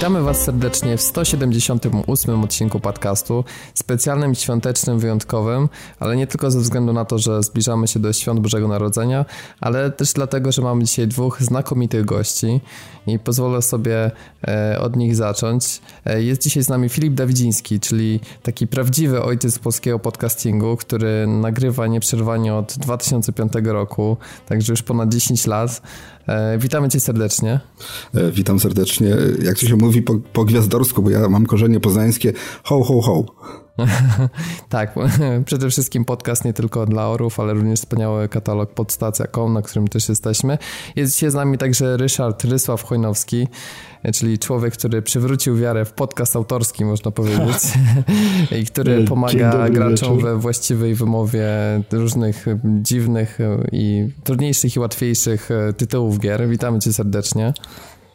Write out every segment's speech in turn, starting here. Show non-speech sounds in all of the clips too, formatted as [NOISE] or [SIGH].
Witamy Was serdecznie w 178 odcinku podcastu, specjalnym, świątecznym, wyjątkowym, ale nie tylko ze względu na to, że zbliżamy się do świąt Bożego Narodzenia, ale też dlatego, że mamy dzisiaj dwóch znakomitych gości i pozwolę sobie e, od nich zacząć. E, jest dzisiaj z nami Filip Dawidziński, czyli taki prawdziwy ojciec polskiego podcastingu, który nagrywa nieprzerwanie od 2005 roku, także już ponad 10 lat. E, witamy cię serdecznie. Witam serdecznie. Jak to się mówi po, po gwiazdorsku, bo ja mam korzenie poznańskie. Ho, ho, ho. [LAUGHS] tak, [LAUGHS] przede wszystkim podcast nie tylko dla orów, ale również wspaniały katalog podstacja.com, na którym też jesteśmy. Jest dzisiaj z nami także Ryszard Rysław Chojnowski, czyli człowiek, który przywrócił wiarę w podcast autorski, można powiedzieć, [LAUGHS] i który pomaga graczom wieczór. we właściwej wymowie różnych dziwnych i trudniejszych i łatwiejszych tytułów gier. Witamy cię serdecznie.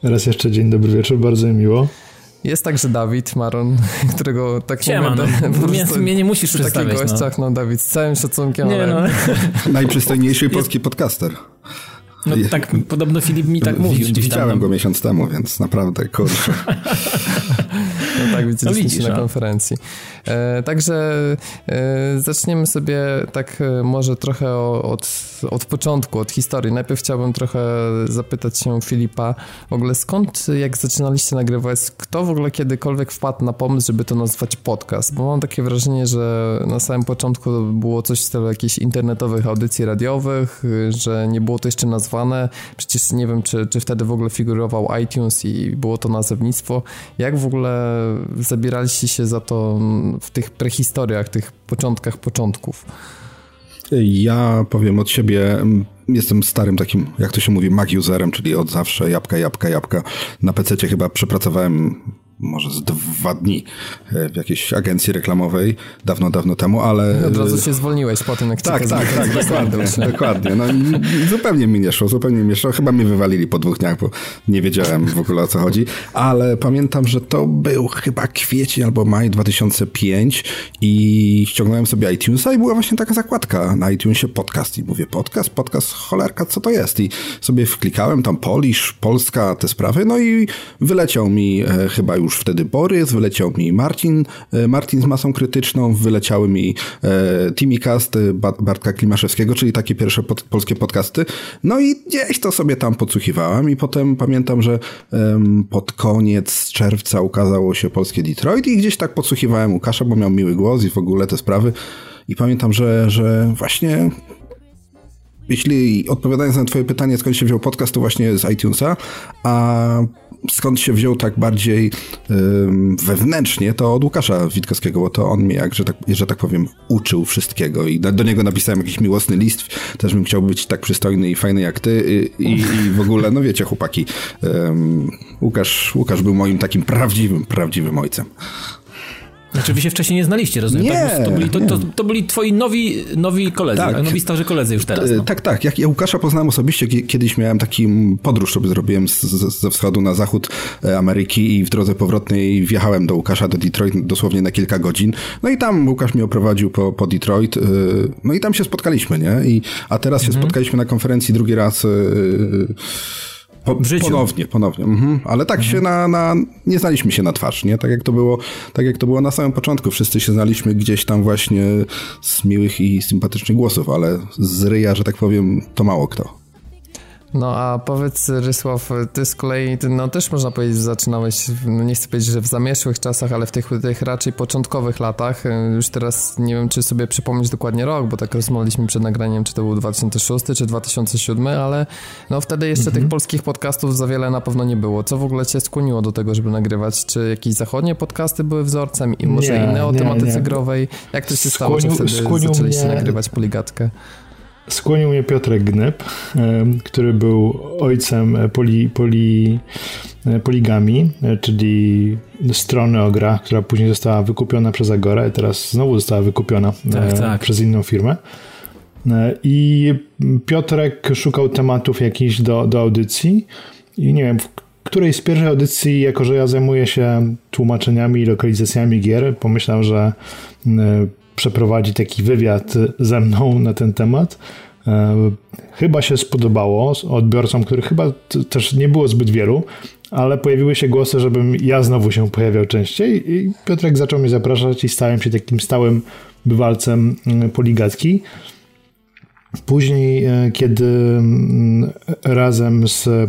Raz jeszcze dzień dobry wieczór, bardzo mi miło. Jest także Dawid Maron, [LAUGHS] którego tak Siema, nie będę... No, [LAUGHS] mnie, mnie nie musisz przy takich no. gościach, no. no Dawid, z całym szacunkiem, nie, ale... No. [LAUGHS] Najprzystojniejszy polski podcaster. No tak, podobno Filip mi tak mówił. Widziałem go miesiąc temu, więc naprawdę, kurczę. No tak, widzieliśmy no, na konferencji. E, także e, zaczniemy sobie tak e, może trochę od, od początku, od historii. Najpierw chciałbym trochę zapytać się Filipa, w ogóle skąd, jak zaczynaliście nagrywać, kto w ogóle kiedykolwiek wpadł na pomysł, żeby to nazwać podcast? Bo mam takie wrażenie, że na samym początku było coś w stylu jakichś internetowych audycji radiowych, że nie było to jeszcze nazwane. Przecież nie wiem, czy, czy wtedy w ogóle figurował iTunes i było to nazewnictwo. Jak w ogóle zabieraliście się za to w tych prehistoriach, tych początkach początków? Ja powiem od siebie, jestem starym takim, jak to się mówi, Mac userem, czyli od zawsze jabłka, jabłka, jabłka. Na PC chyba przepracowałem może z dwa dni e, w jakiejś agencji reklamowej, dawno, dawno temu, ale... Od razu się zwolniłeś po tym, jak Tak, tak, tak, dokładnie, dokładnie. No, zupełnie mi nie szło, zupełnie mi nie szło. Chyba mnie wywalili po dwóch dniach, bo nie wiedziałem w ogóle o co chodzi, ale pamiętam, że to był chyba kwiecień albo maj 2005 i ściągnąłem sobie iTunesa i była właśnie taka zakładka na iTunesie podcast i mówię podcast, podcast, cholerka, co to jest? I sobie wklikałem tam Polish, Polska, te sprawy, no i wyleciał mi e, chyba już już wtedy Borys, wyleciał mi Marcin, e, Marcin z masą krytyczną, wyleciały mi e, Timicast e, Bartka Klimaszewskiego, czyli takie pierwsze pod, polskie podcasty. No i gdzieś to sobie tam podsłuchiwałem i potem pamiętam, że pod koniec czerwca ukazało się polskie Detroit i gdzieś tak podsłuchiwałem Łukasza, bo miał miły głos i w ogóle te sprawy. I pamiętam, że, że właśnie jeśli odpowiadając na twoje pytanie, skąd się wziął podcast, to właśnie z iTunesa, a skąd się wziął tak bardziej wewnętrznie, to od Łukasza Witkowskiego, bo to on mnie, jak, że tak, że tak powiem, uczył wszystkiego i do, niego napisałem jakiś miłosny list, też bym chciał być tak przystojny i fajny jak ty i, i, i w ogóle, no wiecie, chłopaki, Łukasz, Łukasz był moim takim prawdziwym, prawdziwym ojcem. Znaczy wy się wcześniej nie znaliście, rozumiem? Nie, tak? to, byli, to, to, to, byli twoi nowi, nowi koledzy, tak. nowi starzy koledzy już teraz. No. Tak, tak. Jak ja Łukasza poznałem osobiście, kiedyś miałem taki podróż, sobie zrobiłem z, z, ze wschodu na zachód e, Ameryki i w drodze powrotnej wjechałem do Łukasza, do Detroit dosłownie na kilka godzin. No i tam Łukasz mnie oprowadził po, po Detroit. E, no i tam się spotkaliśmy, nie? I, a teraz się mhm. spotkaliśmy na konferencji drugi raz e, po, w życiu. Ponownie, ponownie. Mhm. Ale tak mhm. się na, na, nie znaliśmy się na twarz, nie? Tak jak to było, tak jak to było na samym początku. Wszyscy się znaliśmy gdzieś tam właśnie z miłych i sympatycznych głosów, ale z ryja, że tak powiem, to mało kto. No a powiedz Rysław, ty z kolei, ty, no też można powiedzieć, że zaczynałeś, no nie chcę powiedzieć, że w zamieszłych czasach, ale w tych, tych raczej początkowych latach. Już teraz nie wiem, czy sobie przypomnieć dokładnie rok, bo tak rozmawialiśmy przed nagraniem, czy to był 2006 czy 2007, ale no wtedy jeszcze mhm. tych polskich podcastów za wiele na pewno nie było. Co w ogóle cię skłoniło do tego, żeby nagrywać? Czy jakieś zachodnie podcasty były wzorcem i może nie, inne o tematyce nie. growej? Jak to się stało, że wtedy zaczęliście nagrywać poligatkę? Skłonił mnie Piotrek Gnep, który był ojcem poli, poli, e, poligami, e, czyli strony o grach, która później została wykupiona przez Agora i teraz znowu została wykupiona tak, e, tak. przez inną firmę. I Piotrek szukał tematów jakichś do, do audycji i nie wiem, w której z pierwszej audycji, jako że ja zajmuję się tłumaczeniami i lokalizacjami gier, pomyślał, że przeprowadzi taki wywiad ze mną na ten temat. E, chyba się spodobało odbiorcom, których chyba też nie było zbyt wielu, ale pojawiły się głosy, żebym ja znowu się pojawiał częściej i Piotrek zaczął mnie zapraszać i stałem się takim stałym bywalcem mm, poligacki. Później, e, kiedy mm, razem z e,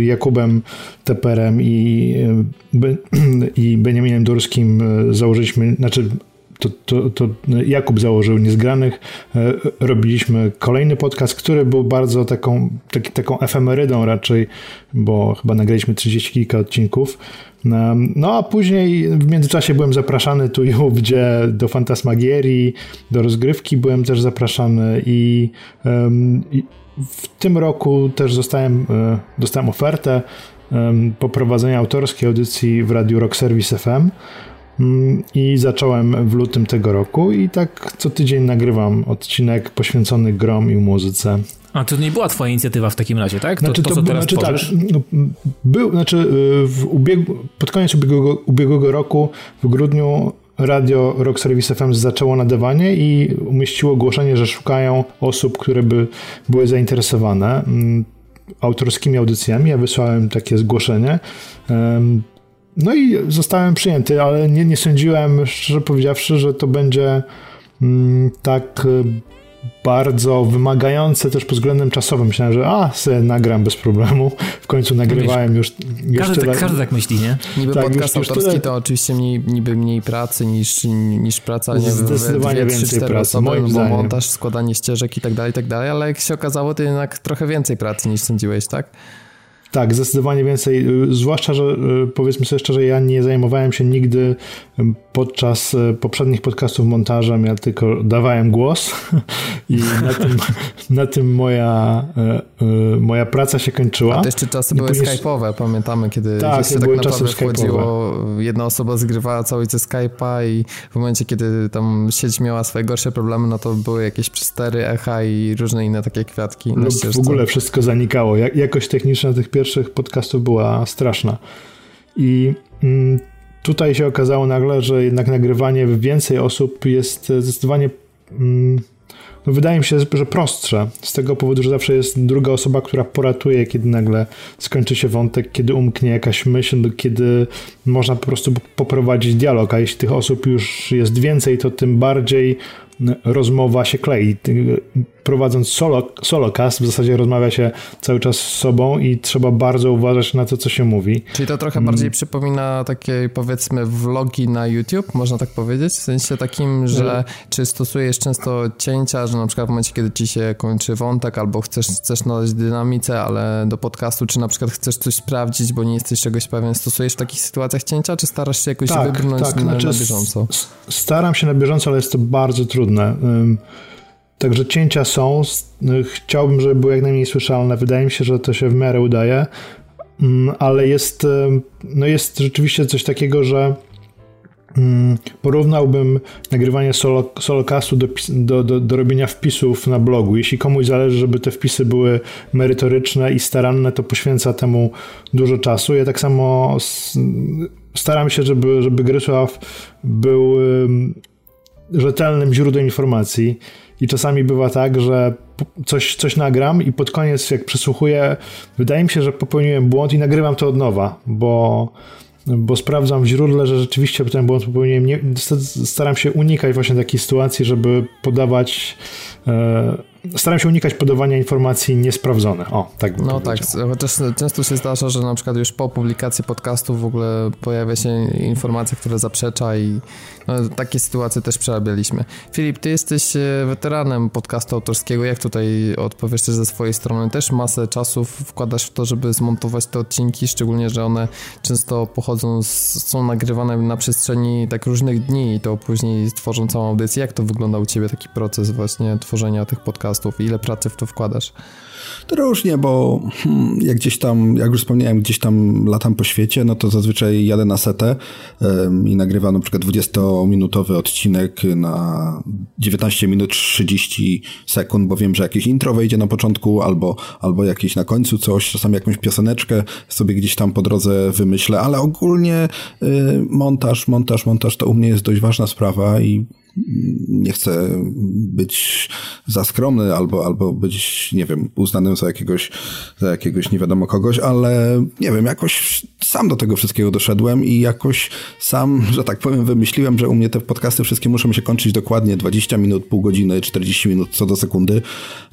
Jakubem Teperem i, [CLEARS THROAT] i Beniaminem Durskim założyliśmy, znaczy to, to, to Jakub założył Niezgranych. Robiliśmy kolejny podcast, który był bardzo taką, taki, taką efemerydą raczej, bo chyba nagraliśmy 30 kilka odcinków. No a później w międzyczasie byłem zapraszany tu i ówdzie do Fantasmagierii, do rozgrywki byłem też zapraszany i, i w tym roku też zostałem, e, dostałem ofertę poprowadzenia autorskiej audycji w Radiu Rock Service FM i zacząłem w lutym tego roku i tak co tydzień nagrywam odcinek poświęcony grom i muzyce. A to nie była twoja inicjatywa w takim razie, tak? To, znaczy, to, to co teraz znaczy, tak, no, był, znaczy y, w ubiegu, pod koniec ubiegłego, ubiegłego roku w grudniu Radio Rock Service FM zaczęło nadawanie i umieściło ogłoszenie, że szukają osób, które by były zainteresowane mm, autorskimi audycjami. Ja wysłałem takie zgłoszenie. No i zostałem przyjęty, ale nie, nie sądziłem, szczerze powiedziawszy, że to będzie mm, tak y, bardzo wymagające też pod względem czasowym. Myślałem, że a, sobie nagram bez problemu. W końcu nagrywałem już, już każdy, tyle... tak, każdy tak myśli, nie? Niby tak, podcast już, autorski to oczywiście mniej, niby mniej pracy niż, niż praca nie Zdecydowanie dwie, więcej pracy, osoby, moim bo zdaniem. montaż, składanie ścieżek i tak dalej, i tak dalej, ale jak się okazało, to jednak trochę więcej pracy niż sądziłeś, tak? Tak, zdecydowanie więcej. Y, zwłaszcza, że y, powiedzmy sobie szczerze, ja nie zajmowałem się nigdy podczas y, poprzednich podcastów montażem, ja tylko dawałem głos [LAUGHS] i na tym, na tym moja, moja praca się kończyła. A to jeszcze czasy I były później... skype'owe, pamiętamy, kiedy tak, tak były naprawdę wchodziło, jedna osoba zgrywała całość Skype'a i w momencie, kiedy tam sieć miała swoje gorsze problemy, no to były jakieś przestery, echa i różne inne takie kwiatki. Lub w ogóle wszystko zanikało. Jakość techniczna tych pierwszych pierwszych podcastów była straszna. I mm, tutaj się okazało nagle, że jednak nagrywanie więcej osób jest zdecydowanie. Mm, no wydaje mi się, że prostsze. Z tego powodu, że zawsze jest druga osoba, która poratuje, kiedy nagle skończy się wątek, kiedy umknie jakaś myśl, kiedy można po prostu poprowadzić dialog. A jeśli tych osób już jest więcej, to tym bardziej rozmowa się klei. Prowadząc solo, solocast w zasadzie rozmawia się cały czas z sobą i trzeba bardzo uważać na to, co się mówi. Czyli to trochę bardziej mm. przypomina takie powiedzmy vlogi na YouTube, można tak powiedzieć? W sensie takim, że no. czy stosujesz często cięcia, że na przykład w momencie, kiedy ci się kończy wątek albo chcesz, chcesz nadać dynamice, ale do podcastu, czy na przykład chcesz coś sprawdzić, bo nie jesteś czegoś pewien, stosujesz w takich sytuacjach cięcia, czy starasz się jakoś tak, wybrnąć tak. na, znaczy, na bieżąco? Staram się na bieżąco, ale jest to bardzo trudne trudne. Także cięcia są. Chciałbym, żeby były jak najmniej słyszalne. Wydaje mi się, że to się w miarę udaje, ale jest, no jest rzeczywiście coś takiego, że porównałbym nagrywanie solo, solocastu do, do, do, do robienia wpisów na blogu. Jeśli komuś zależy, żeby te wpisy były merytoryczne i staranne, to poświęca temu dużo czasu. Ja tak samo staram się, żeby, żeby Grysław był rzetelnym źródłem informacji. I czasami bywa tak, że coś, coś nagram i pod koniec, jak przesłuchuję, wydaje mi się, że popełniłem błąd i nagrywam to od nowa, bo, bo sprawdzam w źródle, że rzeczywiście ten błąd popełniłem. Nie, staram się unikać właśnie takiej sytuacji, żeby podawać. E, staram się unikać podawania informacji niesprawdzonych. O, tak No tak, chociaż często się zdarza, że na przykład już po publikacji podcastu w ogóle pojawia się informacja, która zaprzecza i no, takie sytuacje też przerabialiśmy. Filip, ty jesteś e, weteranem podcastu autorskiego. Jak tutaj odpowiesz też ze swojej strony? Też masę czasu wkładasz w to, żeby zmontować te odcinki, szczególnie, że one często pochodzą, z, są nagrywane na przestrzeni tak różnych dni i to później tworzą całą audycję. Jak to wygląda u ciebie taki proces właśnie tworzenia tych podcastów? Ile pracy w to wkładasz? To różnie, bo hmm, jak gdzieś tam, jak już wspomniałem, gdzieś tam latam po świecie, no to zazwyczaj jadę na setę i nagrywam na przykład 20-minutowy odcinek na 19 minut 30 sekund, bo wiem, że jakieś intro wejdzie na początku albo, albo jakieś na końcu coś, czasami jakąś pioseneczkę sobie gdzieś tam po drodze wymyślę, ale ogólnie y, montaż, montaż, montaż to u mnie jest dość ważna sprawa i nie chcę być za skromny albo, albo być, nie wiem, uznanym za jakiegoś, za jakiegoś nie wiadomo kogoś, ale nie wiem, jakoś sam do tego wszystkiego doszedłem i jakoś sam, że tak powiem, wymyśliłem, że u mnie te podcasty wszystkie muszą się kończyć dokładnie 20 minut, pół godziny, 40 minut co do sekundy.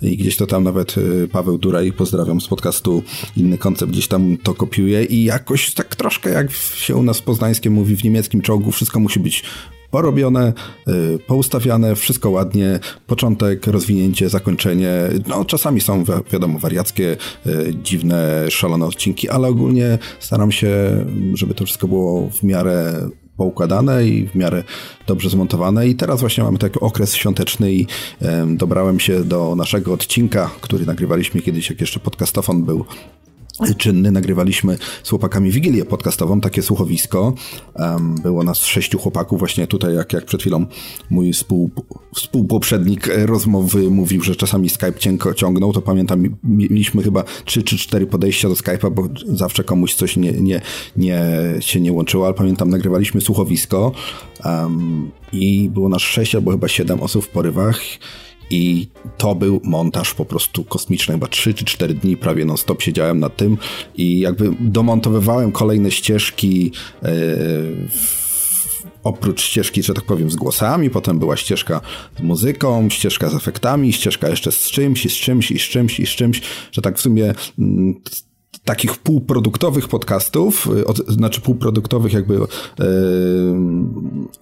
I gdzieś to tam nawet y, Paweł Duraj, pozdrawiam z podcastu Inny Koncept, gdzieś tam to kopiuje i jakoś tak troszkę jak się u nas w mówi w niemieckim czołgu, wszystko musi być porobione, y, poustawiane, wszystko ładnie, początek, rozwinięcie, zakończenie. No, czasami są, wiadomo, wariackie, y, dziwne, szalone odcinki, ale ogólnie staram się, żeby to wszystko było w miarę poukładane i w miarę dobrze zmontowane. I teraz właśnie mamy taki okres świąteczny i dobrałem się do naszego odcinka, który nagrywaliśmy kiedyś, jak jeszcze podcastofon był czynny. Nagrywaliśmy z chłopakami Wigilię podcastową, takie słuchowisko. Um, było nas sześciu chłopaków, właśnie tutaj, jak, jak przed chwilą mój współ, współpoprzednik rozmowy mówił, że czasami Skype cienko ciągnął, to pamiętam, mieliśmy chyba trzy czy cztery podejścia do Skype'a, bo zawsze komuś coś nie, nie, nie, się nie łączyło, ale pamiętam, nagrywaliśmy słuchowisko um, i było nas sześć albo chyba siedem osób w porywach i to był montaż po prostu kosmiczny. Chyba 3 czy 4 dni prawie non-stop siedziałem nad tym i jakby domontowywałem kolejne ścieżki yy, oprócz ścieżki, że tak powiem, z głosami, potem była ścieżka z muzyką, ścieżka z efektami, ścieżka jeszcze z czymś i z czymś i z czymś i z czymś, że tak w sumie mm, takich półproduktowych podcastów, y, od, znaczy półproduktowych jakby yy,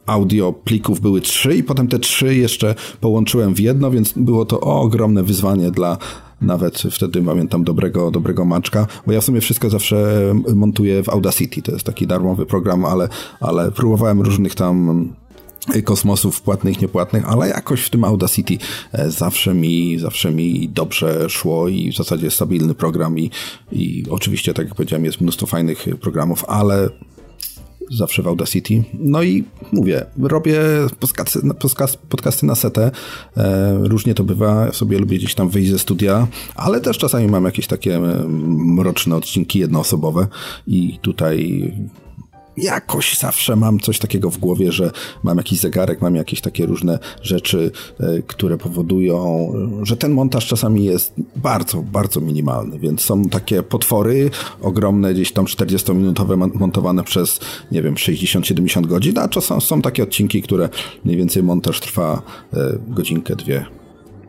audio plików były trzy i potem te trzy jeszcze połączyłem w jedno, więc było to ogromne wyzwanie dla nawet wtedy pamiętam dobrego, dobrego maczka, bo ja w sumie wszystko zawsze montuję w Audacity, to jest taki darmowy program, ale, ale próbowałem różnych tam kosmosów płatnych, niepłatnych, ale jakoś w tym Audacity e, zawsze mi, zawsze mi dobrze szło i w zasadzie stabilny program i, i oczywiście, tak jak powiedziałem, jest mnóstwo fajnych programów, ale zawsze w Audacity. No i mówię, robię podcasty, podcasty na setę. E, różnie to bywa. Sobie lubię gdzieś tam wyjść ze studia, ale też czasami mam jakieś takie e, mroczne odcinki jednoosobowe i tutaj jakoś zawsze mam coś takiego w głowie, że mam jakiś zegarek, mam jakieś takie różne rzeczy, e, które powodują, że ten montaż czasami jest bardzo, bardzo minimalny, więc są takie potwory ogromne, gdzieś tam 40-minutowe montowane przez, nie wiem, 60-70 godzin, a czasem są takie odcinki, które mniej więcej montaż trwa e, godzinkę, dwie,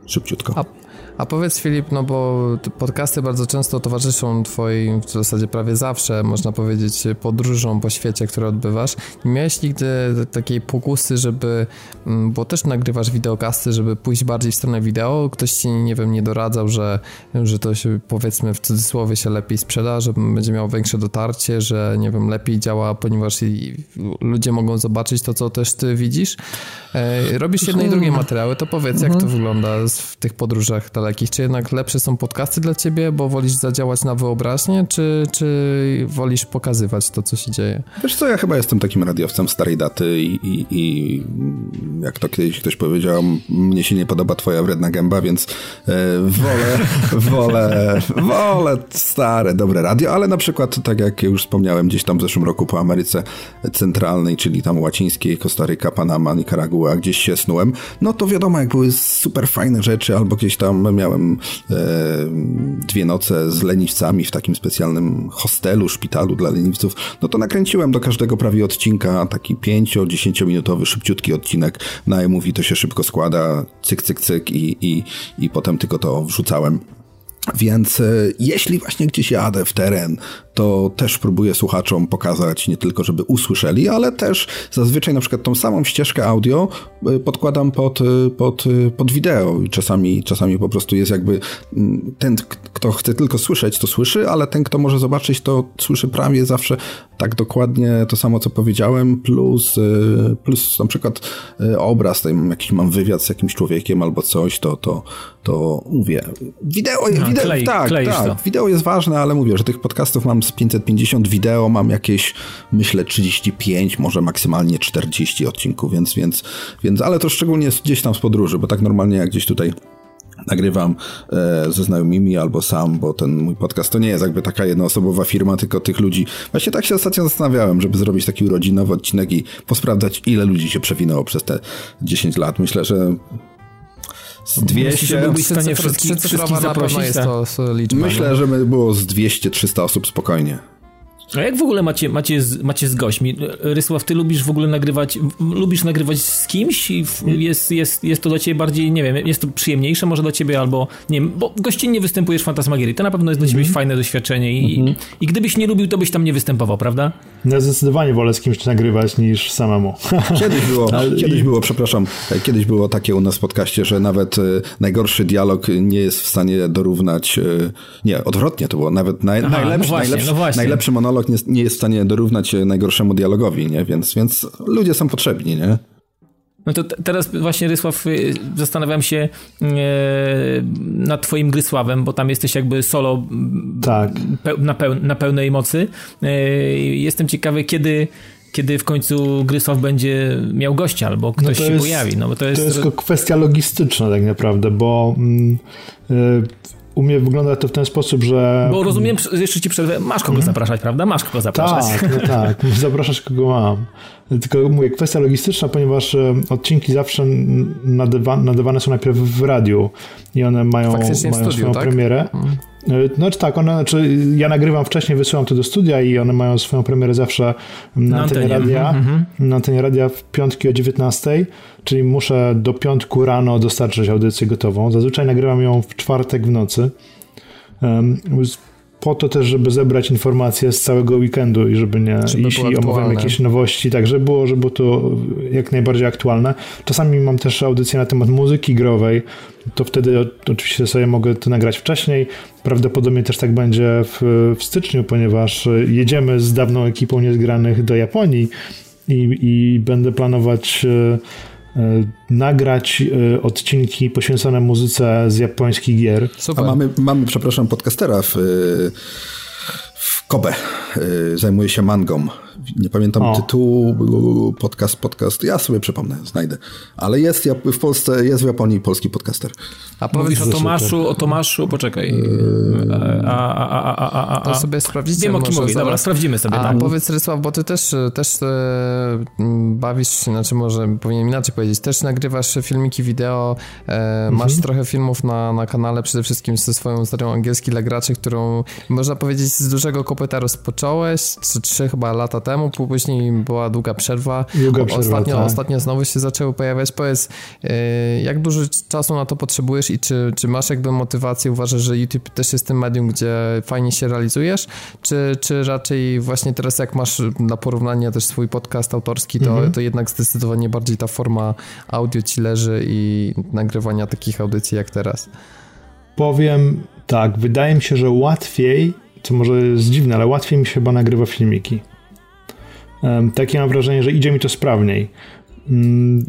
szybciutko. A powiedz Filip, no bo podcasty bardzo często towarzyszą twoim, w zasadzie prawie zawsze, można powiedzieć, podróżom po świecie, które odbywasz. Nie miałeś nigdy takiej pokusy, żeby, mm, bo też nagrywasz wideokasty, żeby pójść bardziej w stronę wideo? Ktoś ci, nie wiem, nie doradzał, że, że to się, powiedzmy, w cudzysłowie się lepiej sprzeda, że będzie miało większe dotarcie, że, nie wiem, lepiej działa, ponieważ ludzie mogą zobaczyć to, co też ty widzisz? E, robisz jedne i drugie materiały, to powiedz, jak to mhm. wygląda w tych podróżach dalekich? Czy jednak lepsze są podcasty dla ciebie, bo wolisz zadziałać na wyobraźnię, czy, czy wolisz pokazywać to, co się dzieje? Wiesz co, ja chyba jestem takim radiowcem starej daty i, i, i jak to kiedyś ktoś powiedział, mnie się nie podoba twoja wredna gęba, więc e, wolę, [LAUGHS] wolę, wolę stare, dobre radio, ale na przykład, tak jak już wspomniałem, gdzieś tam w zeszłym roku po Ameryce Centralnej, czyli tam łacińskiej, Kostaryka, Panama, Nicaragua, gdzieś się snułem, no to wiadomo, jak były super fajne rzeczy, albo gdzieś tam miałem e, dwie noce z leniwcami w takim specjalnym hostelu, szpitalu dla leniwców, no to nakręciłem do każdego prawie odcinka taki 5-10 minutowy, szybciutki odcinek na iMovie, to się szybko składa, cyk, cyk, cyk i, i, i potem tylko to wrzucałem. Więc e, jeśli właśnie gdzieś jadę w teren, to też próbuję słuchaczom pokazać nie tylko, żeby usłyszeli, ale też zazwyczaj na przykład tą samą ścieżkę audio e, podkładam pod, e, pod, pod wideo i czasami, czasami po prostu jest jakby mm, ten, kto chce tylko słyszeć, to słyszy, ale ten, kto może zobaczyć, to słyszy prawie zawsze tak dokładnie to samo, co powiedziałem, plus, plus na przykład obraz, tutaj jakiś mam wywiad z jakimś człowiekiem albo coś, to, to, to mówię. Wideo, no, wideo klei, tak, tak. To. Wideo jest ważne, ale mówię, że tych podcastów mam z 550 wideo, mam jakieś, myślę, 35, może maksymalnie 40 odcinków, więc, więc, więc ale to szczególnie gdzieś tam z podróży, bo tak normalnie jak gdzieś tutaj nagrywam e, ze znajomymi albo sam, bo ten mój podcast to nie jest jakby taka jednoosobowa firma, tylko tych ludzi. Właśnie tak się ostatnio zastanawiałem, żeby zrobić taki urodzinowy odcinek i posprawdzać, ile ludzi się przewinęło przez te 10 lat. Myślę, że z 200... Byłbyś w stanie wszystkich, wszystkich zaprosić. Jest to liczba, Myślę, że by było z 200-300 osób spokojnie. A jak w ogóle macie, macie, z, macie z gośćmi? Rysław, ty lubisz w ogóle nagrywać, lubisz nagrywać z kimś? Jest, jest, jest to dla ciebie bardziej, nie wiem, jest to przyjemniejsze może dla ciebie albo, nie wiem, bo gościnnie występujesz w Fantasmagierii. To na pewno jest dla ciebie mm -hmm. fajne doświadczenie i, mm -hmm. i gdybyś nie lubił, to byś tam nie występował, prawda? Ja zdecydowanie wolę z kimś nagrywać niż samemu. [LAUGHS] Kiedyś było, kiedyś było, przepraszam, kiedyś było takie u nas w podcaście, że nawet e, najgorszy dialog nie jest w stanie dorównać, e, nie, odwrotnie to było, nawet naj, Aha, najlepszy, no właśnie, najlepszy, no najlepszy monolog nie, nie jest w stanie dorównać najgorszemu dialogowi, nie? Więc, więc ludzie są potrzebni, nie? No to teraz właśnie, Rysław, y, zastanawiam się e, nad twoim Grysławem, bo tam jesteś jakby solo tak. na, peł, na pełnej mocy. E, jestem ciekawy, kiedy kiedy w końcu Grysław będzie miał gościa albo ktoś no się jest, pojawi. No, bo to jest, to jest kwestia logistyczna tak naprawdę, bo mm, y, u mnie wygląda to w ten sposób, że... Bo rozumiem, jeszcze ci przerwę, masz kogo mhm. zapraszać, prawda? Masz kogo zapraszać. Tak, no [LAUGHS] tak, zapraszasz kogo mam. Tylko mówię, kwestia logistyczna, ponieważ e, odcinki zawsze nadywa, nadawane są najpierw w radiu i one mają, mają studiu, swoją tak? premierę. Znaczy tak, one, znaczy ja nagrywam wcześniej, wysyłam to do studia i one mają swoją premierę zawsze na, na antenie, antenie radia, mm -hmm. na antenie radia w piątki o 19, czyli muszę do piątku rano dostarczyć audycję gotową. Zazwyczaj nagrywam ją w czwartek w nocy. Um, po to też, żeby zebrać informacje z całego weekendu i żeby nie, żeby jeśli omawiam jakieś nowości, tak, żeby było, żeby było to jak najbardziej aktualne. Czasami mam też audycję na temat muzyki growej, to wtedy oczywiście sobie mogę to nagrać wcześniej. Prawdopodobnie też tak będzie w, w styczniu, ponieważ jedziemy z dawną ekipą niezgranych do Japonii i, i będę planować E, nagrać e, odcinki poświęcone muzyce z japońskich gier. Super. A mamy, mamy, przepraszam, podcastera w, w Kobe. E, zajmuje się mangą nie pamiętam o. tytułu, podcast, podcast, ja sobie przypomnę, znajdę. Ale jest w Polsce, jest w Japonii polski podcaster. A powiedz o Tomaszu, o Tomaszu, poczekaj. Yy, a, a, a, a, a, To sobie sprawdzicie. Wiem o kim mówi, dobra, sprawdzimy sobie. A tak. powiedz Rysław, bo ty też, też e, bawisz się, znaczy może powinienem inaczej powiedzieć, też nagrywasz filmiki wideo, e, masz mhm. trochę filmów na, na kanale, przede wszystkim ze swoją serią angielski dla graczy, którą można powiedzieć z dużego kopyta rozpocząłeś, czy trzy chyba lata temu temu, później była długa przerwa. Długa przerwa ostatnio, tak. ostatnio znowu się zaczęły pojawiać. Powiedz, e, jak dużo czasu na to potrzebujesz i czy, czy masz jakby motywację, uważasz, że YouTube też jest tym medium, gdzie fajnie się realizujesz, czy, czy raczej właśnie teraz jak masz na porównanie też swój podcast autorski, to, mhm. to jednak zdecydowanie bardziej ta forma audio ci leży i nagrywania takich audycji jak teraz? Powiem tak, wydaje mi się, że łatwiej, co może jest dziwne, ale łatwiej mi się chyba nagrywa filmiki. Takie mam wrażenie, że idzie mi to sprawniej. Mm.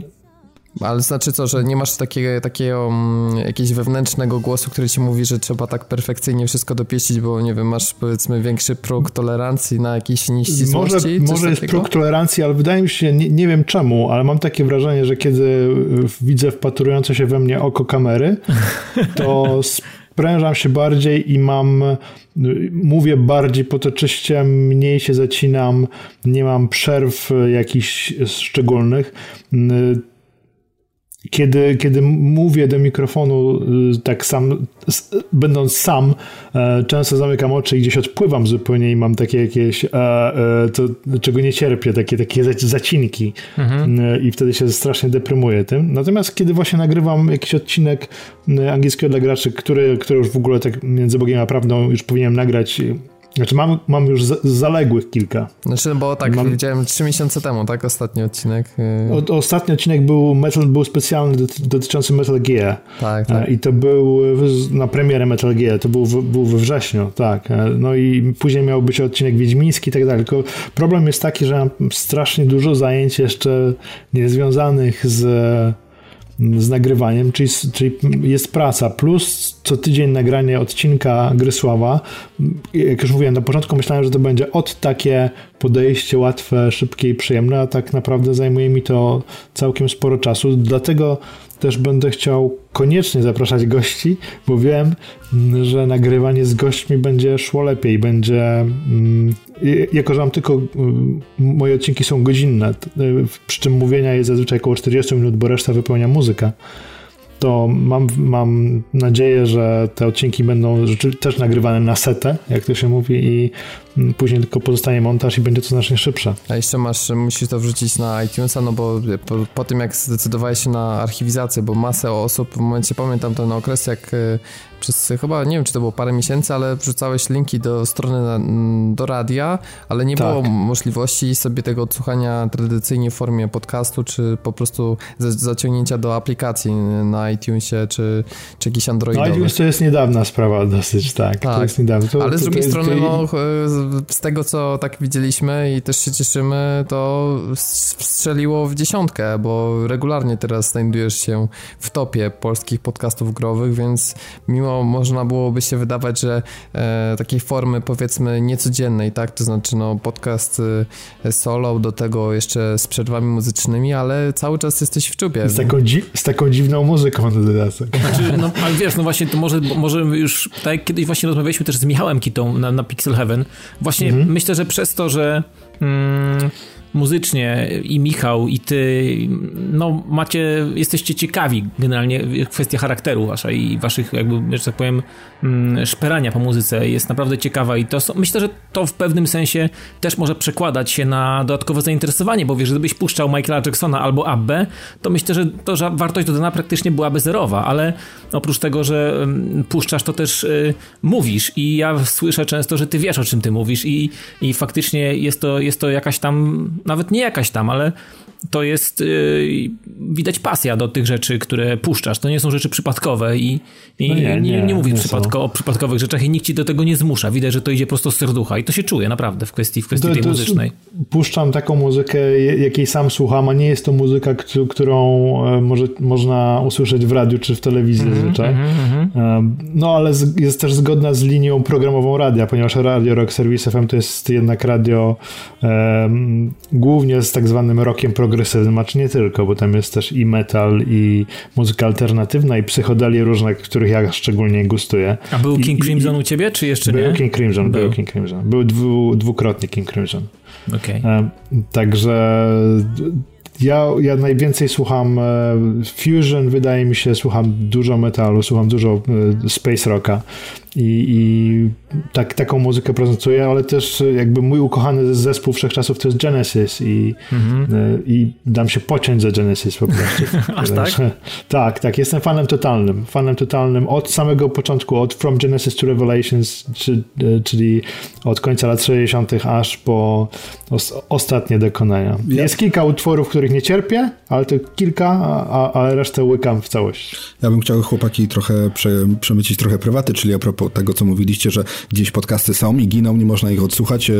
Ale znaczy co, że nie masz takiego, takiego um, jakiegoś wewnętrznego głosu, który ci mówi, że trzeba tak perfekcyjnie wszystko dopieścić, bo nie wiem, masz powiedzmy większy próg tolerancji na jakieś nieścisłości? Może, może jest próg tolerancji, ale wydaje mi się, nie, nie, wiem czemu, ale mam takie wrażenie, że kiedy widzę wpatrujące się we mnie oko kamery, to sprężam się bardziej i mam, mówię bardziej potoczyście, mniej się zacinam, nie mam przerw jakichś szczególnych kiedy, kiedy mówię do mikrofonu y, tak sam, będąc sam, e, często zamykam oczy i gdzieś odpływam zupełnie i mam takie jakieś, e, e, to, czego nie cierpię, takie, takie zacinki mhm. i wtedy się strasznie deprymuję tym. Natomiast kiedy właśnie nagrywam jakiś odcinek angielskiego dla graczy, który, który już w ogóle tak między Bogiem a prawdą już powinienem nagrać znaczy mam, mam już zaległych kilka. Znaczy, bo tak, mam... widziałem trzy miesiące temu, tak? Ostatni odcinek. Y- o, ostatni odcinek był, metal, był specjalny dotyczący Metal Gear. Tak, tak. I to był na premierę Metal Gear, to był, w, był we wrześniu, tak. E, no i później miał być odcinek wiedźmiński i tak dalej. Tylko problem jest taki, że mam strasznie dużo zajęć jeszcze niezwiązanych z z nagrywaniem, czyli, czyli jest praca, plus co tydzień nagranie odcinka Grysława. Jak już mówiłem, na początku myślałem, że to będzie od takie podejście łatwe, szybkie i przyjemne, a tak naprawdę zajmuje mi to całkiem sporo czasu, dlatego też będę chciał koniecznie zapraszać gości, bo wiem, że nagrywanie z gośćmi będzie szło lepiej, będzie mm, jako, że mam tylko mm, moje odcinki są godzinne, przy czym mówienia jest zazwyczaj około 40 minut, bo reszta wypełnia muzyka to mam, mam nadzieję, że te odcinki będą też nagrywane na setę, jak to się mówi, i później tylko pozostanie montaż i będzie to znacznie szybsze. A jeszcze masz, musisz to wrzucić na iTunesa, no bo po, po tym jak zdecydowałeś się na archiwizację, bo masę osób, w momencie pamiętam ten okres, jak e, przez chyba, nie wiem czy to było parę miesięcy, ale wrzucałeś linki do strony na, do radia, ale nie tak. było możliwości sobie tego odsłuchania tradycyjnie w formie podcastu, czy po prostu zaciągnięcia do aplikacji na iTunesie, czy, czy jakiś Androidowy. No iTunes to jest niedawna sprawa dosyć, tak. tak. To jest niedawna. To, ale z drugiej strony, no, z tego co tak widzieliśmy i też się cieszymy, to strzeliło w dziesiątkę, bo regularnie teraz znajdujesz się w topie polskich podcastów growych, więc mimo można byłoby się wydawać, że e, takiej formy powiedzmy niecodziennej, tak, to znaczy no podcast e, solo, do tego jeszcze z przerwami muzycznymi, ale cały czas jesteś w czubie. Z taką, dzi z taką dziwną muzyką na dodatek. Znaczy, no, ale wiesz, no właśnie, to może, może już, tak jak kiedyś właśnie rozmawialiśmy też z Michałem Kitą na, na Pixel Heaven, właśnie mhm. myślę, że przez to, że mm, muzycznie i Michał i ty, no macie, jesteście ciekawi generalnie kwestia charakteru wasza i waszych jakby, że tak powiem, mm, szperania po muzyce jest naprawdę ciekawa i to myślę, że to w pewnym sensie też może przekładać się na dodatkowe zainteresowanie, bo wiesz, gdybyś puszczał Michaela Jacksona albo Abbę, to myślę, że to że wartość dodana praktycznie byłaby zerowa, ale oprócz tego, że mm, puszczasz, to też y, mówisz i ja słyszę często, że ty wiesz, o czym ty mówisz i, i faktycznie jest to, jest to jakaś tam nawet nie jakaś tam, ale to jest yy, widać pasja do tych rzeczy, które puszczasz. To nie są rzeczy przypadkowe i, i no nie, nie, nie, nie nie przypadko, o przypadkowych rzeczach i nikt ci do tego nie zmusza. Widać, że to idzie prosto z serducha i to się czuje naprawdę w kwestii, w kwestii to, tej to muzycznej. Puszczam taką muzykę, jakiej sam słucham, a nie jest to muzyka, którą e, może, można usłyszeć w radiu czy w telewizji mm -hmm, zazwyczaj. Mm -hmm. No ale jest też zgodna z linią programową radia, ponieważ Radio Rock Service FM to jest jednak radio um, głównie z tak zwanym rockiem programowym progresywnym, a czy nie tylko, bo tam jest też i metal, i muzyka alternatywna, i psychodelie różne, których ja szczególnie gustuję. A był King I, Crimson i, u ciebie, czy jeszcze był nie? King Crimson, był. był King Crimson. Był dwu, dwukrotnie King Crimson. Okay. E, także ja, ja najwięcej słucham e, Fusion, wydaje mi się, słucham dużo metalu, słucham dużo e, space rocka i, i tak, taką muzykę prezentuję, ale też jakby mój ukochany zespół wszechczasów to jest Genesis i, mhm. E, i dam się pociąć za Genesis po prostu. [LAUGHS] Aż tak? tak, tak, jestem fanem totalnym, fanem totalnym od samego początku, od From Genesis to Revelations, czy, czyli od końca lat 60. aż po os, ostatnie dokonania. Jest kilka utworów, których nie cierpię, ale to kilka, a, a resztę łykam w całości. Ja bym chciał chłopaki trochę prze, przemycić trochę prywaty, czyli a propos tego, co mówiliście, że gdzieś podcasty są i giną, nie można ich odsłuchać. E,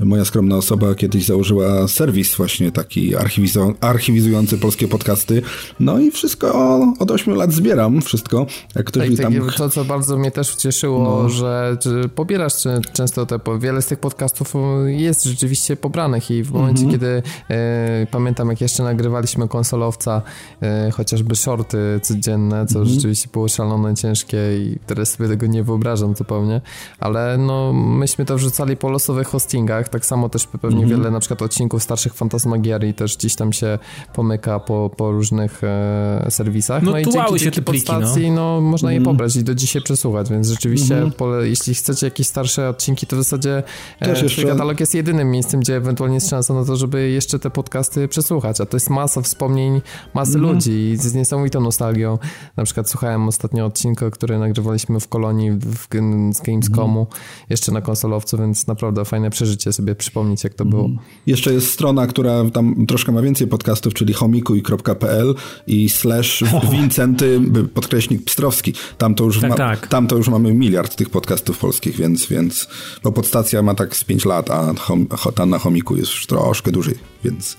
moja skromna osoba kiedyś założyła serwis właśnie taki archiwizu archiwizujący polskie podcasty. No i wszystko od 8 lat zbieram, wszystko. Jak ktoś tak, tam... To, co bardzo mnie też ucieszyło, no. że pobierasz często te, wiele z tych podcastów jest rzeczywiście pobranych i w momencie, mhm. kiedy e, pamiętam, jak jeszcze nagrywaliśmy konsolowca, e, chociażby shorty codzienne, co mhm. rzeczywiście było szalone, ciężkie i teraz sobie tego nie wyobrażam zupełnie, ale no myśmy to wrzucali po losowych hostingach, tak samo też pewnie mhm. wiele na przykład odcinków starszych Fantasmagierii też gdzieś tam się pomyka po, po różnych e, serwisach. No, no i dzięki, się te pliki, podstacji, no. no można mhm. je pobrać i do dzisiaj przesłuchać, więc rzeczywiście mhm. pole, jeśli chcecie jakieś starsze odcinki, to w zasadzie e, jeszcze... katalog jest jedynym miejscem, gdzie ewentualnie jest szansa na to, żeby jeszcze te podcasty przesłuchać, a to jest masa wspomnień masy mhm. ludzi i z niesamowitą nostalgią. Na przykład słuchałem ostatnio odcinka, który nagrywaliśmy w Kolonii w, z Gamescomu, mm. jeszcze na konsolowcu, więc naprawdę fajne przeżycie sobie przypomnieć, jak to było. Mm. Jeszcze jest strona, która tam troszkę ma więcej podcastów, czyli homikuj.pl i slash [LAUGHS] Wincenty, podkreśnik Pstrowski. Tam to, już tak, ma, tak. tam to już mamy miliard tych podcastów polskich, więc, więc bo podstacja ma tak z 5 lat, a hom, ta na Homiku jest już troszkę dłużej, więc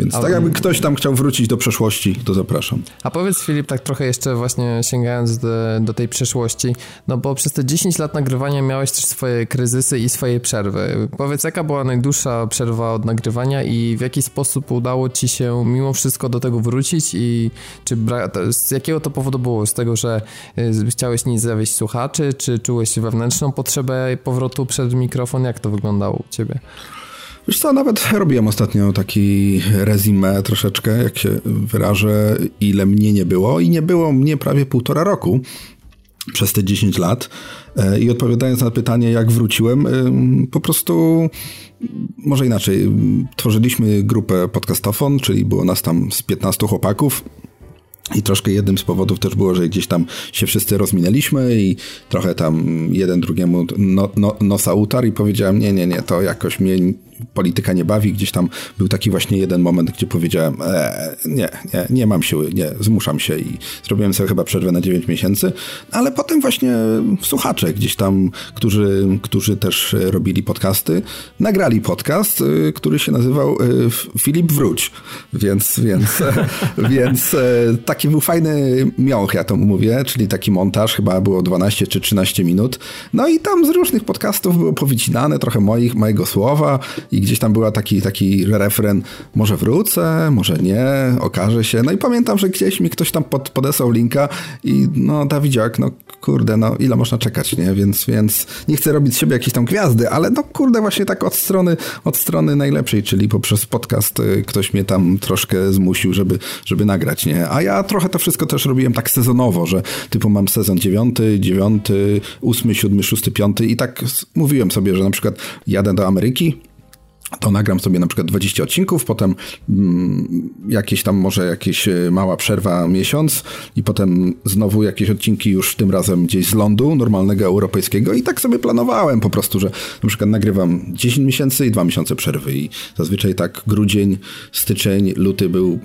Więc A, tak jakby ktoś tam chciał wrócić do przeszłości, to zapraszam. A powiedz Filip, tak trochę jeszcze właśnie sięgając do, do tej przeszłości, no bo przez te 10 lat nagrywania miałeś też swoje kryzysy i swoje przerwy. Powiedz, jaka była najdłuższa przerwa od nagrywania i w jaki sposób udało ci się mimo wszystko do tego wrócić i czy z jakiego to powodu było? Z tego, że y, chciałeś nie zawieść słuchaczy, czy czułeś wewnętrzną potrzebę powrotu przed mikrofon? Jak to wyglądało u ciebie? Wiesz co, nawet robiłem ostatnio taki rezimę troszeczkę, jak się wyrażę, ile mnie nie było i nie było mnie prawie półtora roku przez te 10 lat. E, I odpowiadając na pytanie, jak wróciłem, po prostu może inaczej. Tworzyliśmy grupę podcastofon, czyli było nas tam z 15 chłopaków. I troszkę jednym z powodów też było, że gdzieś tam się wszyscy rozminęliśmy i trochę tam jeden drugiemu no, no, nosa utarł i powiedziałem, nie, nie, nie, to jakoś mnie polityka nie bawi. Gdzieś tam był taki właśnie jeden moment, gdzie powiedziałem, e, nie, nie, nie mam siły, nie, zmuszam się i zrobiłem sobie chyba przerwę na 9 miesięcy, ale potem właśnie słuchacze gdzieś tam, którzy, którzy też robili podcasty, nagrali podcast, y, który się nazywał y, Filip Wróć, więc, więc, [LAUGHS] więc e, taki był fajny miąch, ja to mówię, czyli taki montaż, chyba było 12 czy 13 minut, no i tam z różnych podcastów było powycinane trochę moich, mojego słowa, i gdzieś tam była taki, taki refren, może wrócę, może nie, okaże się. No i pamiętam, że gdzieś mi ktoś tam pod, podesłał linka i no Dawidziak, no kurde, no ile można czekać, nie? Więc, więc nie chcę robić z siebie jakieś tam gwiazdy, ale no kurde, właśnie tak od strony, od strony najlepszej, czyli poprzez podcast y, ktoś mnie tam troszkę zmusił, żeby, żeby nagrać, nie? A ja trochę to wszystko też robiłem tak sezonowo, że typu mam sezon dziewiąty, dziewiąty, ósmy, siódmy, szósty, piąty i tak mówiłem sobie, że na przykład jadę do Ameryki, to nagram sobie na przykład 20 odcinków, potem mm, jakieś tam może jakieś e, mała przerwa miesiąc i potem znowu jakieś odcinki już tym razem gdzieś z lądu normalnego europejskiego i tak sobie planowałem po prostu, że na przykład nagrywam 10 miesięcy i 2 miesiące przerwy i zazwyczaj tak grudzień, styczeń, luty był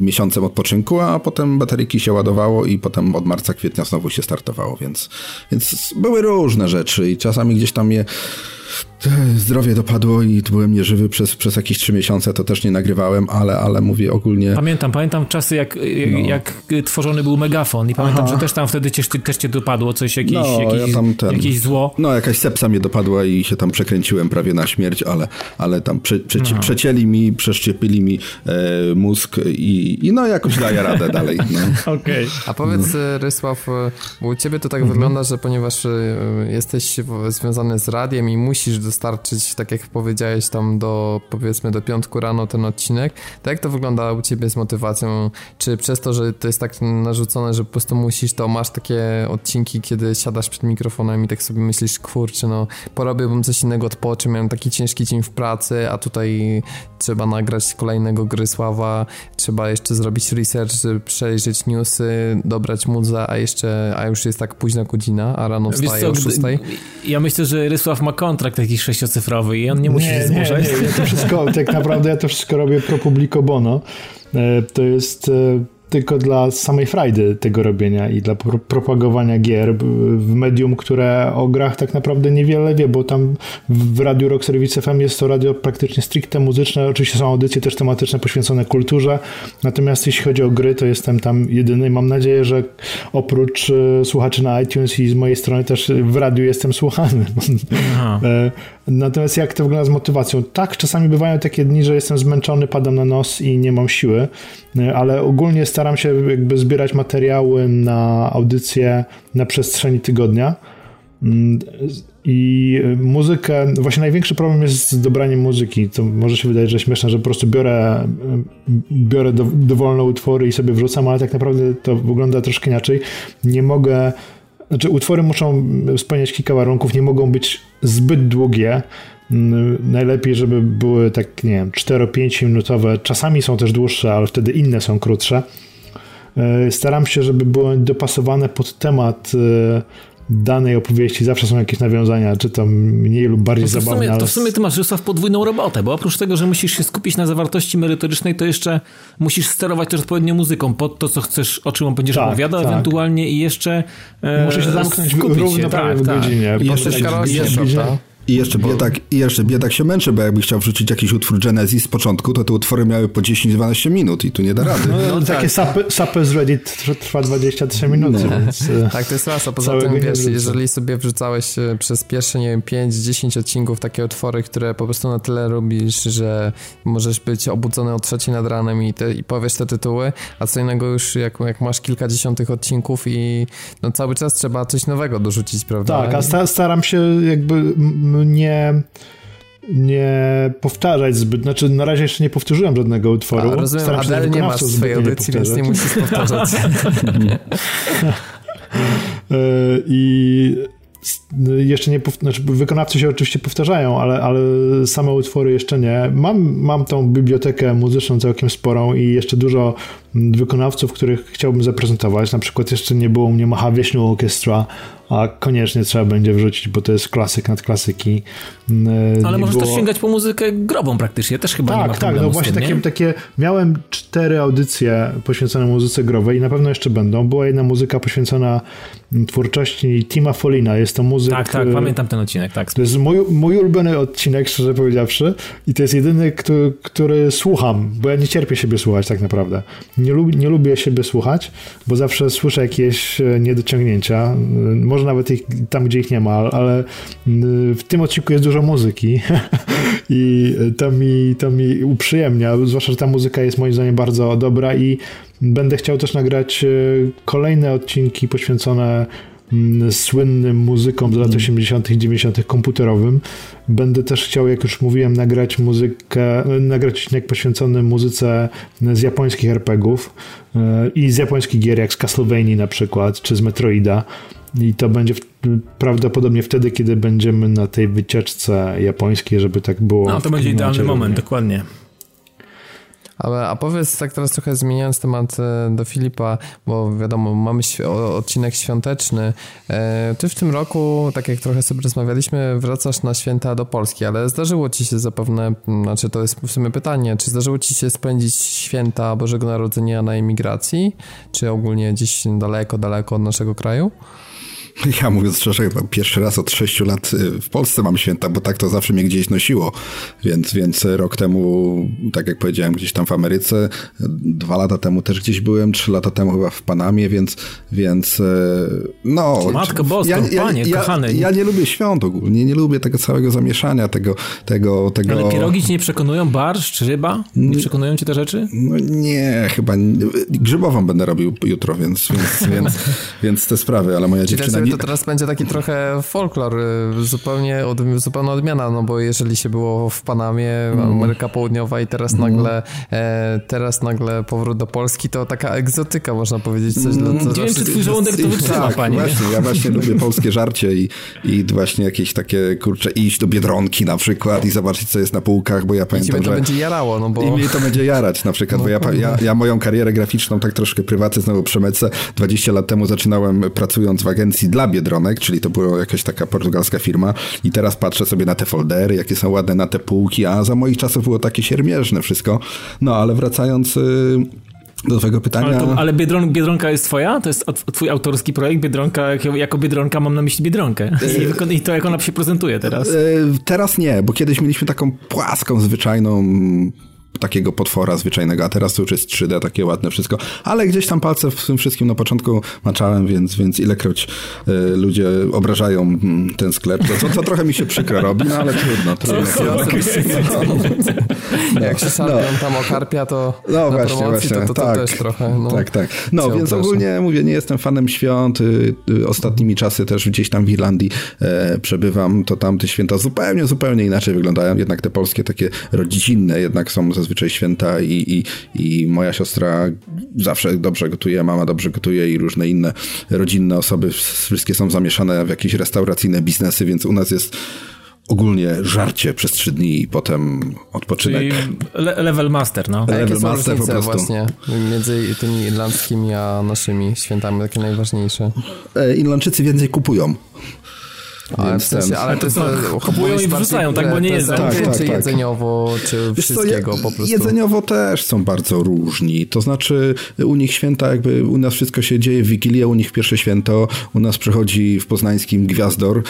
miesiącem odpoczynku, a potem bateryki się ładowało i potem od marca, kwietnia znowu się startowało, więc, więc były różne rzeczy i czasami gdzieś tam je zdrowie dopadło i byłem nieżywy przez, przez jakieś trzy miesiące, to też nie nagrywałem, ale, ale mówię ogólnie... Pamiętam, pamiętam czasy, jak, no. jak tworzony był megafon i pamiętam, Aha. że też tam wtedy cię, też cię dopadło coś, jakieś, no, jakieś, ja ten, jakieś zło. No, jakaś sepsa mnie dopadła i się tam przekręciłem prawie na śmierć, ale, ale tam prze, prze, przecięli mi, przeszczepili mi e, mózg i, i no jakoś daję radę dalej. No. [LAUGHS] Okej. Okay. A powiedz no. Rysław, bo u ciebie to tak mhm. wygląda, że ponieważ e, jesteś związany z radiem i musisz dostarczyć, tak jak powiedziałeś, tam do powiedzmy do piątku rano ten odcinek. Tak jak to wygląda u ciebie z motywacją? Czy przez to, że to jest tak narzucone, że po prostu musisz, to masz takie odcinki, kiedy siadasz przed mikrofonem i tak sobie myślisz, kurczę, no porobiłbym coś innego, odpoczę, miałem taki ciężki dzień w pracy, a tutaj trzeba nagrać kolejnego Grysława, trzeba jeszcze zrobić research, przejrzeć newsy, dobrać muzę, a jeszcze, a już jest tak późna godzina, a rano wstaje o 6. Ja myślę, że Rysław ma kontrakt taki sześciocyfrowy i on nie musi nie, się zmuszać. Nie, nie, ja to wszystko, tak naprawdę ja to wszystko robię pro publico bono. E, to jest e, tylko dla samej frajdy tego robienia i dla pro propagowania gier w medium, które o grach tak naprawdę niewiele wie, bo tam w Radiu Rock Service FM jest to radio praktycznie stricte muzyczne, oczywiście są audycje też tematyczne poświęcone kulturze, natomiast jeśli chodzi o gry, to jestem tam jedyny. Mam nadzieję, że oprócz e, słuchaczy na iTunes i z mojej strony też w radiu jestem słuchany. [LAUGHS] E, natomiast jak to wygląda z motywacją? Tak, czasami bywają takie dni, że jestem zmęczony, padam na nos i nie mam siły, e, ale ogólnie staram się jakby zbierać materiały na audycje na przestrzeni tygodnia. Mm, I muzykę, właśnie największy problem jest z dobraniem muzyki. To może się wydać, że śmieszne, że po prostu biorę, biorę do, dowolne utwory i sobie wrzucam, ale tak naprawdę to wygląda troszkę inaczej. Nie mogę, znaczy utwory muszą spełniać kilka warunków, nie mogą być zbyt długie, Najlepiej, żeby były tak, nie wiem, 4-5 minutowe. Czasami są też dłuższe, ale wtedy inne są krótsze. E, staram się, żeby były dopasowane pod temat e, danej opowieści zawsze są jakieś nawiązania, czy to mniej lub bardziej no to zabawne. W sumie, to w sumie ty masz, Rysław, podwójną robotę, bo oprócz tego, że musisz się skupić na zawartości merytorycznej, to jeszcze musisz sterować też odpowiednio muzyką pod to, co chcesz, o czym on będziesz tak, opowiadał tak. ewentualnie i jeszcze e, Muszę się zamknąć równo się. prawie tak, w tak. godzinie. I jeszcze tak, jest, I jeszcze, bo... biedak, I jeszcze biedak się męczy, bo jakby chciał wrzucić jakiś utwór Genesis z początku, to te utwory miały po 10-12 minut i tu nie da rady. No, no takie tak. sapy, z Reddit trwa 23 minuty. No. Więc, e, tak, to jest raz, a poza tym wiesz, jeżeli sobie wrzucałeś e, przez pierwsze, nie wiem, 5-10 odcinków takie utwory, które po prostu na tyle lubisz, że możesz być obudzony o trzeciej nad ranem i, te, i powiesz te tytuły, a co innego już jak, jak masz kilkadziesiątych odcinków i no cały czas trzeba coś nowego dorzucić, prawda? Tak, a staram się jakby nie nie powtarzać zbyt, znaczy na razie jeszcze nie powtórzyłem żadnego utworu. A, rozumiem, Staram Adele nie ma swojej audycji, więc nie musisz powtarzać. [LAUGHS] [LAUGHS] E, I jeszcze nie, znaczy wykonawcy się oczywiście powtarzają, ale, ale same utwory jeszcze nie. Mam, mam tą bibliotekę muzyczną całkiem sporą i jeszcze dużo wykonawców, których chciałbym zaprezentować. Na przykład jeszcze nie było u mnie Mahavishnu Orchestra, a koniecznie trzeba będzie wrzucić, bo to jest klasyk nad klasyki. Mm, Ale możesz było... też sięgać po muzykę grową praktycznie, też chyba tak, nie ma Tak, no właśnie tym, takie, takie, miałem cztery audycje poświęcone muzyce growej i na pewno jeszcze będą. Była jedna muzyka poświęcona twórczości Tima Folina, jest to muzyk... Tak, tak, pamiętam ten odcinek, tak. To jest mój, mój ulubiony odcinek, szczerze powiedziawszy i to jest jedyny, który, który słucham, bo ja nie cierpię siebie słuchać tak naprawdę. Nie, lub, nie lubię siebie słuchać, bo zawsze słyszę jakieś e, niedociągnięcia, może może nawet ich, tam, gdzie ich nie ma, ale y, w tym odcinku jest dużo muzyki [LAUGHS] i to mi, to mi uprzyjemnia, zwłaszcza, że ta muzyka jest moim zdaniem bardzo dobra i będę chciał też nagrać kolejne odcinki poświęcone słynnym muzykom z lat 80. i 90. komputerowym. Będę też chciał, jak już mówiłem, nagrać muzykę, nagrać odcinek poświęcony muzyce z japońskich RPGów y, i z japońskich gier, jak z Castlevania na przykład, czy z Metroida. I to będzie prawdopodobnie wtedy, kiedy będziemy na tej wycieczce japońskiej, żeby tak było. No, to będzie idealny moment, dokładnie. Ale, a powiedz tak teraz trochę zmieniając temat e, do Filipa, bo wiadomo, mamy odcinek świąteczny. E, ty w tym roku, tak jak trochę sobie rozmawialiśmy, wracasz na święta do Polski, ale zdarzyło ci się zapewne, znaczy to jest w sumie pytanie, czy zdarzyło ci się spędzić święta Bożego Narodzenia na emigracji, czy ogólnie gdzieś daleko, daleko od naszego kraju? [LAUGHS] Ja mówiąc szczerze, chyba pierwszy raz od sześciu lat y, w Polsce mam święta, bo tak to zawsze mnie gdzieś nosiło. Więc, więc rok temu, tak jak powiedziałem, gdzieś tam w Ameryce, dwa lata temu też gdzieś byłem, trzy lata temu chyba w Panamie, więc, więc y, no... Matko Boska, ja, panie, ja, kochany. Ja, ja, nie lubię świąt ogólnie, nie lubię tego całego zamieszania, tego... tego, tego... Ale pierogi ci nie przekonują? Barszcz, ryba? Nie przekonują cię te rzeczy? No nie, chyba... Grzybową będę robił jutro, więc, więc, [LAUGHS] więc, więc te sprawy, ale moja dziewczyna to teraz będzie taki trochę folklor, y, zupełnie, od, zupełna odmiana, no bo jeżeli się było w Panamie, mm. Ameryka Południowa i teraz mm. nagle e, teraz nagle powrót do Polski, to taka egzotyka, można powiedzieć. Coś mm. dla, Nie wiem, czy twój żołądek to wytrzyma, tak, panie. Właśnie, ja właśnie [LAUGHS] lubię polskie żarcie i, i właśnie jakieś takie, kurczę, iść do Biedronki na przykład i zobaczyć, co jest na półkach, bo ja pamiętam, I to że... będzie jarało, no bo... I mnie to będzie jarać na przykład, no, bo ja, ja, ja moją karierę graficzną tak troszkę prywatnie znowu przemecę. 20 lat temu zaczynałem pracując w agencji dla Biedronek, czyli to była jakaś taka portugalska firma i teraz patrzę sobie na te foldery, jakie są ładne na te półki, a za moich czasów było takie siermierzne wszystko. No, ale wracając... Yy do twojego pytania. Ale, to, ale Biedron, Biedronka jest twoja? To jest twój autorski projekt? Biedronka, jako Biedronka mam na myśli Biedronkę. I, I, to jak ona się prezentuje teraz? E, teraz nie, bo kiedyś mieliśmy taką płaską, zwyczajną takiego potwora zwyczajnego, a teraz to już jest 3D, takie ładne wszystko, ale gdzieś tam palce w tym wszystkim na początku maczałem, więc, więc ilekroć y, ludzie obrażają mm, ten sklep, to, to, to, trochę mi się przykro robi, no ale trudno. trudno. [LAUGHS] No, Jak się szarpią no. tam o karpia, to no, właśnie, promocji, właśnie. to, to, tak, też trochę no, Tak, tak. No, więc ogólnie mówię, nie jestem fanem świąt, y, y, ostatnimi czasy też gdzieś tam w Irlandii e, przebywam, to tam te święta zupełnie, zupełnie inaczej wyglądają, jednak te polskie takie rodzinne jednak są zazwyczaj święta i, i, i moja siostra zawsze dobrze gotuje, mama dobrze gotuje i różne inne rodzinne osoby, wszystkie są zamieszane w jakieś restauracyjne biznesy, więc u nas jest ogólnie żarcie przez trzy dni i potem odpoczynek. Le level master, no. A level master po prostu. właśnie między tymi irlandzkimi a naszymi świętami, takie najważniejsze? E, Irlandczycy więcej kupują. Ale, Więc w sensie, ale to jest... Kupują i wrzucają, tak, bo nie jedzą. Tak, tak, czy tak. jedzeniowo, czy Wiesz wszystkiego co, po prostu? Jedzeniowo też są bardzo różni. To znaczy u nich święta jakby, u nas wszystko się dzieje w Wigilię, u nich pierwsze święto, u nas przychodzi w poznańskim Gwiazdor, y,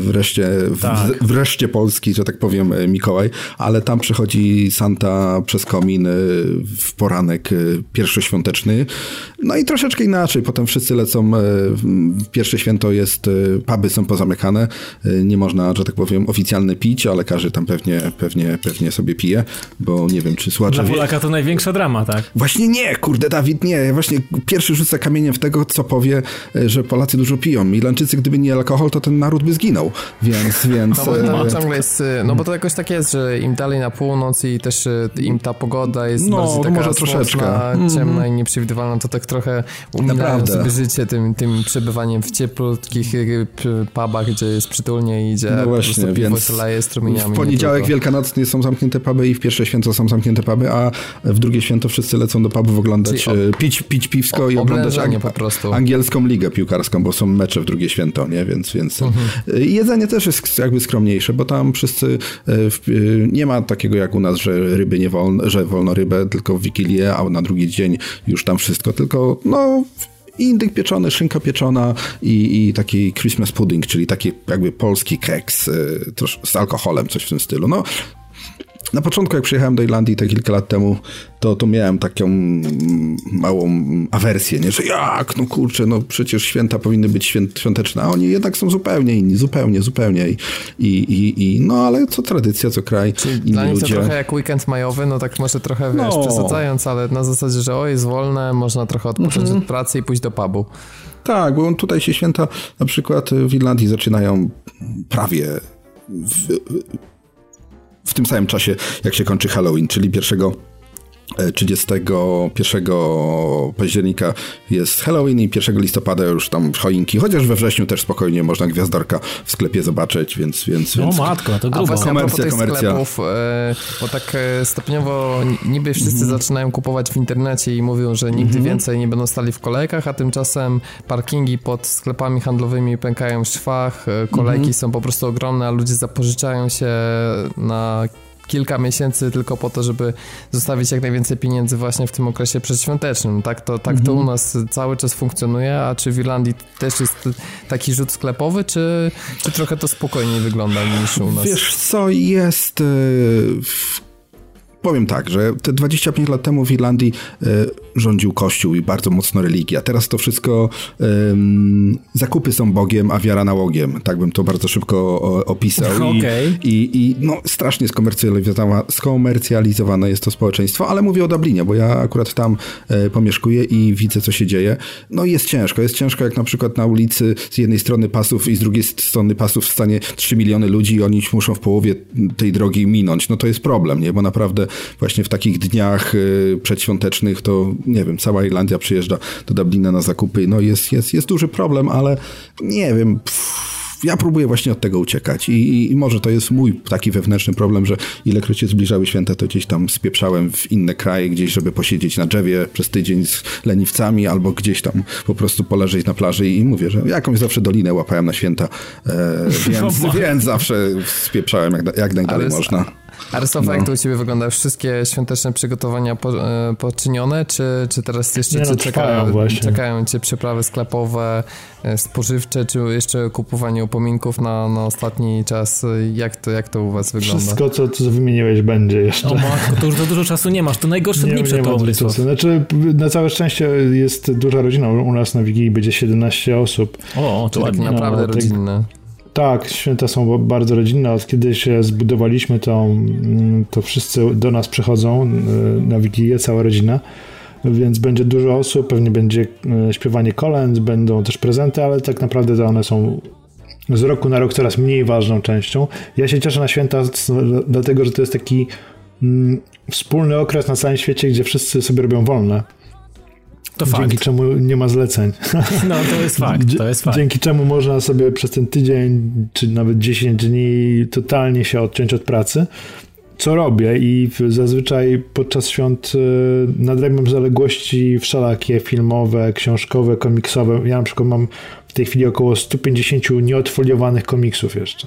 wreszcie, tak. w, wreszcie Polski, że tak powiem, y, Mikołaj, ale tam przychodzi Santa przez komin y, w poranek pierwszoświąteczny. No i troszeczkę inaczej, potem wszyscy lecą, pierwsze święto jest, puby są pozamykane, nie można, że tak powiem, oficjalne pić, ale każdy tam pewnie, pewnie, pewnie sobie pije, bo nie wiem, czy słuchacze... Dla Polaka to największa drama, tak? Właśnie nie, kurde, Dawid, nie. Ja właśnie pierwszy rzucę kamieniem w tego, co powie, że Polacy dużo piją. Milańczycy, gdyby nie alkohol, to ten naród by zginął, więc... [LAUGHS] więc no, bo, no, ciągle jest, no bo to jakoś tak jest, że im dalej na północ i też im ta pogoda jest no, bardziej taka może troszeczkę. ciemna mm. i nieprzewidywalna, to tak trochę umilają sobie życie tym, tym przebywaniem w cieplutkich pubach, gdzie jest przytulnie i gdzie no właśnie, więc leje strumieniami. W poniedziałek wielkanocny są zamknięte puby i w pierwsze święto są zamknięte puby, a w drugie święto wszyscy lecą do pubów oglądać, e, pić, pić piwsko o, i oglądać ang angielską ligę piłkarską, bo są mecze w drugie święto, nie? Więc, więc mhm. E, jedzenie też jest jakby skromniejsze, bo tam wszyscy e, nie ma takiego jak u nas, że ryby nie wolno, że wolno rybę, tylko w Wigilię, a na drugi dzień już tam wszystko, tylko no indyk pieczony, szynka pieczona i, i taki Christmas pudding, czyli taki jakby polski keks z alkoholem, coś w tym stylu. No, na początku, jak przyjechałem do Irlandii te kilka lat temu, to, to miałem taką małą awersję, nie? że jak, no kurczę, no przecież święta powinny być święt, świąteczne, a oni jednak są zupełnie inni, zupełnie, zupełnie. I, i, i, no ale co tradycja, co kraj, Czyli inni dla nich ludzie. to trochę jak weekend majowy, no tak może trochę, wiesz, no. przesadzając, ale na zasadzie, że o, jest wolne, można trochę odpocząć mhm. od pracy i pójść do pubu. Tak, bo tutaj się święta na przykład w Irlandii zaczynają prawie w, w tym samym czasie, jak się kończy Halloween, czyli 1 31 października jest Halloween i 1 listopada już tam choinki, chociaż we wrześniu też spokojnie można gwiazdorka w sklepie zobaczyć, więc... więc, więc... O matko, to grubo. A komercja, komercja. Sklepów, e, bo tak e, stopniowo niby wszyscy mm. zaczynają kupować w internecie i mówią, że nigdy -hmm. więcej nie będą stali w kolejkach, a tymczasem parkingi pod sklepami handlowymi pękają w szwach, e, kolejki -hmm. są po prostu ogromne, a ludzie zapożyczają się na kilka miesięcy tylko po to, żeby zostawić jak najwięcej pieniędzy właśnie w tym okresie przedświątecznym. Tak to, tak to mhm. u nas cały czas funkcjonuje, a czy w Irlandii też jest taki rzut sklepowy, czy, czy trochę to spokojniej wygląda niż u nas? Wiesz co, jest... Powiem tak, że te 25 lat temu w Irlandii e, rządził kościół i bardzo mocno religia. Teraz to wszystko zakupy są Bogiem, a wiara nałogiem. Tak bym to bardzo szybko opisał. [LAUGHS] I, okay. i, i no, strasznie skomercjalizowane, jest to społeczeństwo, ale mówię o Dublinie, bo ja akurat tam e, pomieszkuję i widzę, co się dzieje. No i jest ciężko. Jest ciężko, jak na przykład na ulicy z jednej strony pasów i z drugiej strony pasów stanie 3 miliony ludzi i oni muszą w połowie tej drogi minąć. No to jest problem, nie? Bo naprawdę właśnie w takich dniach y, przedświątecznych to, nie wiem, cała Irlandia przyjeżdża do Dublina na zakupy. No jest, jest, jest duży problem, ale nie wiem... Pff, ja próbuję właśnie od tego uciekać I, I, może to jest mój taki wewnętrzny problem, że ilekroć się zbliżały święta, to gdzieś tam spieprzałem w inne kraje, gdzieś, żeby posiedzieć na drzewie przez tydzień z leniwcami, albo gdzieś tam po prostu poleżeć na plaży i mówię, że jakąś zawsze dolinę łapałem na święta, e, [LAUGHS] więc, więc zawsze spieprzałem jak, jak najdalej Ale można. A Rysowa, no. jak to u Ciebie wygląda? Wszystkie świąteczne przygotowania po, e, poczynione, czy, czy teraz jeszcze Nie, no, czekają, czekają Cię przyprawy sklepowe, e, spożywcze, czy jeszcze kupowanie upominków na, na ostatni czas? Jak to, jak to u Was wygląda? Wszystko, co, co wymieniłeś, będzie jeszcze. O matko, to już za dużo czasu nie masz, to najgorsze nie, dni przed tobą, Znaczy, na całe szczęście jest duża rodzina, u nas na Wigilii będzie 17 osób. O, to ładnie. naprawdę no, rodzinne. Tak, święta są bardzo rodzinne. Od kiedy się zbudowaliśmy, to, mm, to wszyscy do nas przychodzą y, na Wigilię, cała rodzina. Więc będzie dużo osób, pewnie będzie y, śpiewanie kolęd, będą też prezenty, ale tak naprawdę to one są z roku na rok coraz mniej ważną częścią. Ja się cieszę na święta, dlatego że to jest taki mm, wspólny okres na całym świecie, gdzie wszyscy sobie robią wolne. To fakt. Dzięki czemu nie ma zleceń. [LAUGHS] No, to jest fakt, to jest fakt. Dzięki czemu można sobie przez ten tydzień, czy nawet 10 dni totalnie się odciąć od pracy, co robię i zazwyczaj podczas świąt y, nadrabiam zaległości wszelakie, filmowe, książkowe, komiksowe. Ja na przykład mam tej chwili około 150 nieodfoliowanych komiksów jeszcze.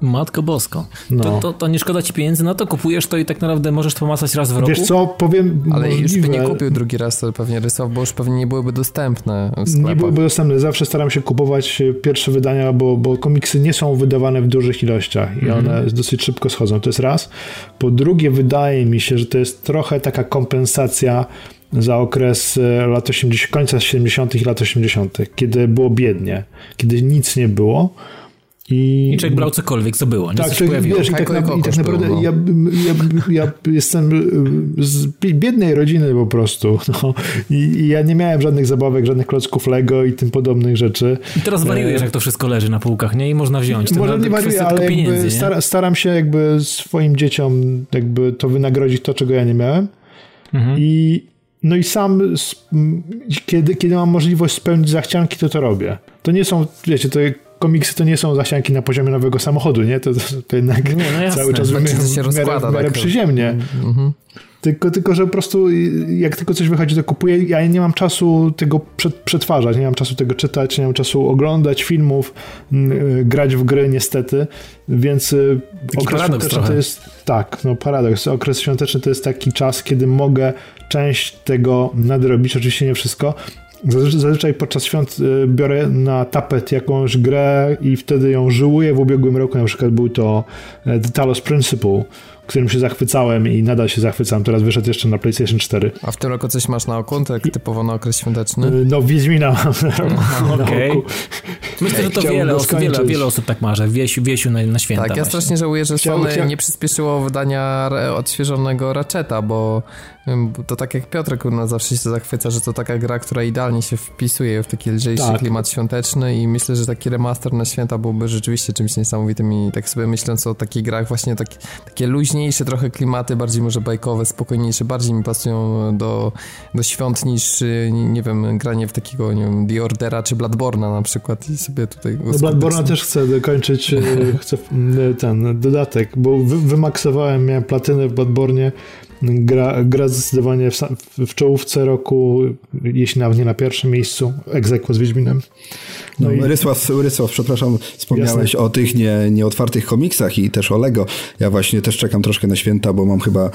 Matko Bosko. No. To, to, to, nie szkoda ci pieniędzy na to? Kupujesz to i tak naprawdę możesz to pomacać raz w roku? Wiesz co, powiem Ale możliwe. już by nie kupił drugi raz to pewnie rysów, bo już pewnie nie byłyby dostępne. Nie byłyby dostępne. Zawsze staram się kupować pierwsze wydania, bo, bo komiksy nie są wydawane w dużych ilościach i one mm. dosyć szybko schodzą. To jest raz. Po drugie, wydaje mi się, że to jest trochę taka kompensacja za okres e, lat 80, końca 70. i lat 80., kiedy było biednie, kiedy nic nie było i, I człowiek brał cokolwiek, co było. Nie? Tak, człowiek, wiesz, i tak, na, i tak naprawdę no. ja, ja, ja, jestem z biednej rodziny po prostu. [LAUGHS] No. I, I, ja nie miałem żadnych zabawek, żadnych klocków Lego i tym podobnych rzeczy. I teraz wariujesz, e... jak to wszystko leży na półkach, nie? I można wziąć. To Może nie wariuję, ale pieniędzy, stara, staram się jakby swoim dzieciom jakby to wynagrodzić to, czego ja nie miałem. Mhm. I no i sam, kiedy, kiedy mam możliwość spełnić zachcianki, to to robię. To nie są, wiecie, to komiksy to nie są zasianki na poziomie nowego samochodu, nie? To, to jednak nie, no [LAUGHS] cały czas znaczy, w miarę, w miarę, tak. przyziemnie. Mm -hmm. Tylko, tylko, że po prostu jak tylko coś wychodzi, to kupuję. Ja nie mam czasu tego przetwarzać, nie mam czasu tego czytać, nie mam czasu oglądać filmów, y, grać w gry niestety, więc y, taki okres świąteczny trochę. to jest tak, no paradoks. Okres świąteczny to jest taki czas, kiedy mogę część tego nadrobić, oczywiście nie wszystko, Zazwyczaj podczas świąt y, biorę na tapet jakąś grę i wtedy ją żyłuję. W ubiegłym roku na przykład był to e, The Talos Principle, którym się zachwycałem i nadal się zachwycam. Teraz wyszedł jeszcze na PlayStation 4. A w tym roku coś masz na oku, tak typowo na okres świąteczny? Y, no, Wiedźmina mam na okay. oku. Myślę, że to wiele osób, wiele, wiele osób tak ma, że Wiesiu, Wiesiu na, na święta. Tak, ja właśnie. strasznie żałuję, że Sony chcia... nie przyspieszyło wydania odświeżonego Ratcheta, bo to tak jak Piotrek no, zawsze się zachwyca, że to taka gra, która idealnie się wpisuje w taki lżejszy tak. klimat świąteczny i myślę, że taki remaster na święta byłby rzeczywiście czymś niesamowitym i tak sobie myśląc o takich grach właśnie tak, takie luźniejsze trochę klimaty, bardziej może bajkowe, spokojniejsze, bardziej mi pasują do, do świąt niż, nie wiem, granie w takiego, nie wiem, The Ordera czy Bladborna na przykład i sobie tutaj... No Bladborna też chcę dokończyć, e, [LAUGHS] chcę ten dodatek, bo wymaksowałem, miałem platynę w Bladbornie, gra, gra zdecydowanie w, w czołówce roku, jeśli nawet nie na pierwszym miejscu, egzekwo z Wiedźminem. No, no i... Rysław, Rysław, przepraszam, wspomniałeś Jasne. o tych nie, nieotwartych komiksach i też o Lego. Ja właśnie też czekam troszkę na święta, bo mam chyba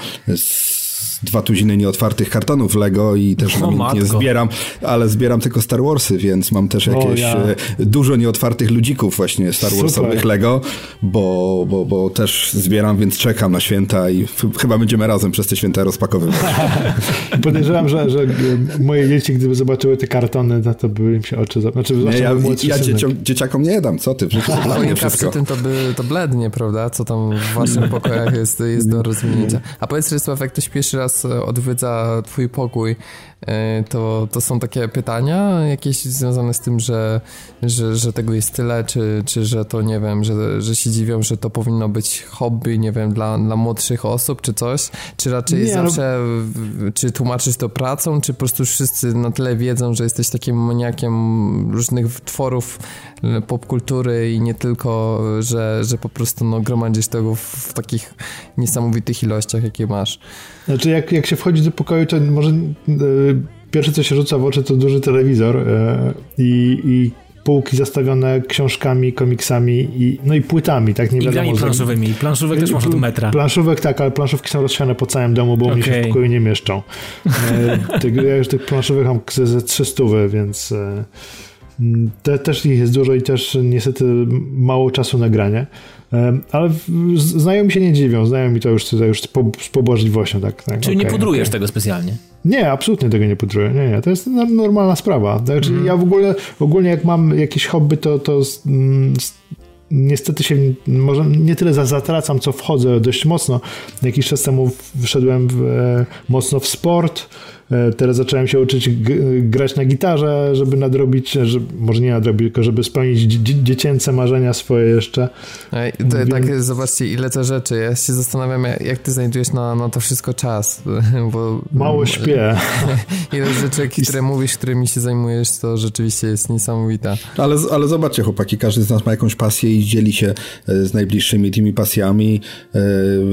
dwa tuziny nieotwartych kartonów Lego i też nie zbieram, ale zbieram tylko Star Warsy, więc mam też jakieś ja. E, dużo nieotwartych ludzików właśnie Star Warsowych Super. Lego, bo, bo, bo też zbieram, więc czekam na święta i chyba będziemy razem przez te święta rozpakowywać. [LAUGHS] Podejrzewam, że, że moje dzieci, gdyby zobaczyły te kartony, no to by im się oczy... Znaczy, nie, ja, ja dzieciom, dzieciakom nie dam, co ty? To [LAUGHS] wszystko. tym to, by, to blednie, prawda? Co tam w waszych pokojach jest, jest do [LAUGHS] rozwinięcia. A powiedz Rysław, jak ktoś pierwszy raz raz odwiedza twój pokój, e, to, to są takie pytania jakieś związane z tym, że, że, że tego jest tyle, czy, czy że to, nie wiem, że, że się dziwią, że to powinno być hobby, nie wiem, dla, dla młodszych osób, czy coś? Czy raczej nie, no- zawsze, no... czy tłumaczysz to pracą, czy po prostu wszyscy na tyle wiedzą, że jesteś takim maniakiem różnych tworów popkultury i nie tylko, że, że po prostu no, gromadzisz tego w, w takich niesamowitych ilościach, jakie masz. Znaczy, jak, jak się wchodzi do pokoju, to może e, pierwsze, co się rzuca w oczy, to duży telewizor e, i, i półki zastawione książkami, komiksami i, no i płytami, tak? Nie I wiadomo. I planszowymi. Planszówek też można do metra. Planszówek tak, ale planszówki są rozsiane po całym domu, bo okay. mnie się w pokoju nie mieszczą. E, tych, ja już tych planszówek mam ze, ze 300, więc e, te, też ich jest dużo i też niestety mało czasu na granie. Ale znajomi się nie dziwią, znajomi to już, to już z pobłażliwością. Tak, tak, Czyli okay, nie pudrujesz okay. tego specjalnie? Nie, absolutnie tego nie pudruję. Nie, nie, to jest normalna sprawa. Znaczy, mm. Ja w ogóle, ogólnie jak mam jakieś hobby, to, to mm, niestety się może nie tyle zatracam, co wchodzę dość mocno. Jakiś czas temu wszedłem w, e, mocno w sport, teraz zacząłem się uczyć grać na gitarze, żeby nadrobić, żeby, może nie nadrobić, tylko żeby spełnić dziecięce marzenia swoje jeszcze. Ej, to, Więc... Tak, zobaczcie, ile to rzeczy. Ja się zastanawiam, jak ty znajdujesz na, na to wszystko czas. [LAUGHS] Bo, Mało śpię. [LAUGHS] ile rzeczy, które mówisz, którymi się zajmujesz, to rzeczywiście jest niesamowita. Ale, ale zobaczcie, chłopaki, każdy z nas ma jakąś pasję i dzieli się e, z najbliższymi tymi pasjami. E,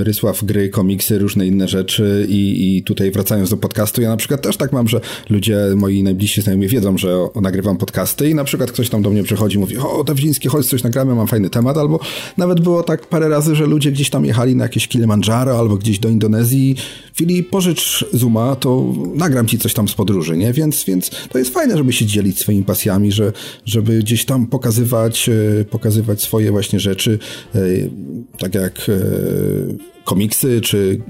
Rysław, gry, komiksy, różne inne rzeczy i, i tutaj wracając do podcastu, ja na przykład przykład też tak mam, że ludzie, moi najbliżsi znajomi wiedzą, że nagrywam podcasty i na przykład ktoś tam do mnie przychodzi i mówi, o, Dawidziński, chodź, coś nagramy, mam fajny temat, albo nawet było tak parę razy, że ludzie gdzieś tam jechali na jakieś Kilimandżaro albo gdzieś do Indonezji, Fili, pożycz Zuma, to nagram ci coś tam z podróży, nie? Więc, więc to jest fajne, żeby się dzielić swoimi pasjami, że, żeby gdzieś tam pokazywać, e, pokazywać swoje właśnie rzeczy, e, tak jak e, komiksy, czy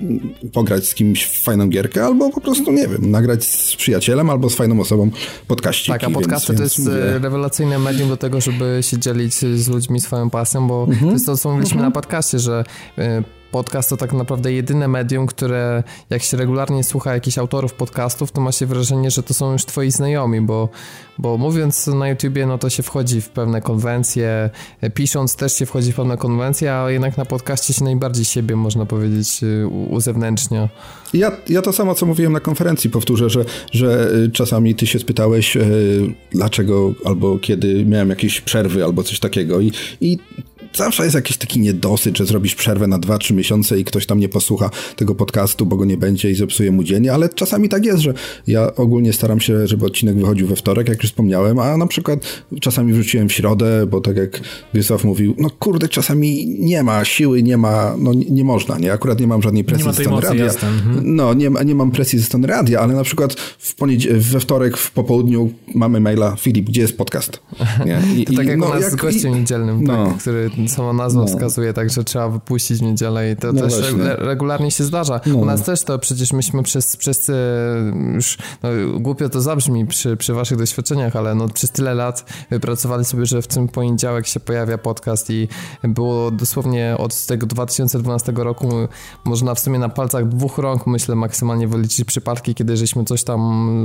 pograć z kimś w fajną gierkę, albo po prostu, nie wiem, nagrać z przyjacielem albo z fajną osobą podkaściki. Tak, a podcasty więc, to jest mówię... rewelacyjne medium do tego, żeby się dzielić z ludźmi swoją pasją, bo mhm. to jest to, co mówiliśmy mhm. na podcaście, że podcast to tak naprawdę jedyne medium, które jak się regularnie słucha jakichś autorów podcastów, to ma się wrażenie, że to są już twoi znajomi, bo, bo mówiąc na YouTubie, no to się wchodzi w pewne konwencje, pisząc też się wchodzi w pewne konwencje, a jednak na podcaście się najbardziej siebie, można powiedzieć, uzewnętrznia. Ja, ja to samo, co mówiłem na konferencji, powtórzę, że, że y, czasami ty się spytałeś, yy, dlaczego albo kiedy miałem jakieś przerwy albo coś takiego i, i zawsze jest jakiś taki niedosyt, że zrobisz przerwę na 2-3 miesiące i ktoś tam nie posłucha tego podcastu, bo go nie będzie i zepsuje mu dzień, ale czasami tak jest, że ja ogólnie staram się, żeby odcinek wychodził we wtorek, jak już wspomniałem, a na przykład czasami wrzuciłem w środę, bo tak jak Wiesław mówił, no kurde, czasami nie ma siły, nie ma, no nie, nie można, nie? Akurat nie mam żadnej presji ze strony radia. Mhm. No, nie, nie mam presji ze strony radia, ale na przykład w we wtorek w popołudniu mamy maila, Filip, gdzie jest podcast? Nie? [LAUGHS] I, to tak jak no, u nas jak, z gościem niedzielnym, no. tak, który sama nazwa no. wskazuje, tak, że trzeba wypuścić w niedzielę i to no też re regularnie się zdarza. No. U nas też to przecież myśmy przez, przez już, no, głupio to zabrzmi przy, przy waszych doświadczeniach, ale no przez tyle lat wypracowali sobie, że w tym poniedziałek się pojawia podcast i było dosłownie od tego 2012 roku można w sumie na palcach dwóch rąk myślę maksymalnie wyliczyć przypadki, kiedy żeśmy coś tam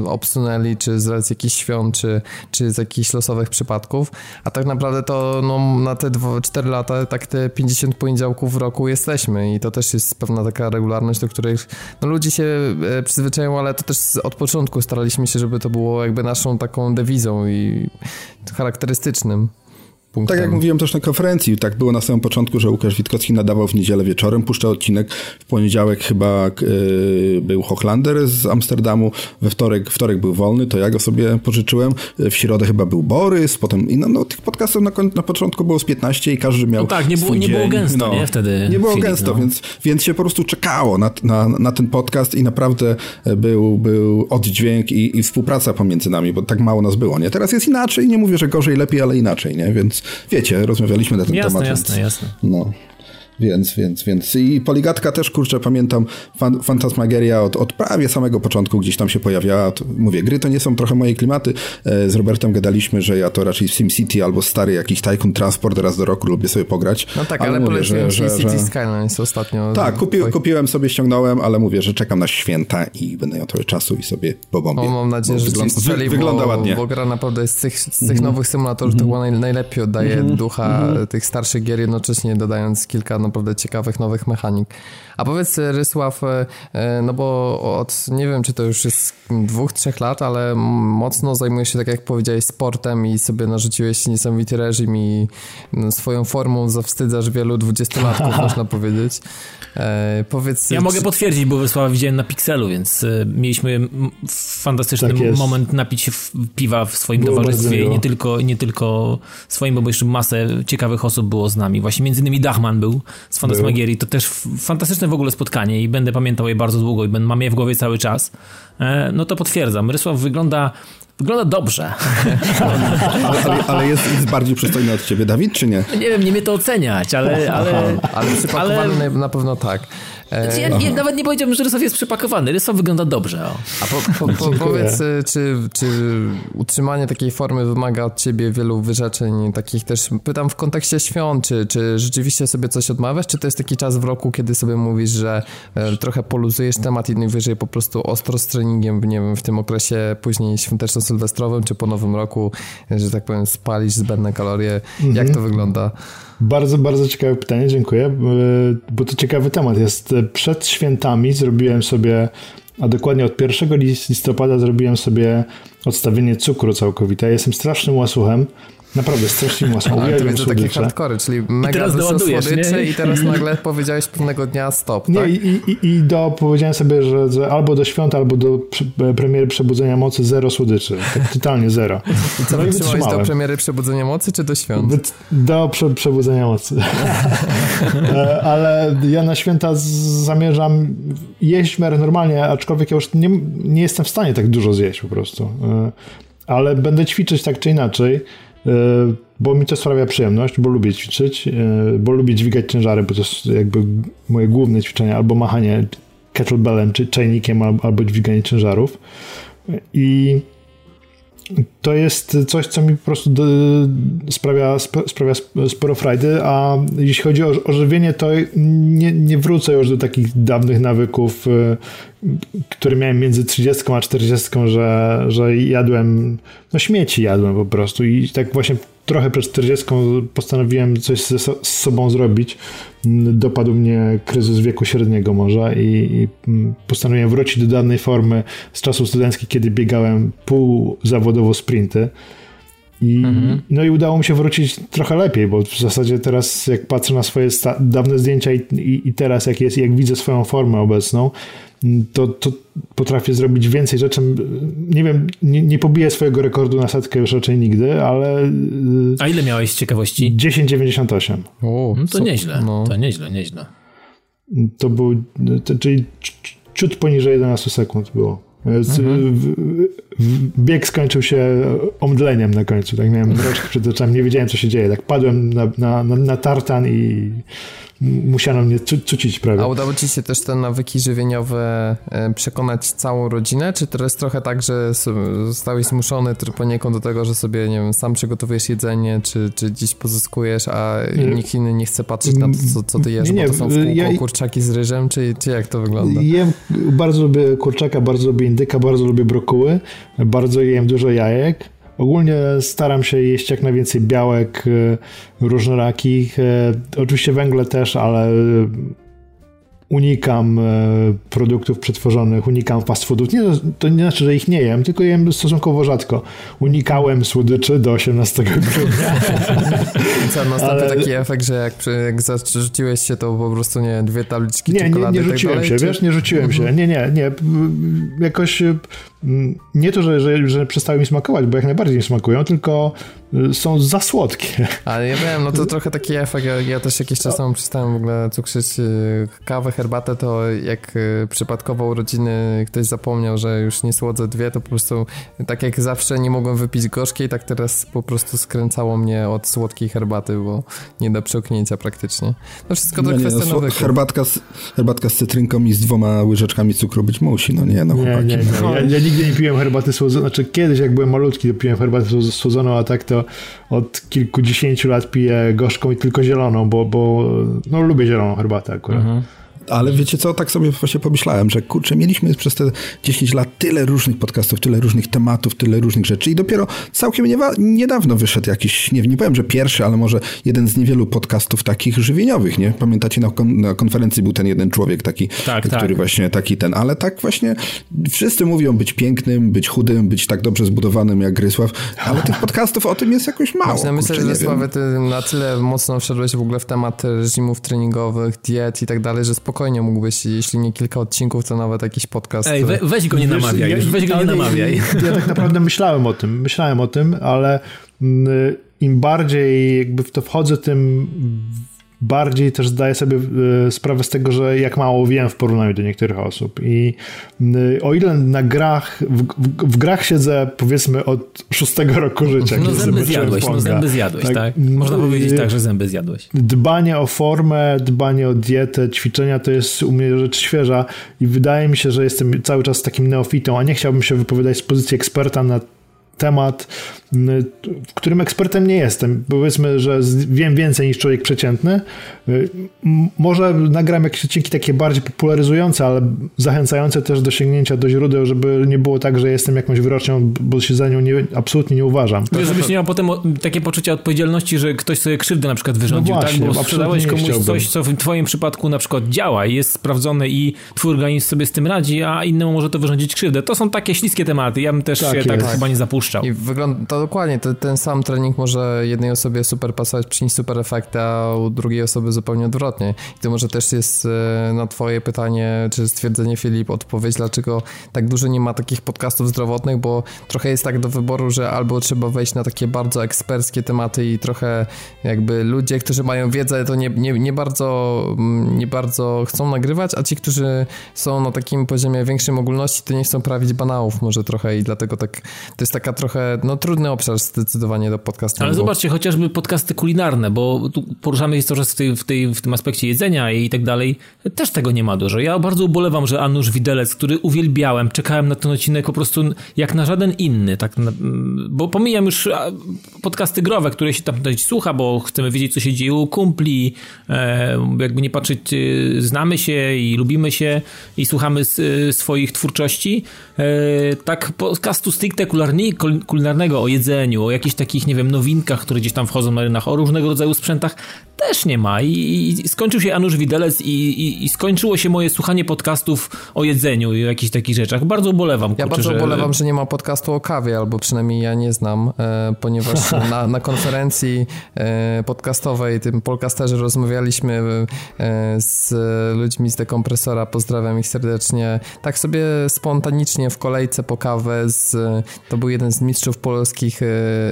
obsunęli, czy z racji jakichś świąt, czy, czy z jakichś losowych przypadków, a tak naprawdę to no, na te 4 lata tak te 50 poniedziałków w roku jesteśmy i to też jest pewna taka regularność, do której no, ludzie się e, przyzwyczają, ale to też od początku staraliśmy się, żeby to było jakby naszą taką dewizą i charakterystycznym punktem. Tak jak mówiłem też na konferencji, tak było na samym początku, że Łukasz Witkowski nadawał w niedzielę wieczorem, puszczał odcinek, w poniedziałek chyba yy, był Hochlander z Amsterdamu, we wtorek, wtorek był wolny, to ja go sobie pożyczyłem, w środę chyba był Borys, potem i no, no tych podcastów na, na początku było z 15 i każdy miał No tak, nie było, nie było gęsto, no, nie? Wtedy Nie było Filip, gęsto, no. więc, więc się po prostu czekało na, na, na ten podcast i naprawdę był, był oddźwięk i, i współpraca pomiędzy nami, bo tak mało nas było, nie? Teraz jest inaczej, nie mówię, że gorzej, lepiej, ale inaczej, nie? Więc wiecie, rozmawialiśmy na ten jasne, temat. Jasne, jasne, No. Więc, więc, więc i Poligatka też, kurczę, pamiętam, fan, Fantasmagieria od, od prawie samego początku gdzieś tam się pojawiała. To, mówię, gry to nie są trochę moje klimaty. E, z Robertem gadaliśmy, że ja to raczej w SimCity albo stary jakiś Tycoon Transport raz do roku lubię sobie pograć. No tak, ale, ale mówię, że, że, że... City Skylines ostatnio. Tak, kupi, kupiłem sobie, ściągnąłem, ale mówię, że czekam na święta i będę miał trochę czasu i sobie pobombię. O, mam nadzieję, że wygląda, strzeli, wygląda bo, ładnie. Bo gra naprawdę z tych, z tych mm nowych symulatorów mm to chyba najlepiej oddaje mm ducha mhm. tych starszych gier, jednocześnie dodając kilka naprawdę ciekawych nowych mechanik. A powiedz Rysław, e, e, no bo od, nie wiem czy to już jest dwóch, trzech lat, ale mocno zajmujesz się, tak jak powiedziałeś, sportem i sobie narzuciłeś niesamowity reżim i no, swoją formą zawstydzasz wielu dwudziestolatków, [LAUGHS] można powiedzieć. E, powiedz... Ja czy... mogę potwierdzić, bo Wysława widziałem na Pixelu, więc e, mieliśmy fantastyczny tak moment napić się piwa w swoim było towarzystwie i nie tylko, nie tylko swoim, bo jeszcze masę ciekawych osób było z nami. Właśnie między innymi Dachman był z Fantasmagierii. To też fantastyczne w ogóle spotkanie i będę pamiętał je bardzo długo i mam je w głowie cały czas. E, no to potwierdzam. Rysław wygląda Wygląda dobrze. [LAUGHS] ale, ale, ale jest, jest, bardziej przystojny od ciebie, Dawid, czy nie? Nie wiem, nie mnie to oceniać, ale... Ale, ale przypakowany ale... na pewno tak. Znaczy, ja nie, nawet nie powiedziałbym, że Rysow jest przypakowany. Rysow wygląda dobrze. O. A po, po, po, powiedz, y, czy, czy utrzymanie takiej formy wymaga od ciebie wielu wyrzeczeń, takich też, pytam w kontekście świąt, czy, czy rzeczywiście sobie coś odmawiasz, czy to jest taki czas w roku, kiedy sobie mówisz, że e, trochę poluzujesz temat i najwyżej po prostu ostro z treningiem, nie wiem, w tym okresie później świąteczno-sylwestrowym, czy po nowym roku, że tak powiem, spalisz zbędne kalorie. Mhm. Jak to wygląda? Bardzo, bardzo ciekawe pytanie, dziękuję, e, bo to ciekawy temat jest. Przed świętami zrobiłem sobie, a dokładnie od 1 listopada zrobiłem sobie odstawienie cukru całkowite. Jestem strasznym łasuchem Naprawdę, strasznie mocno. Ale to widzę takie hardkory, czyli mega dużo słodyczy nie? i teraz nagle powiedziałeś pewnego dnia stop, Nie, tak? i, i, i do, powiedziałem sobie, że, że, albo do świąt, albo do premiery Przebudzenia Mocy zero słodyczy. Tak totalnie zero. I co, no wytrzymałeś do premiery Przebudzenia Mocy, czy do świąt? Do prze, Przebudzenia Mocy. [LAUGHS] E, ale ja na święta zamierzam jeść w miarę normalnie, aczkolwiek ja już nie, nie jestem w stanie tak dużo zjeść po prostu. E, ale będę ćwiczyć tak czy inaczej, e, bo mi to sprawia przyjemność, bo lubię ćwiczyć, bo lubię dźwigać ciężary, bo to jest jakby moje główne ćwiczenie, albo machanie kettlebellem, czy czajnikiem, albo dźwiganie ciężarów. I to jest coś, co mi po prostu sprawia, sprawia sporo frajdy, a jeśli chodzi o, o żywienie, to nie, nie wrócę już do takich dawnych nawyków, y, które miałem między 30 a 40, że, że jadłem, no śmieci jadłem po prostu i tak właśnie trochę przed 40 postanowiłem coś ze, z sobą zrobić. Dopadł mnie kryzys wieku średniego może i, i postanowiłem wrócić do dawnej formy z czasów studenckich, kiedy biegałem pół zawodowo sprinty. I, mhm. No i udało mi się wrócić trochę lepiej, bo w zasadzie teraz jak patrzę na swoje dawne zdjęcia i, i, i, teraz jak jest, jak widzę swoją formę obecną, to, to potrafię zrobić więcej rzeczy. Nie wiem, nie, nie pobiję swojego rekordu na setkę już raczej nigdy, ale... A ile miałeś z ciekawości? 10,98. O, no to co? nieźle, no. to nieźle, nieźle. To był, to, czyli ciut poniżej 11 sekund było. Mhm. Bieg skończył się omdleniem na końcu. Tak miałem mroczki przed oczami, nie wiedziałem co się dzieje. Tak padłem na, na, na, tartan i musiano mnie cucić prawie. A udało ci się też te nawyki żywieniowe e, przekonać całą rodzinę, czy jest trochę tak, że zostałeś zmuszony poniekąd do tego, że sobie, nie wiem, sam przygotowujesz jedzenie, czy, czy dziś pozyskujesz, a nikt inny nie chce patrzeć na to, co, co ty jesz, nie, nie, bo to są w kółko ja, kurczaki z ryżem, czy, czy jak to wygląda? Jem, bardzo lubię kurczaka, bardzo lubię indyka, bardzo lubię brokuły, bardzo jem dużo jajek, Ogólnie staram się jeść jak najwięcej białek e, różnorakich. E, oczywiście węgle też, ale unikam e, produktów przetworzonych, unikam fast foodów. Nie, to nie znaczy, że ich nie jem, tylko jem stosunkowo rzadko. Unikałem słodyczy do 18 grudnia. [LAUGHS] Co, nastąpił taki efekt, że jak, jak zarzuciłeś się, to po prostu nie dwie tabliczki nie, czekolady Nie, nie rzuciłem tak się, wiesz, nie rzuciłem się. Mhm. Nie, nie, nie. Jakoś nie to, że, że, że przestały mi smakować, bo jak najbardziej mi smakują, tylko y, są za słodkie. Ale ja wiem, no to [LAUGHS] trochę taki efekt. Ja, ja też jakiś czas temu przestałem w ogóle cukrzyć y, kawę, herbatę, to jak y, przypadkowo urodziny ktoś zapomniał, że już nie słodzę dwie, to po prostu tak jak zawsze nie mogłem wypić gorzkiej, tak teraz po prostu skręcało mnie od słodkiej herbaty, bo nie da przełknięcia praktycznie. No wszystko to no kwestia no, herbatka z, herbatka z cytrynką i z dwoma łyżeczkami cukru być musi, no nie, no nie, nie, nie. Ja, ja [LAUGHS] nigdy nie piłem herbaty słodzonej, znaczy kiedyś jak byłem malutki, to piłem herbatę słodzoną, a tak to od kilkudziesięciu lat piję gorzką i tylko zieloną, bo, bo no lubię zieloną herbatę akurat. Mhm. Ale wiecie co, tak sobie właśnie pomyślałem, że kurczę, mieliśmy przez te 10 lat tyle różnych podcastów, tyle różnych tematów, tyle różnych rzeczy i dopiero całkiem niedawno wyszedł jakiś, nie, nie powiem, że pierwszy, ale może jeden z niewielu podcastów takich żywieniowych, nie? Pamiętacie, na, kon na konferencji był ten jeden człowiek taki, tak, który tak. właśnie taki ten, ale tak właśnie wszyscy mówią być pięknym, być chudym, być tak dobrze zbudowanym jak Grysław, ale tych podcastów o tym jest jakoś mało. Właśnie, myślę, że Sławy, ty na tyle mocno wszedłeś w ogóle w temat reżimów treningowych, diet i tak dalej, że spokojnie spokojnie mógłbyś, jeśli nie kilka odcinków, to nawet jakiś podcast. Ej, we, weź go nie namawiaj, ja, weź go nie namawiaj. Ja, tak naprawdę myślałem o tym, myślałem o tym, ale mm, im bardziej jakby w to wchodzę, tym bardziej też zdaję sobie e, sprawę z tego, że jak mało wiem w porównaniu do niektórych osób. I e, o ile na grach, w, w, w grach siedzę powiedzmy od szóstego roku życia. No zęby zjadłeś, no zęby zjadłeś, tak? tak? Można powiedzieć tak, że zęby zjadłeś. Dbanie o formę, dbanie o dietę, ćwiczenia to jest u mnie rzecz świeża i wydaje mi się, że jestem cały czas takim neofitą, a nie chciałbym się wypowiadać z pozycji eksperta na temat, w którym ekspertem nie jestem. Powiedzmy, że wiem więcej niż człowiek przeciętny. Może nagram jakieś odcinki takie bardziej popularyzujące, ale zachęcające też do sięgnięcia do źródeł, żeby nie było tak, że jestem jakąś wyrocznią, bo się za nią nie, absolutnie nie uważam. Wiesz, żebyś nie miał potem takie poczucie odpowiedzialności, że ktoś sobie krzywdę na przykład wyrządził, no właśnie, tak? Bo sprzedałeś komuś chciałbym. coś, co w twoim przypadku na przykład działa i jest sprawdzone i twój organizm sobie z tym radzi, a innemu może to wyrządzić krzywdę. To są takie śliskie tematy. Ja bym też tak, się tak chyba nie zapuszczał puszczał. I wygląda to dokładnie, to, ten sam trening może jednej osobie super pasować, przynieść super efekty, a u drugiej osoby zupełnie odwrotnie. I to może też jest e, na twoje pytanie, czy stwierdzenie Filip, odpowiedź, dlaczego tak dużo nie ma takich podcastów zdrowotnych, bo trochę jest tak do wyboru, że albo trzeba wejść na takie bardzo eksperckie tematy i trochę jakby ludzie, którzy mają wiedzę, to nie, nie, nie, bardzo, mm, nie bardzo chcą nagrywać, a ci, którzy są na takim poziomie większej ogólności, to nie chcą prawić banałów może trochę i dlatego tak, to jest taka trochę, no trudny obszar zdecydowanie do podcastu. Ale zobaczcie, chociażby podcasty kulinarne, bo tu poruszamy się coraz w, tej, w, tej, w tym aspekcie jedzenia i tak dalej, też tego nie ma dużo. Ja bardzo ubolewam, że Anusz Widelec, który uwielbiałem, czekałem na ten odcinek po prostu jak na żaden inny, tak, bo pomijam już podcasty growe, które się tam słucha, bo chcemy wiedzieć, co się dzieje u kumpli, e, jakby nie patrzeć, e, znamy się i lubimy się i słuchamy e, swoich twórczości. Tak podcastu stricte kulinarnego o jedzeniu, o jakichś takich, nie wiem, nowinkach, które gdzieś tam wchodzą na rynek, o różnego rodzaju sprzętach, też nie ma. I, i skończył się Anusz Widelec i, i, i, skończyło się moje słuchanie podcastów o jedzeniu i o jakichś takich rzeczach. Bardzo ubolewam. Ja kurczę, bardzo że... ubolewam, że nie ma podcastu o kawie, albo przynajmniej ja nie znam, e, ponieważ [LAUGHS] na, na konferencji e, podcastowej, tym podcasterzy rozmawialiśmy e, z ludźmi z dekompresora, pozdrawiam ich serdecznie. Tak sobie spontanicznie w kolejce po kawę z, to był jeden z mistrzów polskich, e,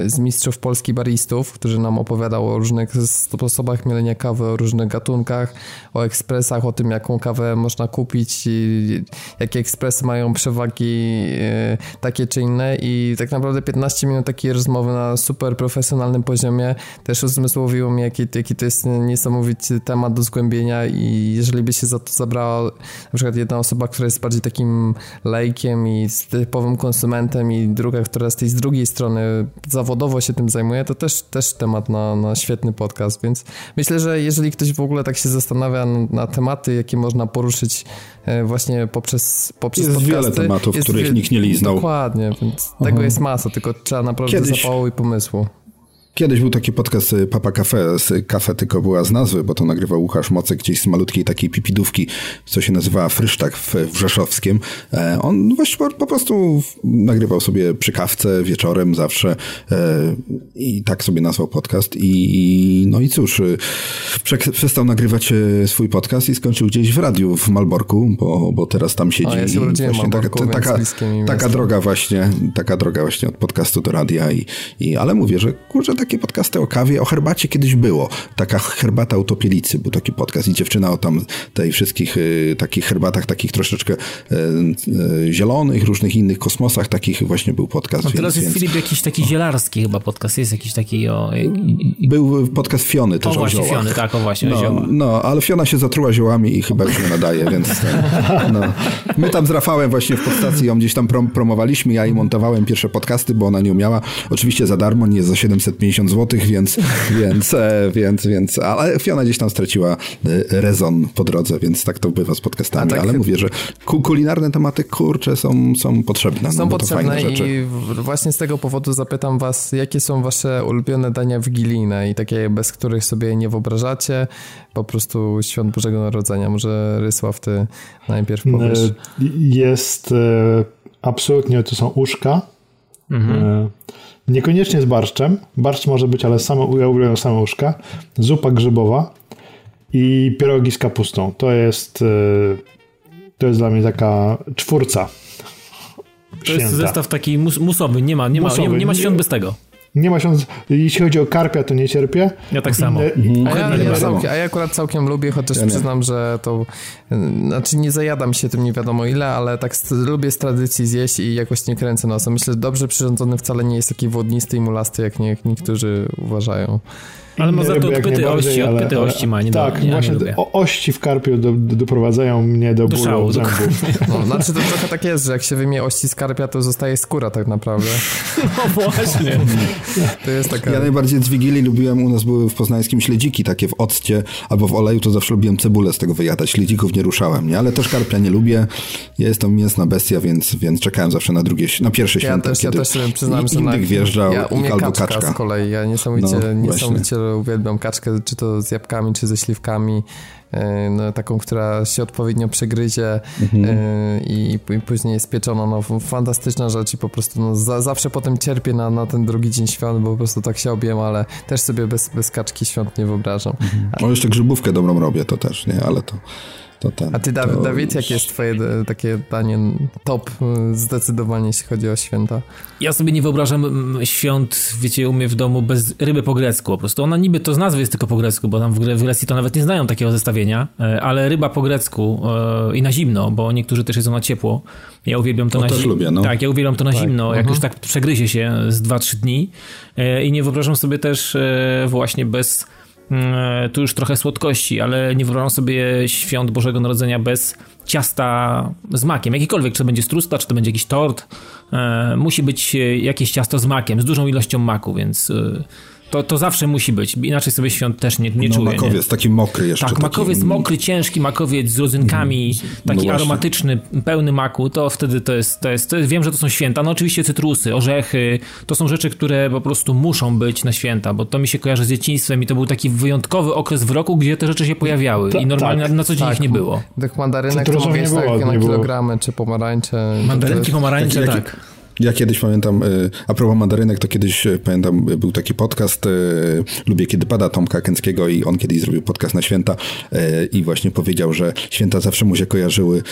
z mistrzów polskich baristów, który nam opowiadał o różnych sposobach sposobach mielenia kawy, o różnych gatunkach, o ekspresach, o tym, jaką kawę można kupić i jakie ekspresy mają przewagi e, takie czy inne. I tak naprawdę 15 minut takiej rozmowy na super profesjonalnym poziomie też uzmysłowiło mi, jaki, jaki to jest niesamowity temat do zgłębienia i jeżeli by się za to zabrała na przykład jedna osoba, która jest bardziej takim lejkiem i typowym konsumentem i druga, która z tej z drugiej strony zawodowo się tym zajmuje, to też, też temat na, na świetny podcast, więc Myślę, że jeżeli ktoś w ogóle tak się zastanawia na tematy, jakie można poruszyć e, właśnie poprzez, poprzez jest podcasty. wiele tematów, jest których nikt nie liznął. Dokładnie, więc Aha. tego jest masa, tylko trzeba naprawdę Kiedyś... zapału i pomysłu. Kiedyś był taki podcast y, Papa Cafe, z kafe tylko była z nazwy, bo to nagrywał Łukasz Mocek gdzieś z malutkiej takiej pipidówki, co się nazywała Frysztak w, w. E, on właśnie po, prostu nagrywał sobie przy kawce wieczorem zawsze e, i tak sobie nazwał podcast i no i cóż, y, przestał nagrywać y, swój podcast i skończył gdzieś w radiu w Malborku, bo, bo teraz tam siedzi. O, ja się urodziłem Malborku, taka, taka, taka droga właśnie, taka droga właśnie od podcastu do radia i, i ale mówię, że kurczę, takie podcasty o kawie, o herbacie kiedyś było. Taka herbata utopielicy był taki podcast i dziewczyna o tam tej wszystkich y, takich herbatach, takich troszeczkę y, y, zielonych, różnych innych kosmosach, takich właśnie był podcast. No teraz więc, jest. Filip jakiś taki zielarski chyba podcast, jest jakiś taki o... Był podcast Fiony też o, właśnie, o Fiony, tak, o właśnie, no, o No, ale Fiona się zatruła ziołami i chyba już nie nadaje, więc no. My tam z Rafałem właśnie w podstacji ją gdzieś tam prom promowaliśmy, ja jej montowałem pierwsze podcasty, bo ona nie umiała. Oczywiście za darmo, nie za 750 50 zł, więc, więc, e, więc, więc, ale Fiona gdzieś tam straciła e, rezon po drodze, więc tak to bywa z podcastami, tak, ale mówię, że kulinarne tematy, kurcze, są, są potrzebne. Są no, potrzebne i właśnie z tego powodu zapytam was, jakie są wasze ulubione dania wigilijne i takie, bez których sobie nie wyobrażacie, po prostu świąt Bożego Narodzenia. Może Rysław, ty najpierw powiesz. E, jest absolutnie, to są uszka. Mhm. Niekoniecznie z barszczem. Barszcz może być, ale same, ja uwielbiam same łóżka. Zupa grzybowa i pierogi z kapustą. To jest, e, to jest dla mnie taka czwórca. To święta. jest zestaw taki mus, musowy. Nie ma, nie, ma, nie, nie ma świąt bez tego. Nie ma się, jeśli chodzi o karpia, to nie cierpię. Ja tak samo. Mhm. A, ja, ja całkiem, a ja akurat całkiem lubię, chociaż ja przyznam, że to, znaczy nie zajadam się tym nie wiadomo ile, ale tak lubię z tradycji zjeść i jakoś nie kręcę nosem. Myślę, że dobrze przyrządzony wcale nie jest taki wodnisty i mulasty, jak nie, niektórzy uważają. Ale ma za to odpyty ości, ale, odpyty ale, ości ma, nie Tak, do, właśnie nie ości w karpiu do, do, doprowadzają mnie do, do bólu szału, zębów. [LAUGHS] No, znaczy to trochę tak jest, że jak się wymie ości z karpia, to zostaje skóra tak naprawdę. [LAUGHS] No właśnie. To jest taka... Ja najbardziej z Wigilii lubiłem, u nas były w poznańskim śledziki takie w occie albo w oleju, to zawsze lubiłem cebulę z tego wyjadać. Śledzików nie ruszałem, nie? Ale też karpia nie lubię. Ja jestem mięsna bestia, więc, więc czekałem zawsze na drugie, na pierwsze ja święta, też, kiedy ja też przyznam, indyk wjeżdżał ja i albo kaczka. kaczka. z kolei, ja niesamowicie, no, niesamowicie uwielbiam kaczkę, czy to z jabłkami, czy ze śliwkami. E, no, taką, która się odpowiednio przegryzie mhm. E, i, i, później jest pieczona. No, fantastyczna rzecz i po prostu no, za, zawsze potem cierpię na, na ten drugi dzień świąt, bo po prostu tak się obiem, ale też sobie bez, bez kaczki świąt nie wyobrażam. Mhm. No jeszcze grzybówkę dobrą robię, to też, nie? Ale to... To ten, A ty, Dawid, to... Dawid, jakie jest twoje e, takie danie top zdecydowanie, jeśli chodzi o święta? Ja sobie nie wyobrażam świąt, wiecie, u mnie w domu bez ryby po grecku. Po prostu ona niby to z nazwy jest tylko po grecku, bo tam w Grecji to nawet nie znają takiego zestawienia, e, ale ryba po grecku e, i na zimno, bo niektórzy też jedzą na ciepło. Ja uwielbiam to, to na zimno. no. Tak, ja uwielbiam to na tak. zimno, jak -huh. już tak przegryzie się z 2-3 dni. I nie wyobrażam sobie też właśnie bez tu już trochę słodkości, ale nie wyobrażam sobie świąt Bożego Narodzenia bez ciasta z makiem. Jakikolwiek, czy to będzie strusta, czy to będzie jakiś tort, e, musi być jakieś ciasto z makiem, z dużą ilością maku, więc e, to, to zawsze musi być. Inaczej sobie świąt też nie, nie no, czuję. Makowiec, nie? taki mokry jeszcze. Tak, makowiec taki... mokry, ciężki makowiec z rodzynkami, mm, no taki aromatyczny, pełny maku, to wtedy to jest, to jest, to jest, wiem, że to są święta. No oczywiście cytrusy, orzechy, to są rzeczy, które po prostu muszą być na święta, bo to mi się kojarzy z dzieciństwem i to był taki wyjątkowy okres w roku, gdzie te rzeczy się pojawiały Ta, i normalnie tak, na, na co dzień tak, ich nie było. Tych mandarynek to mogę tak na kilogramy, czy pomarańcze. Mandarynki, pomarańcze, tak. Ja kiedyś pamiętam, y, a propos mandarynek, to kiedyś y, pamiętam, był taki podcast, y, lubię kiedy pada Tomka Kęckiego i on kiedyś zrobił podcast na święta i właśnie powiedział, że święta zawsze mu się kojarzyły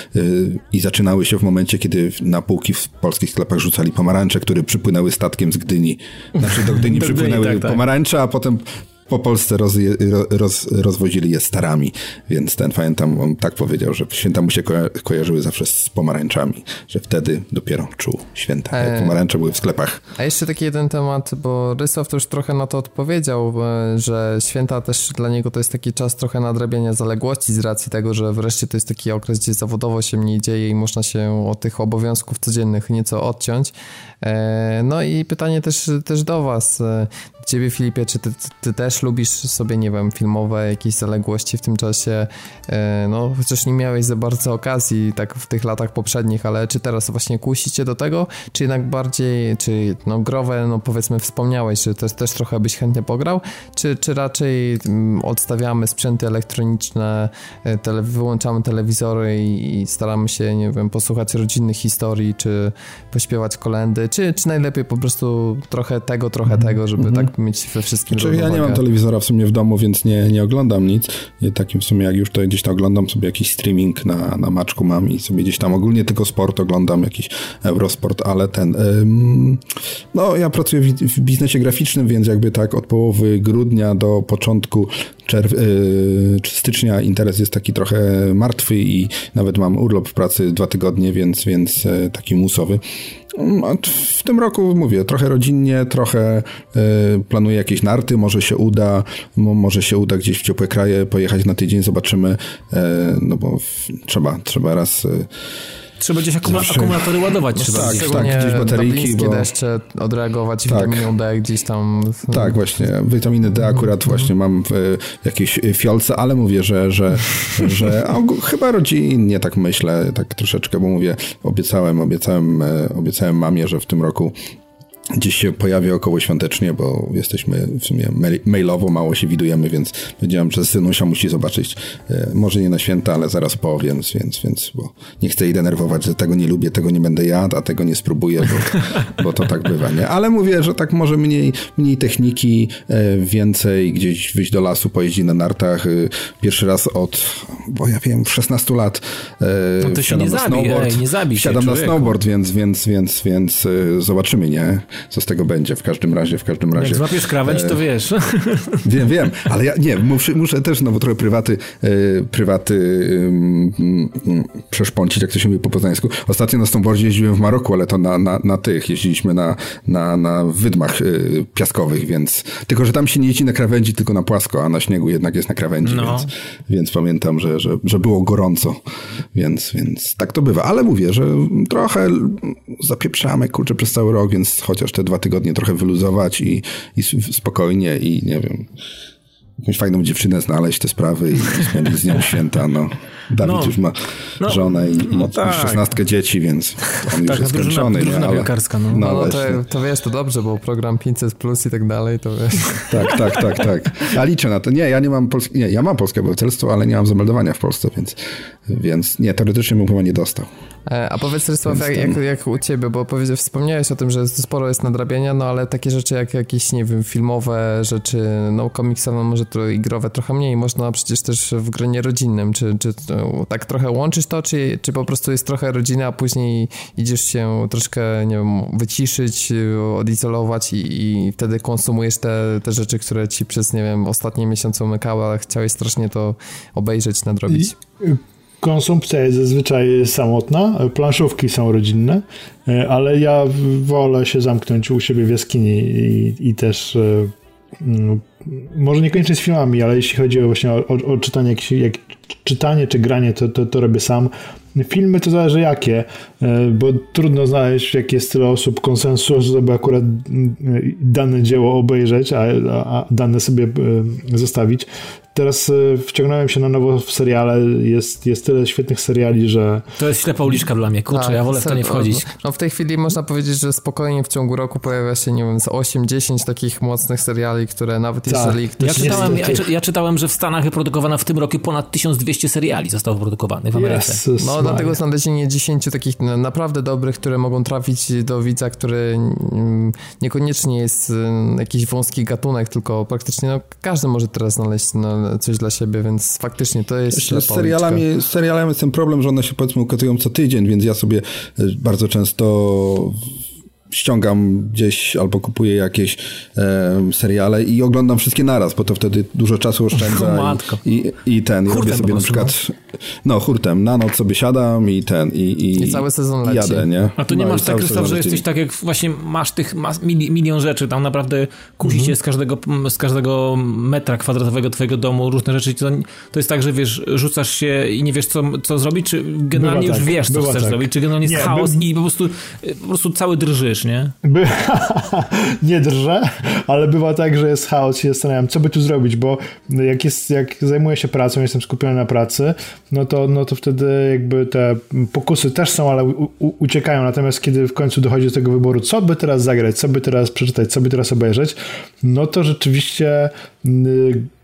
i zaczynały się w momencie, kiedy na półki w polskich sklepach rzucali pomarańcze, które przypłynęły statkiem z Gdyni. Znaczy do Gdyni [LAUGHS] do przypłynęły Gdyni, tak, tak. pomarańcze, a potem po Polsce roz, roz, rozwozili je starami, więc ten pamiętam, on tak powiedział, że święta mu się ko kojarzyły zawsze z pomarańczami, że wtedy dopiero czuł święta, e, pomarańcze były w sklepach. A jeszcze taki jeden temat, bo Rysław to już trochę na to odpowiedział, że święta też dla niego to jest taki czas trochę nadrabiania zaległości z racji tego, że wreszcie to jest taki okres, gdzie zawodowo się mniej dzieje i można się od tych obowiązków codziennych nieco odciąć. E, no i pytanie też, też do was. E, ciebie Filipie, czy ty, ty, też lubisz sobie, nie wiem, filmowe jakieś zaległości w tym czasie? E, no, chociaż nie miałeś za bardzo okazji tak w tych latach poprzednich, ale czy teraz właśnie kusicie do tego? Czy jednak bardziej, czy no growe, no powiedzmy wspomniałeś, że też, też trochę byś chętnie pograł? Czy, czy raczej mm, odstawiamy sprzęty elektroniczne, tele, wyłączamy telewizory i, i staramy się, nie wiem, posłuchać rodzinnych historii, czy pośpiewać kolendy? czy, czy najlepiej po prostu trochę tego, trochę mhm. tego, żeby mm -hmm. tak mieć we wszystkim znaczy, Ja nie mam telewizora w sumie w domu, więc nie, nie oglądam nic. I takim w sumie jak już to gdzieś tam oglądam sobie jakiś streaming na, na maczku mam i sobie gdzieś tam ogólnie tylko sport oglądam, jakiś Eurosport, ale ten... Ym, no ja pracuję w, w biznesie graficznym, więc jakby tak od połowy grudnia do początku czerw- yy, stycznia interes jest taki trochę martwy i nawet mam urlop w pracy dwa tygodnie, więc, więc yy, taki musowy. Mm, w tym roku mówię, trochę rodzinnie, trochę yy, planuję jakieś narty, może się uda, może się uda gdzieś w ciepłe kraje pojechać na tydzień, zobaczymy, no bo trzeba, trzeba raz Trzeba gdzieś akumula akumulatory ładować. No, trzeba tak, gdzieś. tak, gdzieś bateryjki. Bo... deszcze odreagować tak. witaminą D gdzieś tam. Tak, właśnie. Witaminy D akurat mhm. właśnie mam w jakiejś fiolce, ale mówię, że, że, [LAUGHS] że chyba rodzinnie tak myślę, tak troszeczkę, bo mówię, obiecałem, obiecałem, e, obiecałem mamie, że w tym roku gdzieś się pojawia około świątecznie, bo jesteśmy w sumie mailowo, mało się widujemy, więc powiedziałem, że synusia musi zobaczyć, e, może nie na święta, ale zaraz po, więc, więc, więc bo nie chcę jej denerwować, że tego nie lubię, tego nie będę jadł, a tego nie spróbuję, bo, bo to tak bywa, nie? Ale mówię, że tak może mniej, mniej techniki, e, więcej gdzieś wyjść do lasu, pojeździć na nartach. E, pierwszy raz od, bo ja wiem, 16 lat no to się nie na zabij, snowboard. Ej, nie zabij się, Wsiadam na snowboard, więc, więc, więc, więc zobaczymy, nie? Co z tego będzie. W każdym razie, w każdym razie. Jak złapiesz krawędź, to e, wiesz. [LAUGHS] Wiem, wiem, ale ja nie, muszę, muszę też, no bo trochę prywaty, e, prywaty y, przeszpącić, jak to się mówi po poznańsku. Ostatnio na snowboardzie jeździłem w Maroku, ale to na, na, na tych, jeździliśmy na, na, na wydmach y, piaskowych, więc tylko, że tam się nie jeździ na krawędzi, tylko na płasko, a na śniegu jednak jest na krawędzi, no. więc, więc pamiętam, że, że, że było gorąco, więc, więc tak to bywa. Ale mówię, że trochę zapieprzamy, kurczę, przez cały rok, więc chociaż te dwa tygodnie trochę wyluzować i, i spokojnie i nie wiem, jakąś fajną dziewczynę znaleźć, te sprawy i spędzić z nią święta, no. Dawid no, już ma no, żonę i, no tak. 16 dzieci, więc on tak, już jest skończony. Drużyna, nie? Ale, no. no, no, no to, to, wiesz, to dobrze, bo program 500 plus i tak dalej, to wiesz. Tak, tak, tak, tak. Ja liczę na to. Nie, ja nie mam polskiego, nie, ja mam polskie obywatelstwo, ale nie mam zameldowania w Polsce, więc, więc nie, teoretycznie bym chyba nie dostał. E, a powiedz Rysław, jak, jak, jak, u ciebie, bo wspomniałeś o tym, że sporo jest nadrabiania, no ale takie rzeczy jak jakieś, nie wiem, filmowe rzeczy, no komiksowe, może to i growe trochę mniej, można przecież też w gronie rodzinnym, czy, czy tak trochę łączysz to, czy, czy po prostu jest trochę rodzina, a później idziesz się troszkę, nie wiem, wyciszyć, odizolować i, i wtedy konsumujesz te, te rzeczy, które ci przez, nie wiem, ostatnie miesiące umykały, ale chciałeś strasznie to obejrzeć, nadrobić. I Konsumpcja jest zazwyczaj samotna, planszówki są rodzinne, e, ale ja wolę się zamknąć u siebie w jaskini i, i też e, mm, może niekoniecznie z filmami, ale jeśli chodzi o właśnie o, o czytanie, jak, jak, czytanie czy granie, to, to, to robię sam. Filmy to zależy jakie, e, bo trudno znaleźć, jak jest tyle osób konsensus, żeby akurat mm, dane dzieło obejrzeć, a, a dane sobie zostawić. Teraz e, wciągnąłem się na nowo w seriale. Jest, jest tyle świetnych seriali, że. To jest ślepa uliczka dla mnie. Kurczę, tak, ja wolę w to nie wchodzić. No w tej chwili można powiedzieć, że spokojnie w ciągu roku pojawia się, nie wiem, z 8-10 takich mocnych seriali, które nawet tak. jeżeli ktoś. Ja czytałem, ja, ja, czytałem, że w Stanach wyprodukowano w tym roku ponad 1200 seriali zostało wyprodukowanych w Ameryce. Jezus no dlatego znalezienie 10 takich naprawdę dobrych, które mogą trafić do widza, który mm, niekoniecznie jest y, jakiś wąski gatunek, tylko praktycznie no, każdy może teraz znaleźć coś dla siebie, więc faktycznie to jest z serialami, z serialami jest ten problem, że one się powiedzmy ukazują co tydzień, więc ja sobie e, bardzo często ściągam gdzieś albo kupuję jakieś e, seriale i oglądam wszystkie naraz, bo to wtedy dużo czasu oszczędza i, i, i, ten, ja robię sobie na przykład no. hurtem, na noc sobie siadam i ten i, i, I cały sezon leci. jadę, nie? A tu nie no, masz tak, Krzysztof, że jesteś tak jak właśnie masz tych masz milion rzeczy, tam naprawdę kusi mhm. z każdego, z każdego metra kwadratowego twojego domu różne rzeczy, to, to jest tak, że wiesz, rzucasz się i nie wiesz co, co zrobić, czy generalnie Bywa już tak. wiesz co Bywa chcesz tak. zrobić, czy generalnie jest nie, chaos by... i po prostu, po prostu cały drżysz nie? By... [LAUGHS] nie drżę, ale bywa tak, że jest chaos i się zastanawiam, co by tu zrobić, bo jak, jest, jak zajmuję się pracą, jestem skupiony na pracy, no to, no to wtedy jakby te pokusy też są, ale u, u, uciekają. Natomiast kiedy w końcu dochodzi do tego wyboru, co by teraz zagrać, co by teraz przeczytać, co by teraz obejrzeć, no to rzeczywiście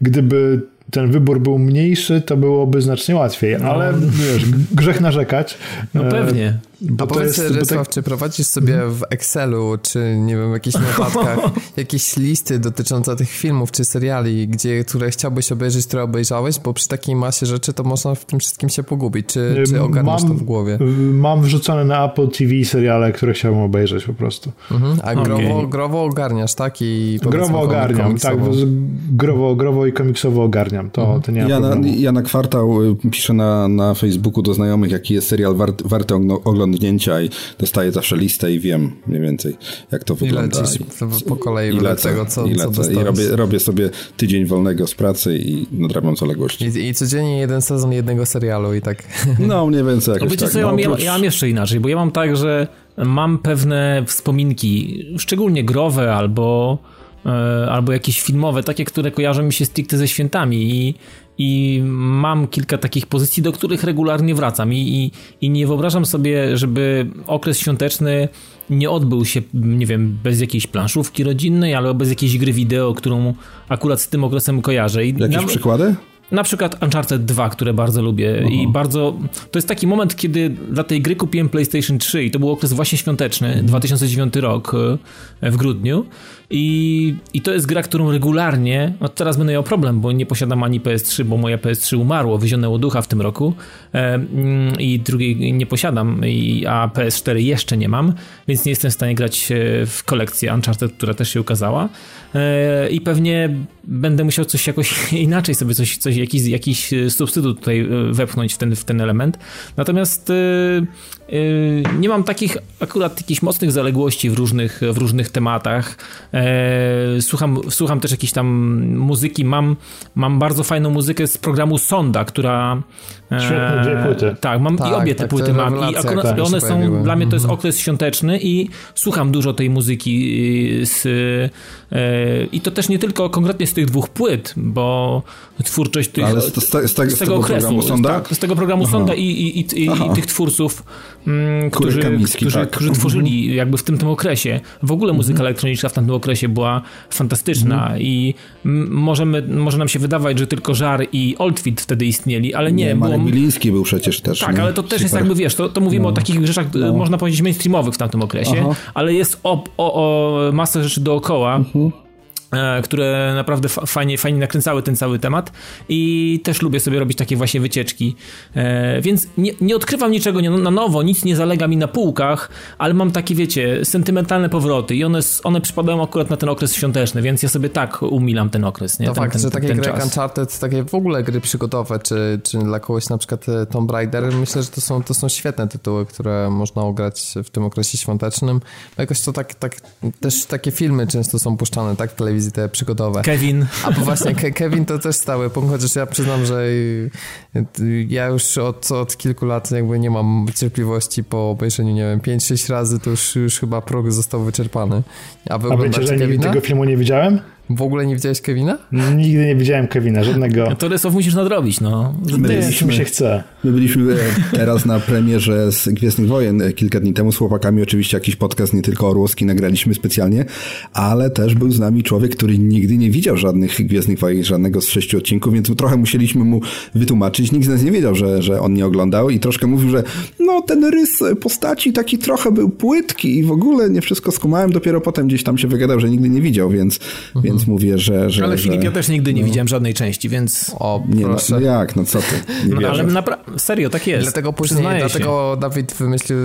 gdyby ten wybór był mniejszy, to byłoby znacznie łatwiej, no. ale wiesz, grzech narzekać. No pewnie. Bo A powiedz, jest, Rysław, tak... czy prowadzisz sobie mhm. w Excelu, czy nie wiem, w jakichś notatkach, [LAUGHS] jakieś listy dotyczące tych filmów, czy seriali, gdzie, które chciałbyś obejrzeć, które obejrzałeś? Bo przy takiej masie rzeczy to można w tym wszystkim się pogubić. Czy, czy ogarniasz mam, to w głowie? Mam wrzucone na Apple TV seriale, które chciałbym obejrzeć po prostu. Mhm. A growo, okay. growo ogarniasz, tak? I growo ogarniam, tak. Growo, growo i komiksowo ogarniam. To, mhm. to nie ja, na, ja na kwartał y, piszę na, na Facebooku do znajomych, jaki jest serial wart, warty oglądać oglądnięcia i dostaję zawsze listę i wiem mniej więcej, jak to wygląda. I po kolei i lecę, tego, co, i, lecę. co I robię, robię sobie tydzień wolnego z pracy i nadrabiam zaległości. I, I codziennie jeden sezon jednego serialu i tak. No, mniej więcej jakoś wiecie tak. Co, ja, mam, ja, ja mam jeszcze inaczej, bo ja mam tak, że mam pewne wspominki, szczególnie growe albo e, albo jakieś filmowe, takie, które kojarzą mi się stricte ze świętami i i mam kilka takich pozycji, do których regularnie wracam i, i, i nie wyobrażam sobie, żeby okres świąteczny nie odbył się, nie wiem, bez jakiejś planszówki rodzinnej, albo bez jakiejś gry wideo, którą akurat z tym okresem kojarzę. I Jakieś przykłady? Na przykład Uncharted 2, które bardzo lubię i bardzo... To jest taki moment, kiedy dla tej gry kupiłem PlayStation 3 i to był okres właśnie świąteczny, uh -huh. 2009 rok e, w grudniu. I, I to jest gra, którą regularnie, no teraz będę miał problem, bo nie posiadam ani PS3, bo moja PS3 umarło, wyzionęło ducha w tym roku e, mm, i drugiej nie posiadam, i, a PS4 jeszcze nie mam, więc nie jestem w stanie grać e, w kolekcję Uncharted, która też się ukazała i pewnie będę musiał coś jakoś [LAUGHS] inaczej sobie coś, coś jakiś, jakiś substytut tutaj e, wepchnąć w ten, w ten element. Natomiast e, nie mam takich akurat jakichś mocnych zaległości w różnych, w różnych tematach. E, słucham, słucham też jakiejś tam muzyki. Mam, mam bardzo fajną muzykę z programu Sonda, która... E, Świetne dwie płyty. Tak, mam tak, i obie te tak, płyty mam. I akurat tak, one są, pojawiły. dla mnie to jest mhm. okres świąteczny i słucham dużo tej muzyki z, i to też nie tylko konkretnie z tych dwóch płyt, bo twórczość tych, Ale z, z, z, z, z tego, okresu, programu Sonda? Tak, z tego programu Aha. Sonda i, i, i, i tych twórców, mm, którzy, którzy, tak. którzy tworzyli mhm. jakby w tym, tym okresie. W ogóle muzyka mhm. elektroniczna w tamtym okresie była fantastyczna mhm. i możemy, może nam się wydawać, że tylko Żar i Oldfit wtedy istnieli, ale nie. nie było... Miliński był przecież też. Tak, nie? ale to też Super. jest jakby, wiesz, to, to mówimy no. o takich rzeczach, no. można powiedzieć, mainstreamowych w tamtym okresie, Aha. ale jest o, o, o masę rzeczy dookoła, mhm które naprawdę fajnie, fajnie nakręcały ten cały temat i też lubię sobie robić takie właśnie wycieczki. E, więc nie, nie odkrywam niczego na nowo, nic nie zalega mi na półkach, ale mam takie, wiecie, sentymentalne powroty i one, one przypadają akurat na ten okres świąteczny, więc ja sobie tak umilam ten okres. Nie? To ten, fakt, ten, że takie ten gry jak Uncharted, takie w ogóle gry przygodowe, czy, czy dla kogoś na przykład e, Tomb Raider, myślę, że to są, to są świetne tytuły, które można ograć w tym okresie świątecznym. Jakoś to tak, tak też takie filmy często są puszczane, tak, w telewizji te przygodowe. Kevin. A bo właśnie Ke Kevin to też stały punkt, chociaż ja przyznam, że ja już od, od kilku lat jakby nie mam cierpliwości po obejrzeniu, nie wiem, 5-6 razy, to już, już chyba próg został wyczerpany. A wy A będzie, że Kevina? tego filmu nie widziałem? W ogóle nie widziałeś Kevina? Nigdy nie widziałem Kevina, żadnego. To rysów musisz nadrobić, no. My byliśmy, się chce. My byliśmy e, teraz na premierze z Gwiezdnych Wojen e, kilka dni temu z chłopakami. Oczywiście jakiś podcast nie tylko Orłowski nagraliśmy specjalnie, ale też był z nami człowiek, który nigdy nie widział żadnych Gwiezdnych Wojen, żadnego z sześciu odcinków, więc trochę musieliśmy mu wytłumaczyć. Nikt z nas nie wiedział, że, że on nie oglądał i troszkę mówił, że no ten rys postaci taki trochę był płytki i w ogóle nie wszystko skumałem. Dopiero potem gdzieś tam się wygadał, że nigdy nie widział, więc, mhm. więc mówię, że, że... Ale Filip, ja też nigdy nie no. widziałem żadnej części, więc... O, nie, no, no, jak, no co ty? No, ale napra- serio, tak jest. Dlatego później, dlatego się. Dawid wymyślił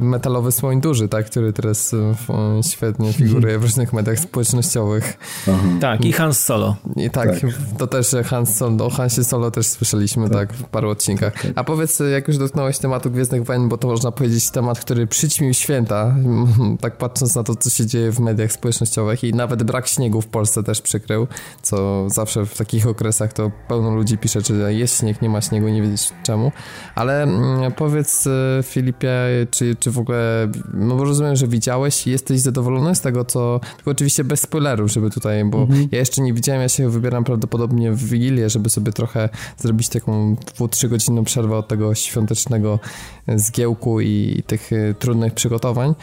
metalowy słoń duży, tak, który teraz e, świetnie figuruje w różnych mediach społecznościowych. Aha. Tak, i Hans Solo. I tak, tak. to też Hans Solo, o Hansie Solo też słyszeliśmy, tak, tak w paru odcinkach. Tak. A powiedz, jak już dotknąłeś tematu Gwiezdnych Wojen, bo to można powiedzieć temat, który przyćmił święta, [LAUGHS] tak patrząc na to, co się dzieje w mediach społecznościowych i nawet brak śniegu w Polsce też przykrył, co zawsze w takich okresach to pełno ludzi pisze, czy jest śnieg, nie ma śniegu, nie wiedzieć czemu. Ale mm, powiedz e, Filipie, czy, czy w ogóle, no bo rozumiem, że widziałeś i jesteś zadowolony z tego, co, tylko oczywiście bez spoilerów, żeby tutaj, bo mhm. ja jeszcze nie widziałem, ja się wybieram prawdopodobnie w Wigilię, żeby sobie trochę zrobić taką dwu, trzy godzinną przerwę od tego świątecznego zgiełku i tych e, trudnych przygotowań.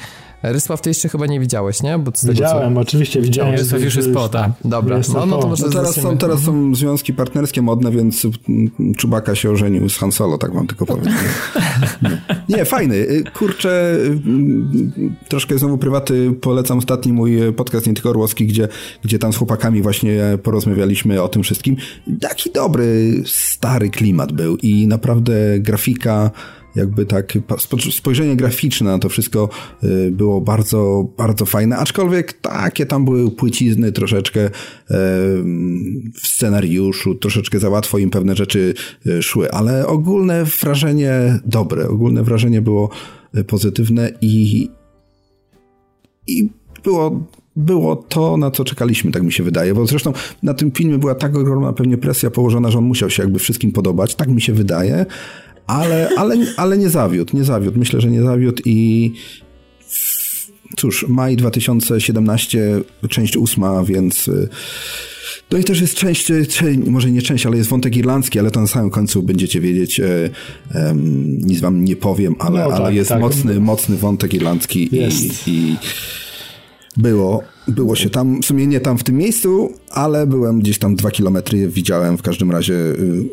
Rysław, ty jeszcze chyba nie widziałeś, nie? Bo widziałem, co... oczywiście widziałem. Rysław już jest po, tak. Dobra, no, no to może no teraz, są, teraz są związki partnerskie modne, więc Czubaka się ożenił z Han Solo, tak mam tylko powiedzieć. nie, fajny. Y, kurczę, y, troszkę znowu prywaty polecam ostatni mój podcast, nie tylko Orłowski, gdzie, gdzie tam z chłopakami właśnie porozmawialiśmy o tym wszystkim. Taki dobry, stary klimat był i naprawdę grafika jakby tak spojrzenie graficzne na to wszystko y, było bardzo, bardzo fajne, aczkolwiek takie tam były płycizny troszeczkę y, w scenariuszu, troszeczkę za łatwo im pewne rzeczy y, szły, ale ogólne wrażenie dobre, ogólne wrażenie było pozytywne i, i było było to, na co czekaliśmy, tak mi się wydaje. Bo zresztą na tym filmie była tak ogromna pewnie presja położona, że on musiał się jakby wszystkim podobać, tak mi się wydaje ale, ale, ale nie zawiódł, nie zawiódł. Myślę, że nie zawiódł i cóż, maj 2017, część ósma, więc y, no i też jest część, część, może nie część, ale jest wątek irlandzki, ale to na samym końcu będziecie wiedzieć, um, nic wam nie powiem, ale, no, tak, ale jest tak. mocny, mocny wątek irlandzki i, i było było się tam, w sumie nie tam w tym miejscu, ale byłem gdzieś tam dwa kilometry, widziałem w każdym razie y,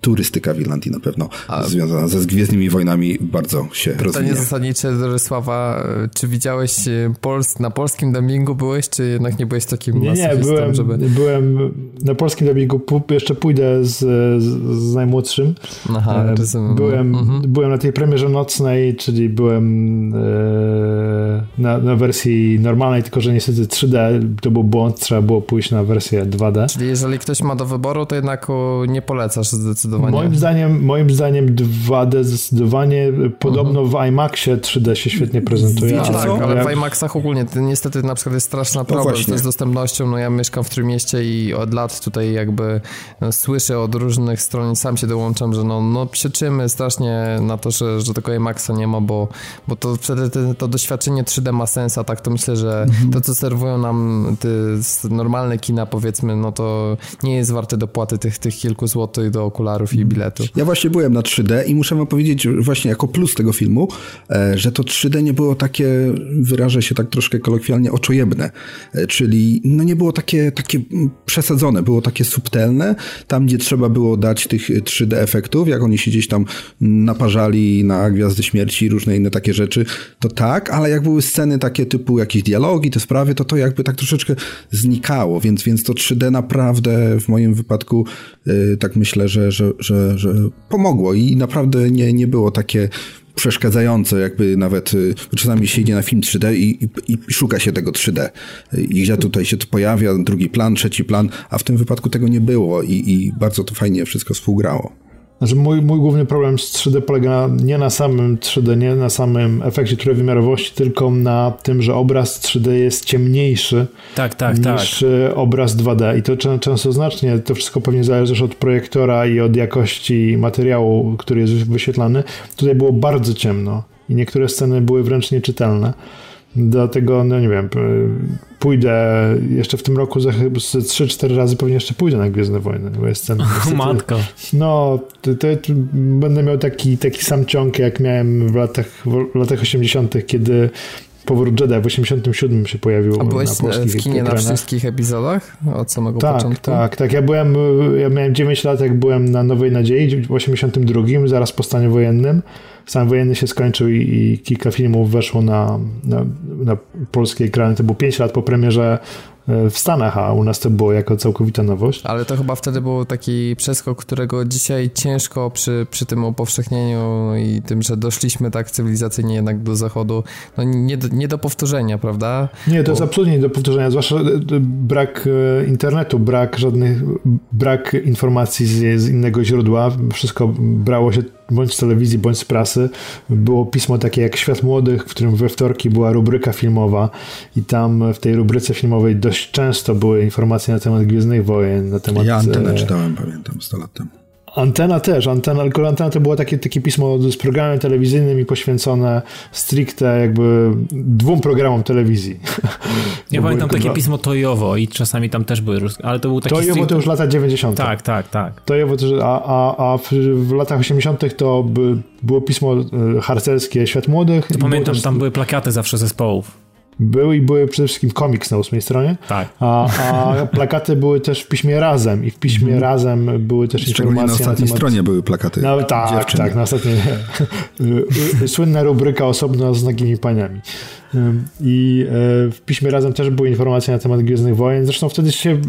turystyka w Irlandii na pewno A... związana ze Gwiezdnymi Wojnami bardzo się Pytanie rozwija. Pytanie zasadnicze do Rysława, czy widziałeś y, Pols na polskim dubbingu byłeś, czy jednak nie byłeś takim Nie, nie, byłem, żeby... byłem na polskim dubbingu, jeszcze pójdę z, z, najmłodszym. Aha, e, rozumiem. Byłem, mhm. byłem na tej premierze nocnej, czyli byłem e, na, na wersji normalnej, tylko że nie niestety 3D to był błąd, trzeba było pójść na wersję 2D. Czyli jeżeli ktoś ma do wyboru, to jednak nie polecasz zdecydowanie. Moim zdaniem, moim zdaniem 2D zdecydowanie, podobno mhm. w IMAXie 3D się świetnie prezentuje. Tak, tak ale w IMAXach ogólnie niestety na przykład jest straszna no problem no z dostępnością. No ja mieszkam w Trójmieście i od lat tutaj jakby no, słyszę od różnych stron i sam się dołączam, że no, no pieczymy strasznie na to, że, że tego IMAXa nie ma, bo, bo to wtedy to, to doświadczenie 3D ma sens, a tak to myślę, że mhm. to co serwują nam te normalne kina powiedzmy, no to nie jest warte dopłaty tych, tych kilku złotych do okularów i biletu. Ja właśnie byłem na 3D i muszę wam powiedzieć właśnie jako plus tego filmu, e, że to 3D nie było takie, wyrażę się tak troszkę kolokwialnie, oczojebne, e, czyli no nie było takie, takie przesadzone, było takie subtelne, tam gdzie trzeba było dać tych 3D efektów, jak oni się gdzieś tam naparzali na Gwiazdy Śmierci i różne inne takie rzeczy, to tak, ale jak były sceny takie typu jakieś dialogi, te sprawy, to to jakby tak troszeczkę znikało, więc, więc to 3D naprawdę w moim wypadku yy, tak myślę, że, że, że, że pomogło i naprawdę nie, nie było takie przeszkadzające, jakby nawet y, czasami się idzie na film 3D i, i, i, szuka się tego 3D. I gdzie tutaj się to pojawia, drugi plan, trzeci plan, a w tym wypadku tego nie było i, i bardzo to fajnie wszystko współgrało. Znaczy mój, mój główny problem z 3D polega nie na samym 3D, nie na samym efekcie trójwymiarowości, tylko na tym, że obraz 3D jest ciemniejszy tak, tak, niż tak. Obraz 2D. I to często znacznie, to wszystko pewnie zależy też od projektora i od jakości materiału, który jest wyświetlany. Tutaj było bardzo ciemno i niektóre sceny były wręcz nieczytelne. Dlatego, no nie wiem, pójdę jeszcze w tym roku za 3-4 razy pewnie jeszcze pójdę na Gwiezdne Wojny. Bo jestem, [LAUGHS] niestety, Matko. No, to, to, będę miał taki, taki sam ciąg, jak miałem w latach, w latach 80., kiedy Powrót Jedi w 87 się pojawił A byłeś na w kinie ekranach. na wszystkich epizodach od samego tak, początku? Tak, tak. Ja byłem, ja miałem 9 lat, jak byłem na Nowej Nadziei w 82, zaraz po stanie wojennym. Stan wojenny się skończył i, i kilka filmów weszło na, na, na polskie ekrany. To było 5 lat po premierze E, w Stanach, a u nas to było jako całkowita nowość. Ale to chyba wtedy był taki przeskok, którego dzisiaj ciężko przy, przy tym upowszechnieniu i tym, że doszliśmy tak cywilizacyjnie jednak do zachodu, no nie, do, nie do powtórzenia, prawda? Nie, to Bo... jest absolutnie nie do powtórzenia, zwłaszcza e, brak e, internetu, brak żadnych, brak informacji z, z innego źródła, wszystko brało się bądź z telewizji, bądź z prasy, było pismo takie jak Świat Młodych, w którym we wtorki była rubryka filmowa i tam w tej rubryce filmowej dość często były informacje na temat Gwiezdnych Wojen, na temat... Ja antenę e, czytałem, pamiętam, 100 lat temu. Antena też, antena, tylko antena to było takie, takie pismo z programem telewizyjnym i poświęcone stricte jakby dwóm programom telewizji. [LAUGHS] Ja pamiętam takie dwa... pismo Tojowo i czasami tam też były, ale to był taki... Tojowo strict... to już lata 90. Tak, tak, tak. Tojowo też, a, a, a w, w latach 80 to by, było pismo e, harcerskie Świat Młodych. To pamiętam, że tam były plakaty zawsze zespołów. Były i były przede wszystkim komiks na ósmej stronie. Tak. A, a [LAUGHS] plakaty były też w piśmie Razem i w piśmie mm. Razem były też Szczególnie informacje na ostatniej na temat... stronie były plakaty. No, tak, dziewczyny. tak, na ostatniej. [LAUGHS] Słynna rubryka osobno z nagimi paniami. I e, w piśmie razem też były informacje na temat Gwiezdnych Wojen. Zresztą wtedy się.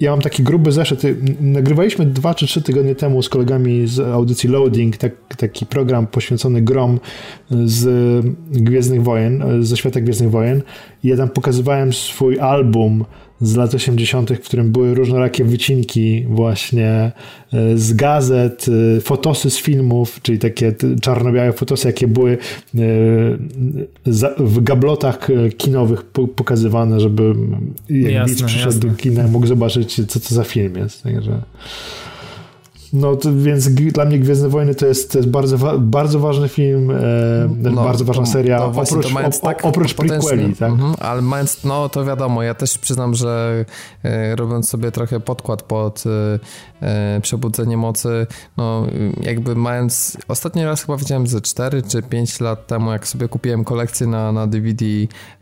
Ja mam taki gruby zeszyt. Nagrywaliśmy dwa czy trzy tygodnie temu z kolegami z audycji Loading tak, taki program poświęcony grom z Gwiezdnych Wojen, ze świata Gwiezdnych Wojen. I ja tam pokazywałem swój album z lat 80., w którym były różnorakie wycinki właśnie e, z gazet, e, fotosy z filmów, czyli takie czarno-białe fotosy, jakie były e, w gablotach kinowych pokazywane, żeby jak jasne, widz przyszedł jasne. do kina mógł zobaczyć, co to za film jest. Także... No to, więc dla mnie Gwiezdne Wojny to jest, to jest bardzo, bardzo ważny film, e, no, bardzo ważna seria, no właśnie, oprócz, mając tak oprócz prequeli, tak? Mhm, ale mając, no to wiadomo, ja też przyznam, że e, robiąc sobie trochę podkład pod e, e Przebudzenie Mocy, no jakby mając, ostatni raz chyba widziałem ze 4 czy 5 lat temu, jak sobie kupiłem kolekcję na, na DVD,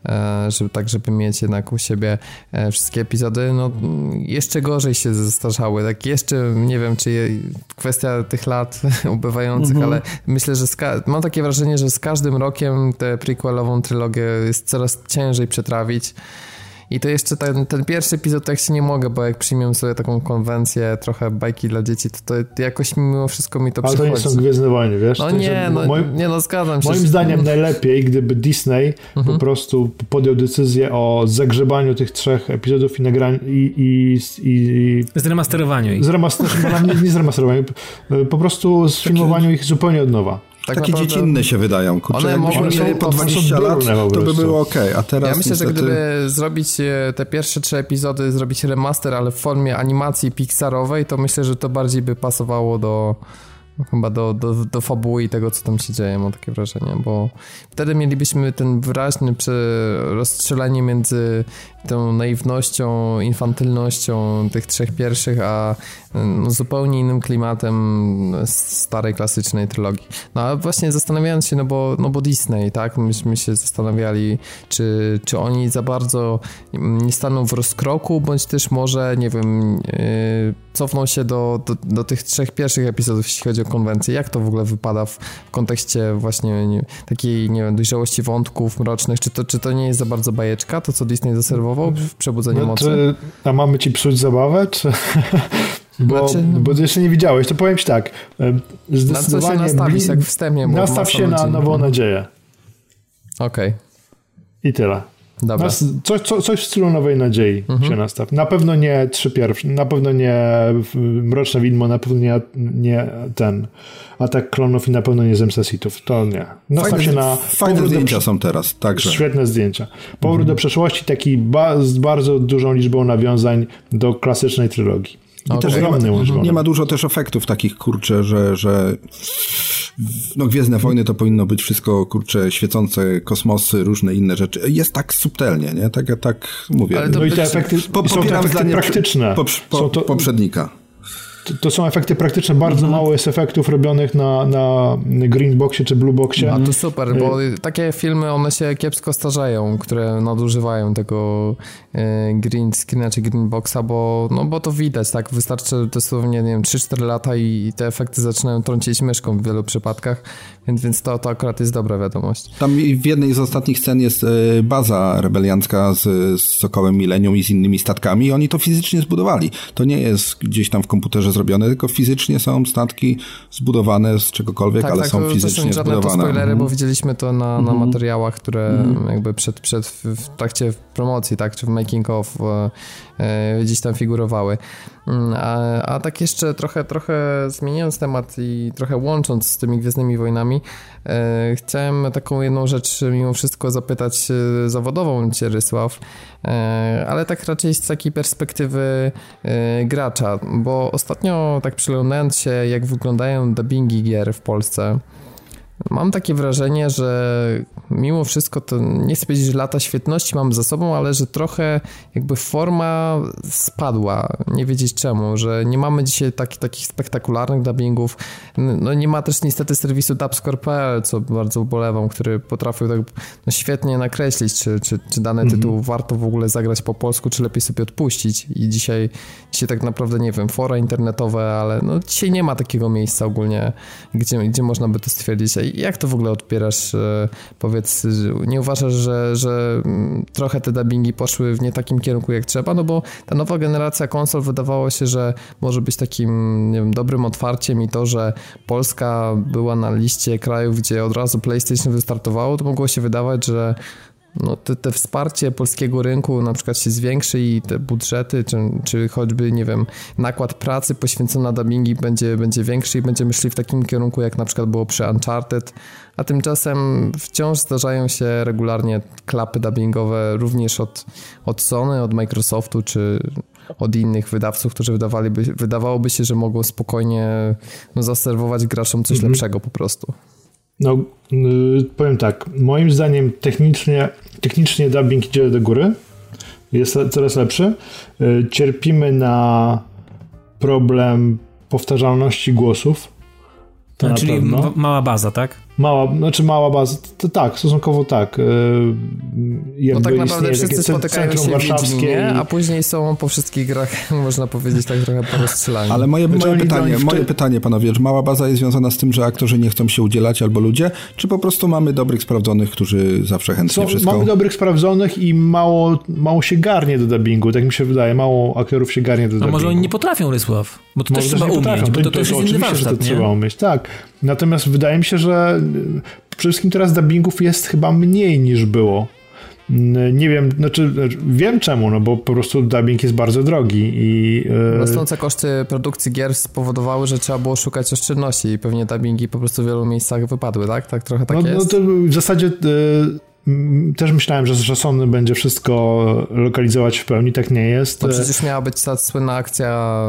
e, żeby tak, żeby mieć jednak u siebie e, wszystkie epizody, no jeszcze gorzej się zestarzały, tak? Jeszcze, nie wiem, czy je, kwestia tych lat [LAUGHS] ubywających, mhm. ale myślę, że mam takie wrażenie, że z każdym rokiem tę prequelową trylogię jest coraz ciężej przetrawić. I to jeszcze ten, ten pierwszy epizod, to jak się nie mogę, bo jak przyjmę sobie taką konwencję, trochę bajki dla dzieci, to, to jakoś mimo wszystko mi to Ale przychodzi. Ale to nie są Gwiezdne Wojny, wiesz? No nie, no, moim, nie, no zgadzam się. Moim zdaniem najlepiej, gdyby Disney mhm. po prostu podjął decyzję o zagrzebaniu tych trzech epizodów i nagraniu i, i, i, i zremasterowaniu ich. Zremasterowaniu, [LAUGHS] nie, nie zremasterowaniu, po prostu sfilmowaniu ich zupełnie od nowa. Tak Takie naprawdę... dziecinne się wydają. Kurczę, one jakbyśmy mieli po 20 lat, to by było ok, a teraz Ja myślę, niestety... że gdyby zrobić e, te pierwsze trzy epizody, zrobić remaster, ale w formie animacji pixarowej, to myślę, że to bardziej by pasowało do chyba do, do, do fabuły i tego, co tam się dzieje, mam takie wrażenie, bo wtedy mielibyśmy ten wyraźny rozstrzelanie między tą naiwnością, infantylnością tych trzech pierwszych, a no, zupełnie innym klimatem starej, klasycznej trylogii. No ale właśnie zastanawiając się, no bo, no bo Disney, tak, myśmy się zastanawiali, czy, czy oni za bardzo nie staną w rozkroku, bądź też może, nie wiem, yy, cofną się do, do, do, tych trzech pierwszych epizodów, jeśli chodzi o konwencję. Jak to w ogóle wypada w, kontekście właśnie nie, takiej, nie wiem, dojrzałości wątków mrocznych? Czy to, czy to nie jest za bardzo bajeczka, to co Disney zaserwował w Przebudzeniu no, Mocy? a mamy ci psuć zabawę, czy... [LAUGHS] Bo, znaczy, no... bo jeszcze nie widziałeś, to powiem ci tak. Zdecydowanie na co się nastawić, jak wstępnie? Nastaw się na nową nadzieję. Okej. Okay. I tyle. Dobra. Nas, coś, co, coś w stylu Nowej Nadziei mhm. się nastaw. Na pewno nie trzy pierwsze, na pewno nie Mroczne Widmo, na pewno nie, nie ten Atak Klonów i na pewno nie Zemsta Sithów. To nie. Nastaw fajne, się na... Fajne zdjęcia do, są teraz, także. Świetne zdjęcia. Powrót mhm. do przeszłości taki ba, z bardzo dużą liczbą nawiązań do klasycznej trylogii. I okay. też nie ma, nie ma dużo też efektów takich, kurczę, że, że no Gwiezdne Wojny to powinno być wszystko, kurczę, świecące kosmosy, różne inne rzeczy. Jest tak subtelnie, nie? Tak, tak mówię. Ale to no i te efekty, po, są te efekty praktyczne. Po, po, to, poprzednika. To, to, są efekty praktyczne, bardzo mhm. mało jest efektów robionych na, na Greenboxie czy Blueboxie. A to super, bo y- takie filmy, one się kiepsko starzeją, które nadużywają tego y, green screena czy greenboxa, bo, no, bo to widać, tak, wystarczy dosłownie, nie wiem, 3-4 lata i, te efekty zaczynają trącić myszką w wielu przypadkach, więc, więc to, to akurat jest dobra wiadomość. Tam w jednej z ostatnich scen jest y, baza rebeliancka z, z Sokołem Milenium i z innymi statkami i oni to fizycznie zbudowali. To nie jest gdzieś tam w komputerze zrobione, tylko fizycznie są statki zbudowane z czegokolwiek, tak, ale tak, są to, fizycznie to są żadne zbudowane. To spoilery, bo mhm. widzieliśmy to na, na mhm. materiałach, które mhm. jakby przed, przed w trakcie promocji, tak, czy w making of e, e, gdzieś tam figurowały. Mm, a, a tak jeszcze trochę, trochę zmieniając temat i trochę łącząc z tymi Gwiezdnymi Wojnami, e, chciałem taką jedną rzecz mimo wszystko zapytać e, zawodową Cię, Rysław, e, ale tak raczej z takiej perspektywy e, gracza, bo ostatnio tak przyglądając się, jak wyglądają dubbingi gier w Polsce, Mam takie wrażenie, że mimo wszystko to nie chcę powiedzieć, że lata świetności mam za sobą, ale że trochę jakby forma spadła. Nie wiedzieć czemu, że nie mamy dzisiaj tak, takich spektakularnych dubbingów. No nie ma też niestety serwisu dubscore.pl, co bardzo ubolewam, który potrafił tak no, świetnie nakreślić, czy, czy, czy dany mhm. tytuł warto w ogóle zagrać po polsku, czy lepiej sobie odpuścić. I dzisiaj, dzisiaj tak naprawdę, nie wiem, fora internetowe, ale no dzisiaj nie ma takiego miejsca ogólnie, gdzie, gdzie można by to stwierdzić jak to w ogóle odbierasz? E, powiedz, nie uważasz, że, że mm, trochę te dubbingi poszły w nie takim kierunku jak trzeba? No bo ta nowa generacja konsol wydawało się, że może być takim nie wiem, dobrym otwarciem i to, że Polska była na liście krajów, gdzie od razu PlayStation wystartowało, to mogło się wydawać, że no, te, te, wsparcie polskiego rynku na przykład się zwiększy i te budżety, czy, czy choćby, nie wiem, nakład pracy poświęcony na dubbingi będzie, będzie większy i będziemy szli w takim kierunku, jak na przykład było przy Uncharted, a tymczasem wciąż zdarzają się regularnie klapy dubbingowe również od, od Sony, od Microsoftu, czy od innych wydawców, którzy wydawaliby, wydawałoby się, że mogą spokojnie no, zaserwować graczom coś mhm. lepszego po prostu. No, yy, powiem tak. Moim zdaniem technicznie, technicznie dubbing idzie do góry. Jest le coraz lepszy. Yy, cierpimy na problem powtarzalności głosów. To no, czyli mała baza, tak? Mała, znaczy mała baza, to, to tak, stosunkowo tak. Jakby no tak naprawdę wszyscy spotykają się warszawskie, a później są po wszystkich grach, [LAUGHS] można powiedzieć tak trochę porozstrzelani. Ale moje, moje, pytanie, moje pytanie, panowie, czy mała baza jest związana z tym, że aktorzy nie chcą się udzielać albo ludzie, czy po prostu mamy dobrych, sprawdzonych, którzy zawsze chętnie są, wszystko... Mamy dobrych, sprawdzonych i mało, mało się garnie do dubbingu, tak mi się wydaje, mało aktorów się garnie do dubbingu. A może oni nie potrafią, Rysław? Bo to może też trzeba umieć, bo to, to, to jest inny warsztat, to trzeba umieć, tak. Natomiast wydaje mi się, że przede wszystkim teraz dubbingów jest chyba mniej niż było. Nie wiem, znaczy wiem czemu, no bo po prostu dubbing jest bardzo drogi i... Yy... Rosnące koszty produkcji gier spowodowały, że trzeba było szukać oszczędności i pewnie dubbingi po prostu w wielu miejscach wypadły, tak? Tak trochę tak no, jest? No to w zasadzie... Yy też myślałem, że, że Sony będzie wszystko lokalizować w pełni, tak nie jest. No przecież miała być ta słynna akcja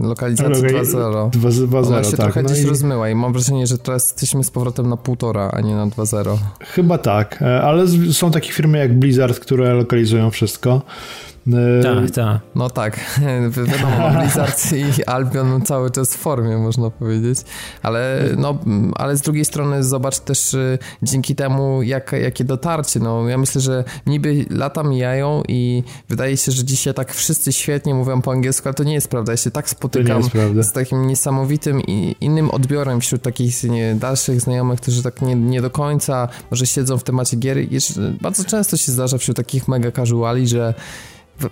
lokalizacji 2.0. 2.0, Ona się tak. trochę no gdzieś i... rozmyła i mam wrażenie, że teraz jesteśmy z powrotem na 1,5, a nie na 2.0. Chyba tak, e, ale są takie firmy jak Blizzard, które lokalizują wszystko. E, tak, tak. No tak, [LAUGHS] wiadomo, [LAUGHS] Blizzard i Albion cały czas w formie, można powiedzieć, ale, no, ale z drugiej strony zobacz też y, dzięki temu, jak, jakie dotarcie, no ja myślę, że niby lata mijają i wydaje się, że dzisiaj tak wszyscy świetnie mówią po angielsku, ale to nie jest prawda, ja się tak spotykam z takim niesamowitym i innym odbiorem wśród takich nie, dalszych znajomych, którzy tak nie, nie do końca może siedzą w temacie gier, bardzo często się zdarza wśród takich mega casuali, że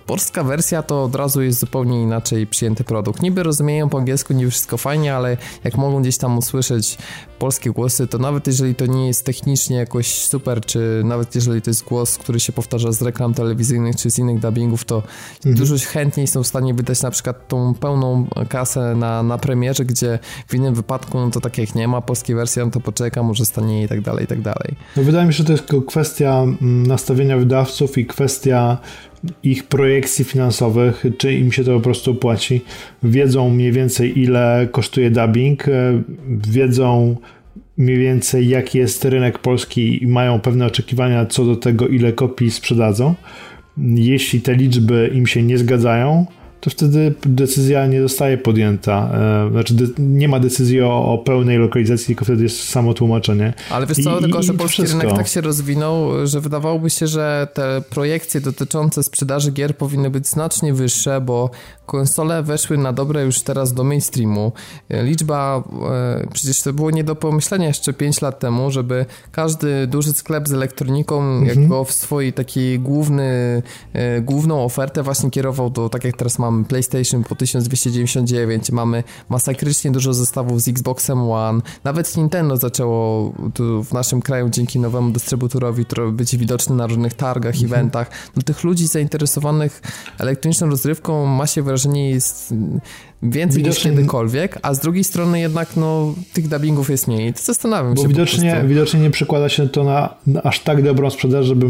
polska wersja to od razu jest zupełnie inaczej przyjęty produkt. Niby rozumieją po angielsku, niby wszystko fajnie, ale jak mogą gdzieś tam usłyszeć polskie głosy, to nawet jeżeli to nie jest technicznie jakoś super, czy nawet jeżeli to jest głos, który się powtarza z reklam telewizyjnych, czy z innych dubbingów, to mhm. dużo chętniej są w stanie wydać na przykład tą pełną kasę na, na premierze, gdzie w innym wypadku, no to tak jak nie ma polskiej wersji, no to poczeka, może stanie i tak dalej, i tak dalej. No wydaje mi się, że to jest kwestia mm, nastawienia wydawców i kwestia ich projekcji finansowych, czy im się to po prostu opłaci. Wiedzą mniej więcej ile kosztuje dubbing, e, wiedzą mniej więcej jaki jest rynek polski i mają pewne oczekiwania co do tego ile kopii sprzedadzą. Jeśli te liczby im się nie zgadzają, to wtedy decyzja nie zostaje podjęta. E, znaczy, nie ma decyzji o, o, pełnej lokalizacji, tylko wtedy jest samo tłumaczenie. Ale wiesz co, I, tylko że polski rynek tak się rozwinął, że wydawałoby się, że te projekcje dotyczące sprzedaży gier powinny być znacznie wyższe, bo konsole weszły na dobre już teraz do mainstreamu. E, liczba, e, przecież to było nie do pomyślenia jeszcze 5 lat temu, żeby każdy duży sklep z elektroniką mhm. jako w swojej takiej główny, główną ofertę właśnie kierował do, tak jak teraz mamy PlayStation po 1299, mamy masakrycznie dużo zestawów z Xboxem One, nawet Nintendo zaczęło tu w naszym kraju dzięki nowemu dystrybutorowi być widoczny na różnych targach, mhm. eventach. No tych ludzi zainteresowanych elektroniczną rozrywką ma się wrażenie jest więcej widocznie... niż kiedykolwiek, a z drugiej strony jednak no, tych dubbingów jest mniej. I to zastanawiam Bo się widocznie, widocznie nie przekłada się to na, na, aż tak dobrą sprzedaż, żeby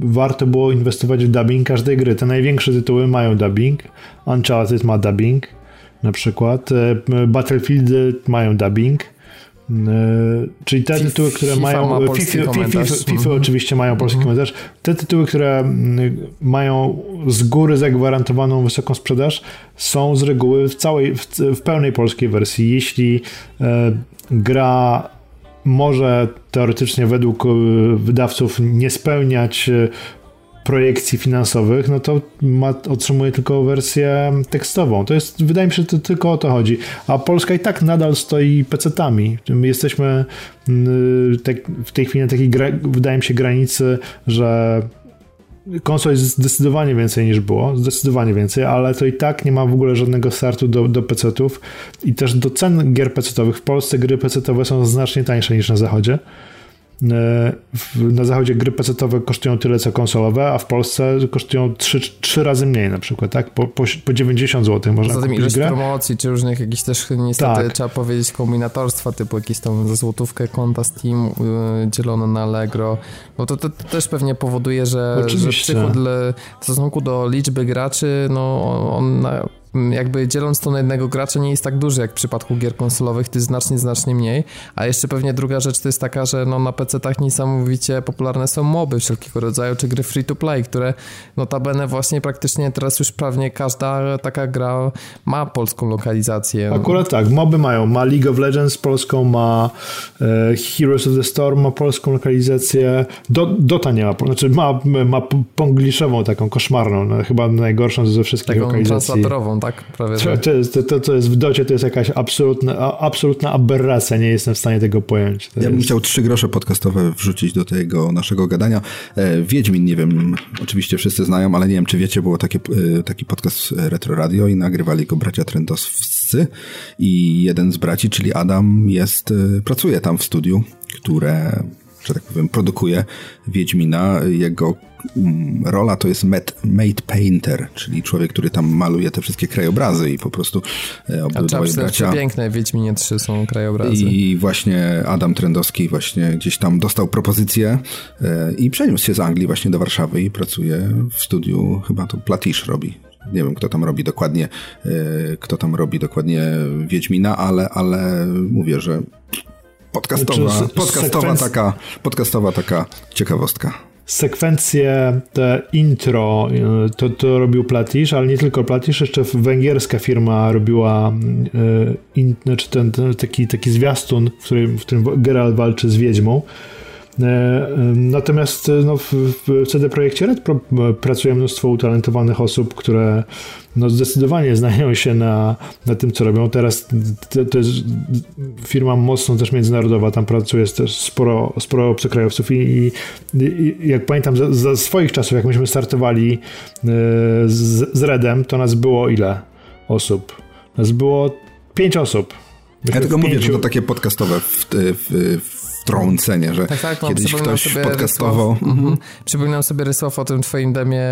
warto było inwestować w dubbing każdej gry. Te największe tytuły mają dubbing. Uncharted ma dubbing na przykład. E, Battlefield mają dubbing. E, czyli te tytuły, które FIFA mają. Ma FIFA, FIFA, FIFA, oczywiście mają polski mhm. komentarz. Te tytuły, które mm, mają z góry zagwarantowaną wysoką sprzedaż, są z reguły w całej, w, w pełnej polskiej wersji. Jeśli e, gra może teoretycznie według e, wydawców nie spełniać e, projekcji finansowych, no to ma, otrzymuje tylko wersję tekstową. To jest, wydaje mi się, że to tylko o to chodzi. A Polska i tak nadal stoi pecetami. My jesteśmy mm, tak, w tej chwili na takiej, wydaje mi się, granicy, że konsol jest zdecydowanie więcej niż było, zdecydowanie więcej, ale to i tak nie ma w ogóle żadnego startu do, do PC-ów i też do cen gier PC-owych. W Polsce gry PC-owe są znacznie tańsze niż na zachodzie. E, na zachodzie gry pecetowe kosztują tyle co konsolowe, a w Polsce kosztują 3, 3 razy mniej na przykład, tak? Po, po, po 90 zł można tym ilość grę. promocji, czy różnych jakichś też niestety tak. trzeba powiedzieć kombinatorstwa, typu jakieś tam za złotówkę konta Steam yy, dzielone na Allegro, bo to, to, to, też pewnie powoduje, że, że przychód w stosunku do liczby graczy, no on na jakby dzieląc to na jednego gracza nie jest tak duży jak w przypadku gier konsolowych, to jest znacznie, znacznie mniej, a jeszcze pewnie druga rzecz to jest taka, że no na PC-tach niesamowicie popularne są moby wszelkiego rodzaju, czy gry free to play, które notabene właśnie praktycznie teraz już prawie każda taka gra ma polską lokalizację. Akurat tak, moby mają, ma League of Legends polską, ma e, Heroes of the Storm ma polską lokalizację, Do, Dota nie ma, znaczy ma, ma pongliszową taką koszmarną, no, chyba najgorszą ze wszystkich taką lokalizacji. translatorową, tak? Prawie, to, to, jest, to, to jest w Docie to jest jakaś absolutna, absolutna aberracja, nie jestem w stanie tego pojąć. To ja bym jest... chciał trzy grosze podcastowe wrzucić do tego naszego gadania. E, Wiedźmin, nie wiem, oczywiście wszyscy znają, ale nie wiem, czy wiecie, było takie, e, taki podcast Retro Radio i nagrywali go bracia Trendowscy i jeden z braci, czyli Adam, jest, e, pracuje tam w studiu, które że tak powiem, produkuje Wiedźmina. Jego mm, rola to jest made painter, czyli człowiek, który tam maluje te wszystkie krajobrazy i po prostu e, obydwaj bracia... piękne Wiedźminie 3 są krajobrazy. I właśnie Adam Trendowski właśnie gdzieś tam dostał propozycję e, i przeniósł się z Anglii właśnie do Warszawy i pracuje w studiu, chyba to Platisz robi, nie wiem, kto tam robi dokładnie, e, kto tam robi dokładnie Wiedźmina, ale, ale mówię, że podcastowa, podcastowa, taka, podcastowa taka ciekawostka. Sekwencje, te intro, e, to, to robił Platisz, ale nie tylko Platisz, jeszcze węgierska firma robiła e, in, znaczy ten, ten, taki, taki zwiastun, w którym, w którym Geralt walczy z wiedźmą. E, natomiast no, w, CD Projekcie Red pracuje mnóstwo utalentowanych osób, które no, zdecydowanie znają się na, na tym, co robią. Teraz to, to jest firma mocno też międzynarodowa, tam pracuje też sporo, sporo obcokrajowców i, i, i jak pamiętam za, za, swoich czasów, jak myśmy startowali e, z, z Redem, to nas było ile osób? Nas było pięć osób. Myśmy ja tylko mówię, że to takie podcastowe w, w, w wtrącenie, że tak, tak, no, kiedyś ktoś podcastował. Mhm. mhm. Przypominam sobie Rysław o tym twoim demie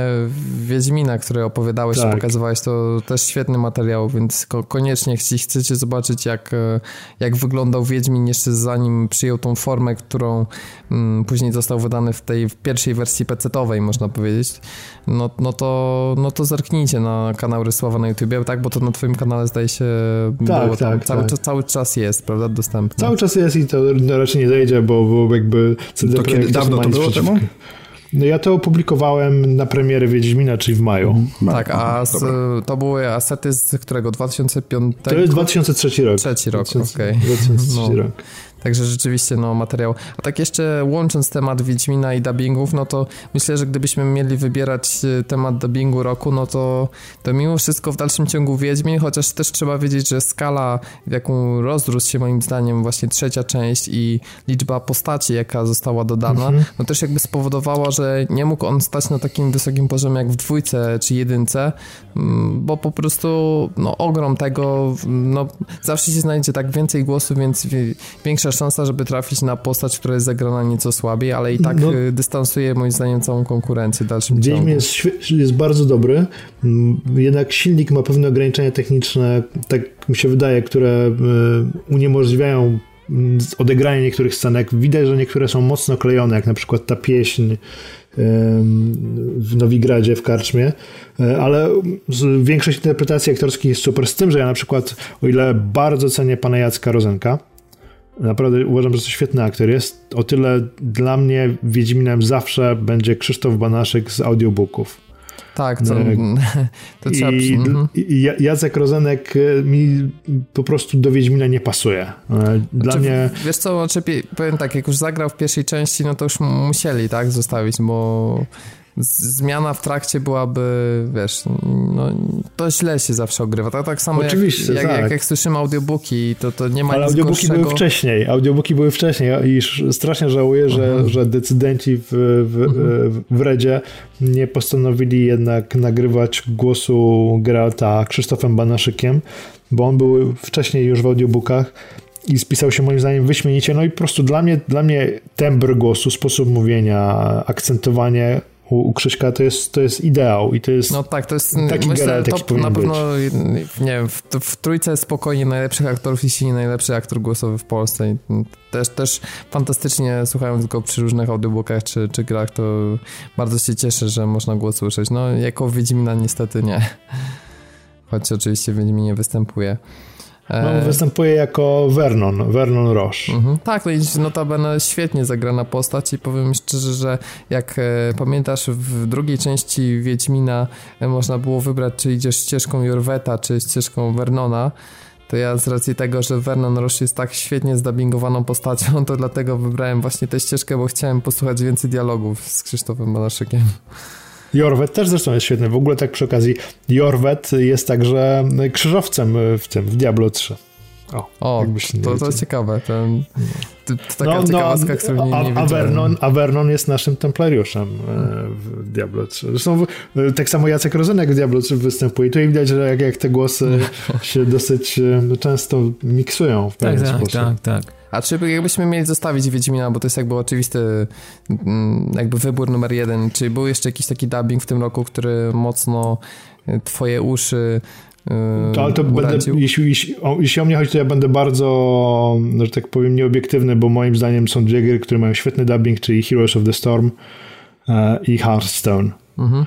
Wiedźmina, który opowiadałeś tak. i pokazywałeś, to też świetny materiał, więc koniecznie jeśli chcecie zobaczyć jak, e, jak wyglądał Wiedźmin jeszcze zanim przyjął tą formę, którą mm, później został wydany w tej w pierwszej wersji PC-owej, można powiedzieć, no, no, to, no to zerknijcie na kanał Rysława na YouTubie, tak, bo to na twoim kanale zdaje się tak, było tak, cały, tak. cały czas jest, prawda, dostępne. Cały czas jest i to raczej nie zajdzie wyjdzie, bo, bo jakby CD to kiedy dawno to było temu? No ja to opublikowałem na premierę Wiedźmina, czyli w maju. Mhm. Tak, a z, to były asety z którego? 2005? To jest 2003 rok. Trzeci rok, okej. Okay. 2003 no. rok. Także rzeczywiście, no, materiał. A tak jeszcze łącząc temat Wiedźmina i dubbingów, no to myślę, że gdybyśmy mieli wybierać e, temat dubbingu roku, no to, to mimo wszystko w dalszym ciągu Wiedźmin, chociaż też trzeba wiedzieć, że skala, w jaką rozrósł się moim zdaniem właśnie trzecia część i liczba postaci, jaka została dodana, mhm. no też jakby spowodowała, że nie mógł on stać na takim wysokim poziomie jak w dwójce czy jedynce, mm, bo po prostu no, ogrom tego, no, zawsze się znajdzie tak więcej głosów, więc większa szansa, żeby trafić na postać, która jest zagrana nieco słabiej, ale i tak no, y, dystansuje moim zdaniem całą konkurencję w dalszym Wiedźmin. Jest, jest bardzo dobry, mm, jednak silnik ma pewne ograniczenia techniczne, tak mi się wydaje, które y, uniemożliwiają mm, odegranie niektórych scenek. Widać, że niektóre są mocno klejone, jak na przykład ta pieśń w Nowigradzie, w Karczmie, ale większość interpretacji aktorskich jest super, z tym, że ja na przykład, o ile bardzo cenię pana Jacka Rozenka, Naprawdę uważam, że to świetny aktor jest. O tyle dla mnie Wiedźminem zawsze będzie Krzysztof Banaszek z audiobooków. Tak, to, e, [LAUGHS] to trzeba... I, mhm. I Jacek Rozenek e, mi po prostu do Wiedźmina nie pasuje. E, dla znaczy, mnie... Wiesz co, znaczy, powiem tak, jak już zagrał w pierwszej części, no to już musieli, tak, zostawić, bo zmiana w trakcie byłaby, wiesz, no, to źle się zawsze ogrywa. Tak, tak samo Oczywiście, jak, jak, tak. jak, jak słyszymy audiobooki, to, to nie ma Ale audiobooki gorszego. były wcześniej, audiobooki były wcześniej i strasznie żałuję, że, mhm. że decydenci w, w, mhm. w Redzie nie postanowili jednak nagrywać głosu Geralta Krzysztofem Banaszykiem, bo on był wcześniej już w audiobookach i spisał się moim zdaniem wyśmienicie. No i po prostu dla mnie, dla mnie tembr głosu, sposób mówienia, akcentowanie u, u Krzyśka to jest, to jest ideał i to jest No tak, to jest taki myślę, top, na pewno, być. nie wiem, w, w trójce spokojnie najlepszych aktorów, jeśli nie najlepszy aktor głosowy w Polsce i też, też fantastycznie słuchając go przy różnych audiobookach czy, czy grach, to bardzo się cieszę, że można głos słyszeć. No jako Wiedźmina niestety nie. choć oczywiście Wiedźminie występuje. No, występuje jako Vernon, Vernon Roche. Mhm. Tak, no i notabene świetnie zagrana postać i powiem szczerze, że jak e, pamiętasz w drugiej części Wiedźmina e, można było wybrać, czy idziesz ścieżką Jorweta, czy ścieżką Vernona, to ja z racji tego, że Vernon Roche jest tak świetnie zdubbingowaną postacią, to dlatego wybrałem właśnie tę ścieżkę, bo chciałem posłuchać więcej dialogów z Krzysztofem Banaszykiem. Jorwet też zresztą jest świetny. W ogóle tak przy okazji, Jorwet jest także krzyżowcem w tym, w Diablo 3. O, o to, to ciekawe. Ten, to, to taka no, ciekawostka, no, którą nie, nie a, Vernon, a Vernon jest naszym templariuszem e, w Diablo 3. Zresztą e, tak samo Jacek Rozenek w Diablo 3 występuje. I tutaj widać, że jak, jak te głosy się dosyć e, często miksują w pewien tak, tak sposób. Tak, tak, tak. A czy jakbyśmy mieli zostawić Wiedźmina, bo to jest jakby oczywisty mm, jakby wybór numer jeden, czy był jeszcze jakiś taki dubbing w tym roku, który mocno twoje uszy to, ale to będę, jeśli, jeśli, o, jeśli o mnie chodzi, to ja będę bardzo, że tak powiem, nieobiektywny, bo moim zdaniem są dwie gry, które mają świetny dubbing, czyli Heroes of the Storm e, i Hearthstone. Mhm.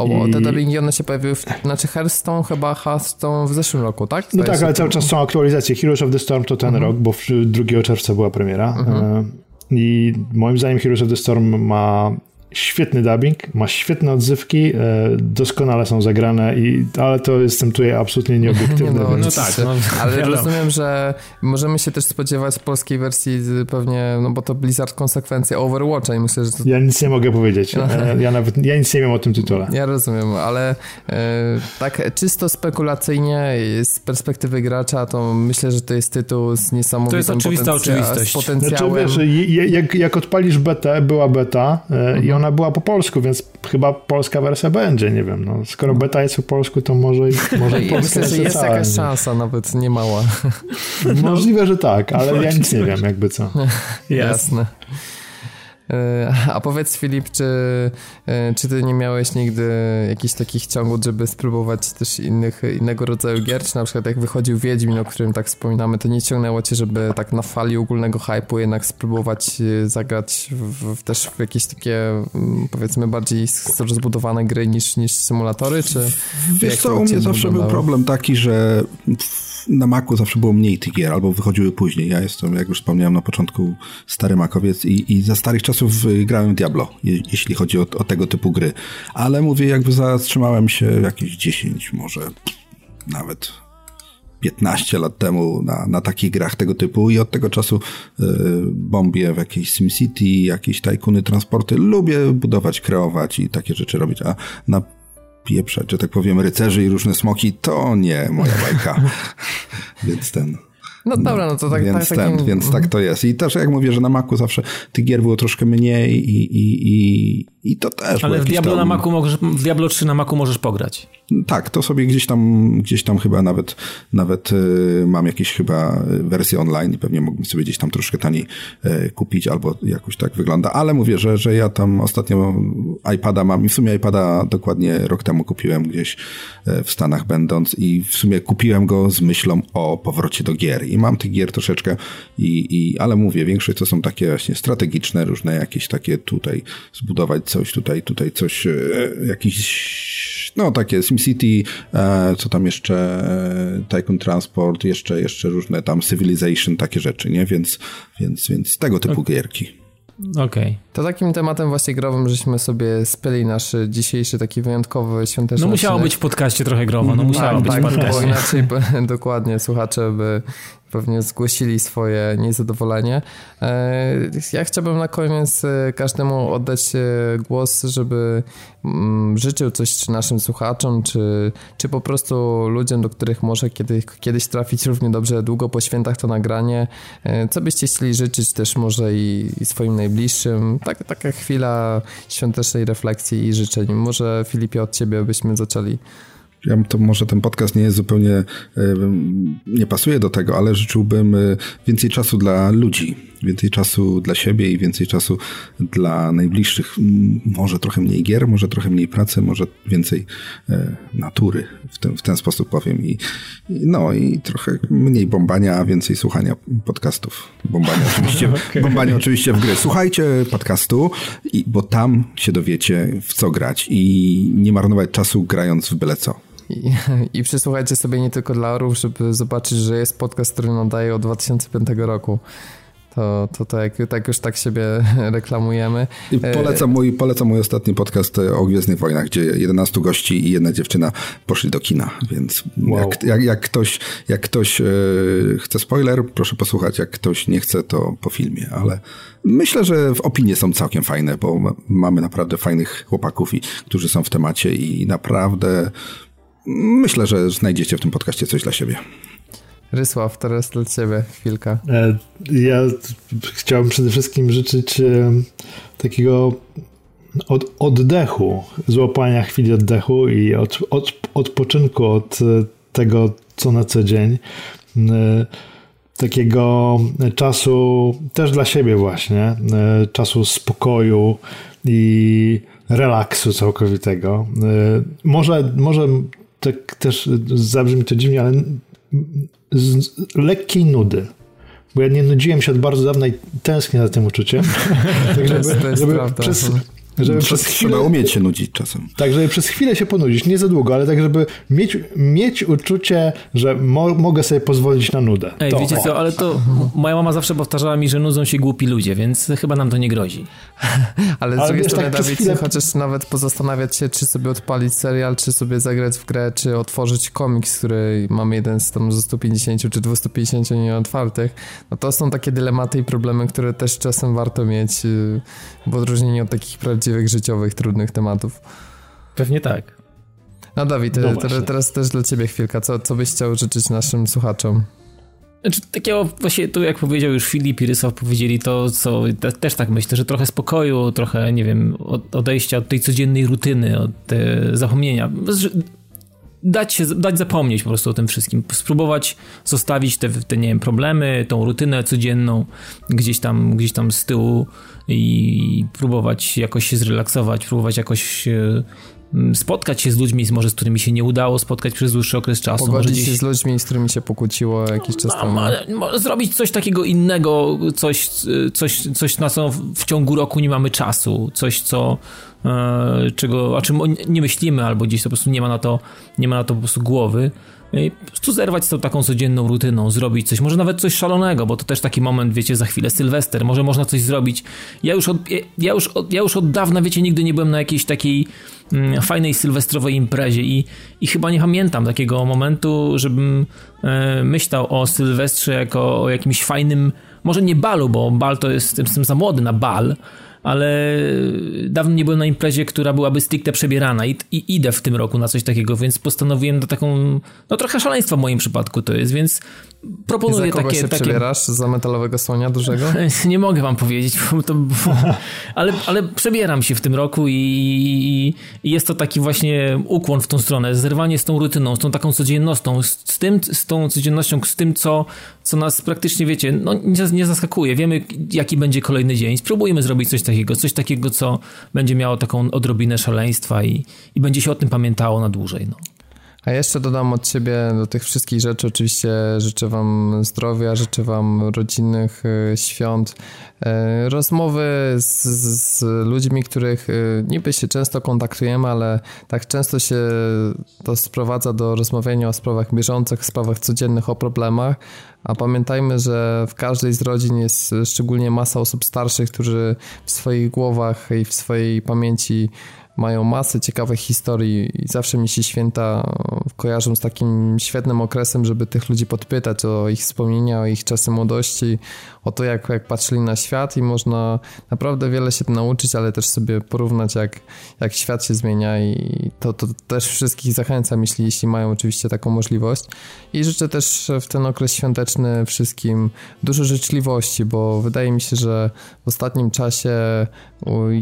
O, te dubbingi one się pojawiły, w, znaczy Hearthstone chyba Hearthstone w zeszłym roku, tak? no tak, ale cały czas są aktualizacje. Heroes of the Storm to ten mhm. rok, bo 2 czerwca była premiera. Mhm. E, I moim zdaniem Heroes of the Storm ma świetny dubbing, ma świetne odzywki, e, doskonale są zagrane, i, ale to jestem tutaj absolutnie [LAUGHS] nieobiektywny. no, no tak, no, ale rozumiem, że możemy się też spodziewać polskiej wersji pewnie, no bo to Blizzard konsekwencje Overwatcha i myślę, że to... Ja nic nie mogę powiedzieć, no. E, ja nawet, ja nic nie wiem o tym tytule. Ja rozumiem, ale e, tak czysto spekulacyjnie z perspektywy gracza, to myślę, że to jest tytuł z niesamowitym To jest oczywista oczywistość. Z potencjałem. Znaczy, wiesz, jak, jak odpalisz betę, była beta mhm. i ona była po polsku, więc chyba polska wersja będzie, nie wiem. No, skoro beta jest po polsku, to może, [LAUGHS] może polska Myślę, że jest jakaś szansa, nawet nie mała. Możliwe, że tak, ale ja nic nie wiem, jakby co. [LAUGHS] Jasne. E, [LAUGHS] a powiedz Filip, czy, e, czy ty nie miałeś nigdy jakichś takich ciągów, żeby spróbować też innych, innego rodzaju gier? Czy na przykład jak wychodził Wiedźmin, o którym tak wspominamy, to nie ciągnęło cię, żeby tak na fali ogólnego hype'u jednak spróbować e, zagrać w, w też w jakieś takie mm, powiedzmy bardziej rozbudowane gry niż, niż symulatory? Czy Wiesz co, u mnie zawsze był problem taki, że na Macu zawsze było mniej tych gier, albo wychodziły później. Ja jestem, jak już wspomniałem na początku, stary makowiec i, i za starych czasów y, grałem Diablo, je, jeśli chodzi o, o, tego typu gry. Ale mówię, jakby zatrzymałem się jakieś 10, może nawet 15 lat temu na, na takich grach tego typu i od tego czasu y, bombię w jakieś SimCity, jakieś tajkuny, transporty. Lubię budować, kreować i takie rzeczy robić, a na pieprzać, że tak powiem, rycerzy i różne smoki, to nie moja bajka. [LAUGHS] Więc ten... No dobra, no to tak, więc, tak, ten, więc tak to jest. I też jak mówię, że na Macu zawsze tych gier było troszkę mniej i, i, i, i to też. Ale w Diablo, tam... na Macu możesz, w Diablo 3 na Macu możesz pograć. Tak, to sobie gdzieś tam, gdzieś tam chyba nawet, nawet y, mam jakieś chyba wersje online i pewnie mógłbym sobie gdzieś tam troszkę taniej y, kupić albo jakoś tak wygląda, ale mówię, że, że ja tam ostatnio iPada mam i w sumie iPada dokładnie rok temu kupiłem gdzieś y, w Stanach będąc i w sumie kupiłem go z myślą o powrocie do gier i mam tych gier troszeczkę i, i ale mówię, większość to są takie właśnie strategiczne, różne jakieś takie tutaj zbudować coś, tutaj, tutaj coś, jakiś no takie SimCity, e, co tam jeszcze, e, Tycoon Transport, jeszcze, jeszcze różne tam Civilization, takie rzeczy, nie? Więc, więc, więc tego typu okay. gierki. Okej. Okay. To takim tematem właśnie growym, żeśmy sobie spyli nasz dzisiejszy taki wyjątkowy świąteczny No musiało być w podcaście trochę growo, no musiało tak, być tak, bo inaczej [LAUGHS] dokładnie słuchacze by pewnie zgłosili swoje niezadowolenie. E, ja chciałbym na koniec e, każdemu oddać e, głos, żeby mm, życzył coś czy naszym słuchaczom, czy, czy po prostu ludziom, do których może kiedyś, kiedyś trafić równie dobrze długo po świętach to nagranie. Co byście chcieli życzyć też może i, i swoim najbliższym. Tak, taka chwila świątecznej refleksji i życzeń. Może Filipie od ciebie byśmy zaczęli. Ja to może ten podcast nie jest zupełnie, e, nie pasuje do tego, ale życzyłbym e, więcej czasu dla ludzi, więcej czasu dla siebie i więcej czasu dla najbliższych. Może trochę mniej gier, może trochę mniej pracy, może więcej e, natury, w ten, w ten sposób powiem. I, no i trochę mniej bombania, a więcej słuchania podcastów. Bombania [LAUGHS] oczywiście, okay. bombania oczywiście w gry. Słuchajcie podcastu, bo tam się dowiecie w co grać i nie marnować czasu grając w byle co. I, [LAUGHS] I przysłuchajcie sobie nie tylko dla orów, żeby zobaczyć, że jest podcast, który nadaje od 2005 roku. To, to, to jak, tak już tak siebie [LAUGHS] reklamujemy. I polecam mój, polecam mój ostatni podcast o Gwiezdnych Wojnach, gdzie 11 gości i jedna dziewczyna poszli do kina, więc wow. jak, jak, jak, ktoś, jak ktoś e, chce spoiler, proszę posłuchać, jak ktoś nie chce, to po filmie, ale myślę, że opinie są całkiem fajne, bo mamy naprawdę fajnych chłopaków, i, którzy są w temacie i naprawdę myślę, że znajdziecie w tym podcaście coś dla siebie. Rysław, teraz dla ciebie chwilka. E, ja chciałbym przede wszystkim życzyć e, takiego od, oddechu, złapania chwili oddechu i od, od, odpoczynku od e, tego, co na co dzień. Takiego czasu też dla siebie właśnie, czasu spokoju i relaksu całkowitego. Może, może tak też zabrzmi to dziwnie, ale z lekkiej nudy. Bo ja nie nudziłem się od bardzo dawna i tęsknię za tym uczuciem. [LAUGHS] tak, żeby, żeby przez, żeby przez chwilę, Trzeba umieć się nudzić czasem. Tak, żeby przez chwilę się ponudzić, nie za długo, ale tak, żeby mieć, mieć uczucie, że mo mogę sobie pozwolić na nudę. Ej, to, wiecie co, ale to [LAUGHS] moja mama zawsze powtarzała mi, że nudzą się głupi ludzie, więc chyba nam to nie grozi. [LAUGHS] ale z drugiej strony, tak Dawid, chwilę... chociaż nawet pozastanawiać się, czy sobie odpalić serial, czy sobie zagrać w grę, czy otworzyć komiks, który mamy jeden z tam ze 150 czy 250 nieotwartych, no to są takie dylematy i problemy, które też czasem warto mieć y, w odróżnieniu od takich prawdziwych prawdziwych, życiowych, trudnych tematów. Pewnie tak. No Dawid, no teraz, teraz też dla ciebie chwilka. Co, co byś chciał życzyć naszym słuchaczom? Znaczy, takiego właśnie, to jak powiedział już Filip i Rysław powiedzieli to, co te, też tak myślę, że trochę spokoju, trochę, nie wiem, od, odejścia od tej codziennej rutyny, od zapomnienia. Dać, się, dać zapomnieć po prostu o tym wszystkim. Spróbować zostawić te, te, nie wiem, problemy, tą rutynę codzienną gdzieś tam, gdzieś tam z tyłu i próbować jakoś się zrelaksować, próbować jakoś spotkać się z ludźmi, może z którymi się nie udało spotkać przez dłuższy okres czasu. Pogodzić gdzieś... się z ludźmi, z którymi się pokłóciło jakiś czas temu. No, zrobić coś takiego innego, coś, coś, coś na co w ciągu roku nie mamy czasu, coś co e, czego, o czym nie myślimy albo gdzieś po prostu nie ma na to, nie ma na to po prostu głowy po prostu zerwać z tą taką codzienną rutyną, zrobić coś, może nawet coś szalonego, bo to też taki moment, wiecie, za chwilę Sylwester, może można coś zrobić. Ja już od, ja już od, ja już od dawna, wiecie, nigdy nie byłem na jakiejś takiej mm, fajnej sylwestrowej imprezie i, i chyba nie pamiętam takiego momentu, żebym e, myślał o Sylwestrze jako o jakimś fajnym, może nie balu, bo bal to jest, jestem za młody na bal, ale dawno nie byłem na imprezie, która byłaby stricte przebierana i, i idę w tym roku na coś takiego, więc postanowiłem na taką, no trochę szaleństwa w moim przypadku to jest, więc proponuję I za takie... się takie... przebierasz? Za metalowego słonia dużego? [LAUGHS] nie mogę wam powiedzieć, to... ale, ale przebieram się w tym roku i, i, jest to taki właśnie ukłon w tą stronę, zerwanie z tą rutyną, z tą taką codziennością, z, z tym, z tą codziennością, z tym, co, co nas praktycznie, wiecie, no nie, nie zaskakuje. Wiemy, jaki będzie kolejny dzień. Spróbujmy zrobić coś takiego, coś takiego, co będzie miało taką odrobinę szaleństwa i, i będzie się o tym pamiętało na dłużej, no. A jeszcze dodam od siebie do tych wszystkich rzeczy. Oczywiście życzę Wam zdrowia, życzę Wam rodzinnych e, świąt, e, rozmowy z, z ludźmi, których e, niby się często kontaktujemy, ale tak często się to sprowadza do rozmawiania o sprawach bieżących, sprawach codziennych, o problemach. A pamiętajmy, że w każdej z rodzin jest szczególnie masa osób starszych, którzy w swoich głowach i w swojej pamięci mają masę ciekawych historii i zawsze mi się święta kojarzą z takim świetnym okresem, żeby tych ludzi podpytać o ich wspomnienia, o ich czasy młodości, o to, jak, jak patrzyli na świat i można naprawdę wiele się nauczyć, ale też sobie porównać, jak, jak świat się zmienia i to, to też wszystkich zachęcam, jeśli, jeśli mają oczywiście taką możliwość. I życzę też w ten okres świąteczny wszystkim dużo życzliwości, bo wydaje mi się, że w ostatnim czasie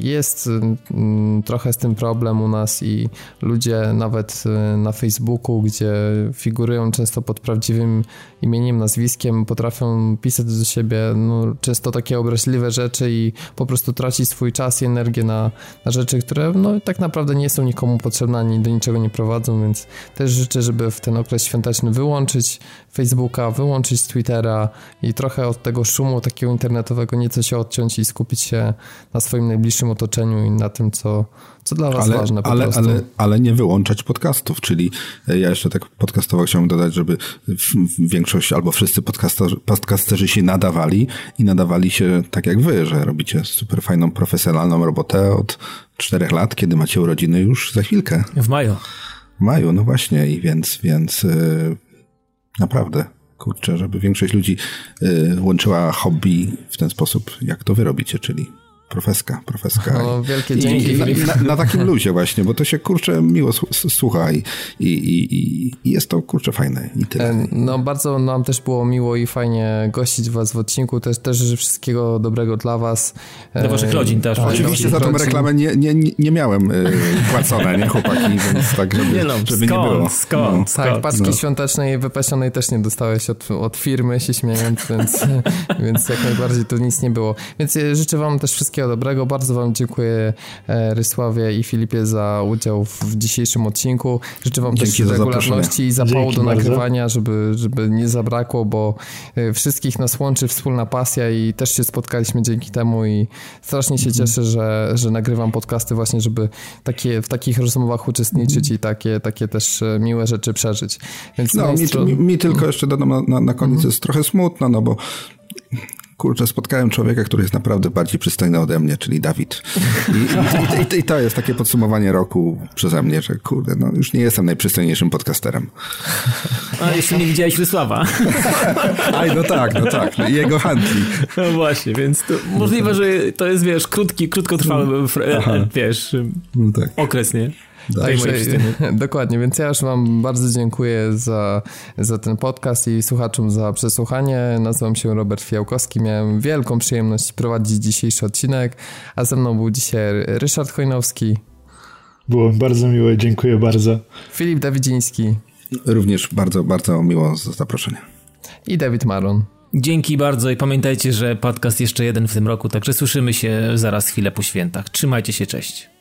jest mm, trochę tym problem u nas i ludzie nawet y, na Facebooku, gdzie figurują często pod prawdziwym imieniem, nazwiskiem, potrafią pisać do siebie no, często takie obraźliwe rzeczy i po prostu tracić swój czas i energię na, na rzeczy, które no, tak naprawdę nie są nikomu potrzebne ani do niczego nie prowadzą, więc też życzę, żeby w ten okres świąteczny wyłączyć Facebooka, wyłączyć Twittera i trochę od tego szumu takiego internetowego nieco się odciąć i skupić się na swoim najbliższym otoczeniu i na tym, co, co dla was ale, ważne po ale, prostu. Ale, ale nie wyłączać podcastów, czyli e, ja jeszcze tak podcastowo chciałbym dodać, żeby większość albo wszyscy podcasterzy, podcasterzy się nadawali i nadawali się tak jak wy, że robicie super fajną, profesjonalną robotę od czterech lat, kiedy macie urodziny już za chwilkę. W maju. W maju, no właśnie i więc, więc yy, naprawdę. Kurczę, żeby większość ludzi yy, łączyła hobby w ten sposób, jak to wy robicie, czyli profeska, profeska. No, wielkie dzięki. I, na, na, na, takim luzie właśnie, bo to się kurczę miło słucha i, i, i, i jest to kurczę fajne i tyle. E, no bardzo nam też było miło i fajnie gościć was w odcinku, też, też życzę wszystkiego dobrego dla was. Dla e, waszych rodzin też. Tak, Oczywiście za tą reklamę nie, nie, nie miałem y, płacone, nie chłopaki, więc tak, żeby nie, no, żeby skąd, nie było. Skąd, no. skąd? Tak, paczki no. świątecznej wypasionej też nie dostałeś od, od firmy, się śmiejąc, więc, [LAUGHS] więc jak najbardziej tu nic nie było. Więc e, życzę wam też wszystkiego wszystkiego dobrego. Bardzo Wam dziękuję e, Rysławie i Filipie za udział w dzisiejszym odcinku. Życzę Wam Dzięki też regularności i zapału Dzięki do bardzo. nagrywania, żeby, żeby nie zabrakło, bo e, wszystkich nas łączy wspólna pasja i też się spotkaliśmy dzięki temu i strasznie się mhm. cieszę, że, że nagrywam podcasty właśnie, żeby takie, w takich rozmowach uczestniczyć i takie, takie też e, miłe rzeczy przeżyć. Więc no, mi, mi, mi, tylko jeszcze dodam na, na, na koniec, mhm. jest trochę smutno, no bo kurczę, spotkałem człowieka, który jest naprawdę bardziej przystojny ode mnie, czyli Dawid. I, i, i, to jest takie podsumowanie roku przeze mnie, że kurde, no już nie jestem najprzystojniejszym podcasterem. A jeszcze nie widziałeś Rysława. [LAUGHS] Aj, no tak, no tak. No jego handli. No właśnie, więc to możliwe, że to jest, wiesz, krótki, krótkotrwały, wiesz, no tak. okres, nie? Także, [LAUGHS] dokładnie, więc ja już Wam bardzo dziękuję za, za ten podcast i słuchaczom za przesłuchanie. Nazywam się Robert Fiałkowski, miałem wielką przyjemność prowadzić dzisiejszy odcinek, a ze mną był dzisiaj Ryszard Chojnowski. Było bardzo miłe, dziękuję bardzo. Filip Dawidziński. Również bardzo, bardzo miło za zaproszenie. I Dawid Maron. Dzięki bardzo i pamiętajcie, że podcast jeszcze jeden w tym roku, także słyszymy się zaraz chwilę po świętach. Trzymajcie się, cześć.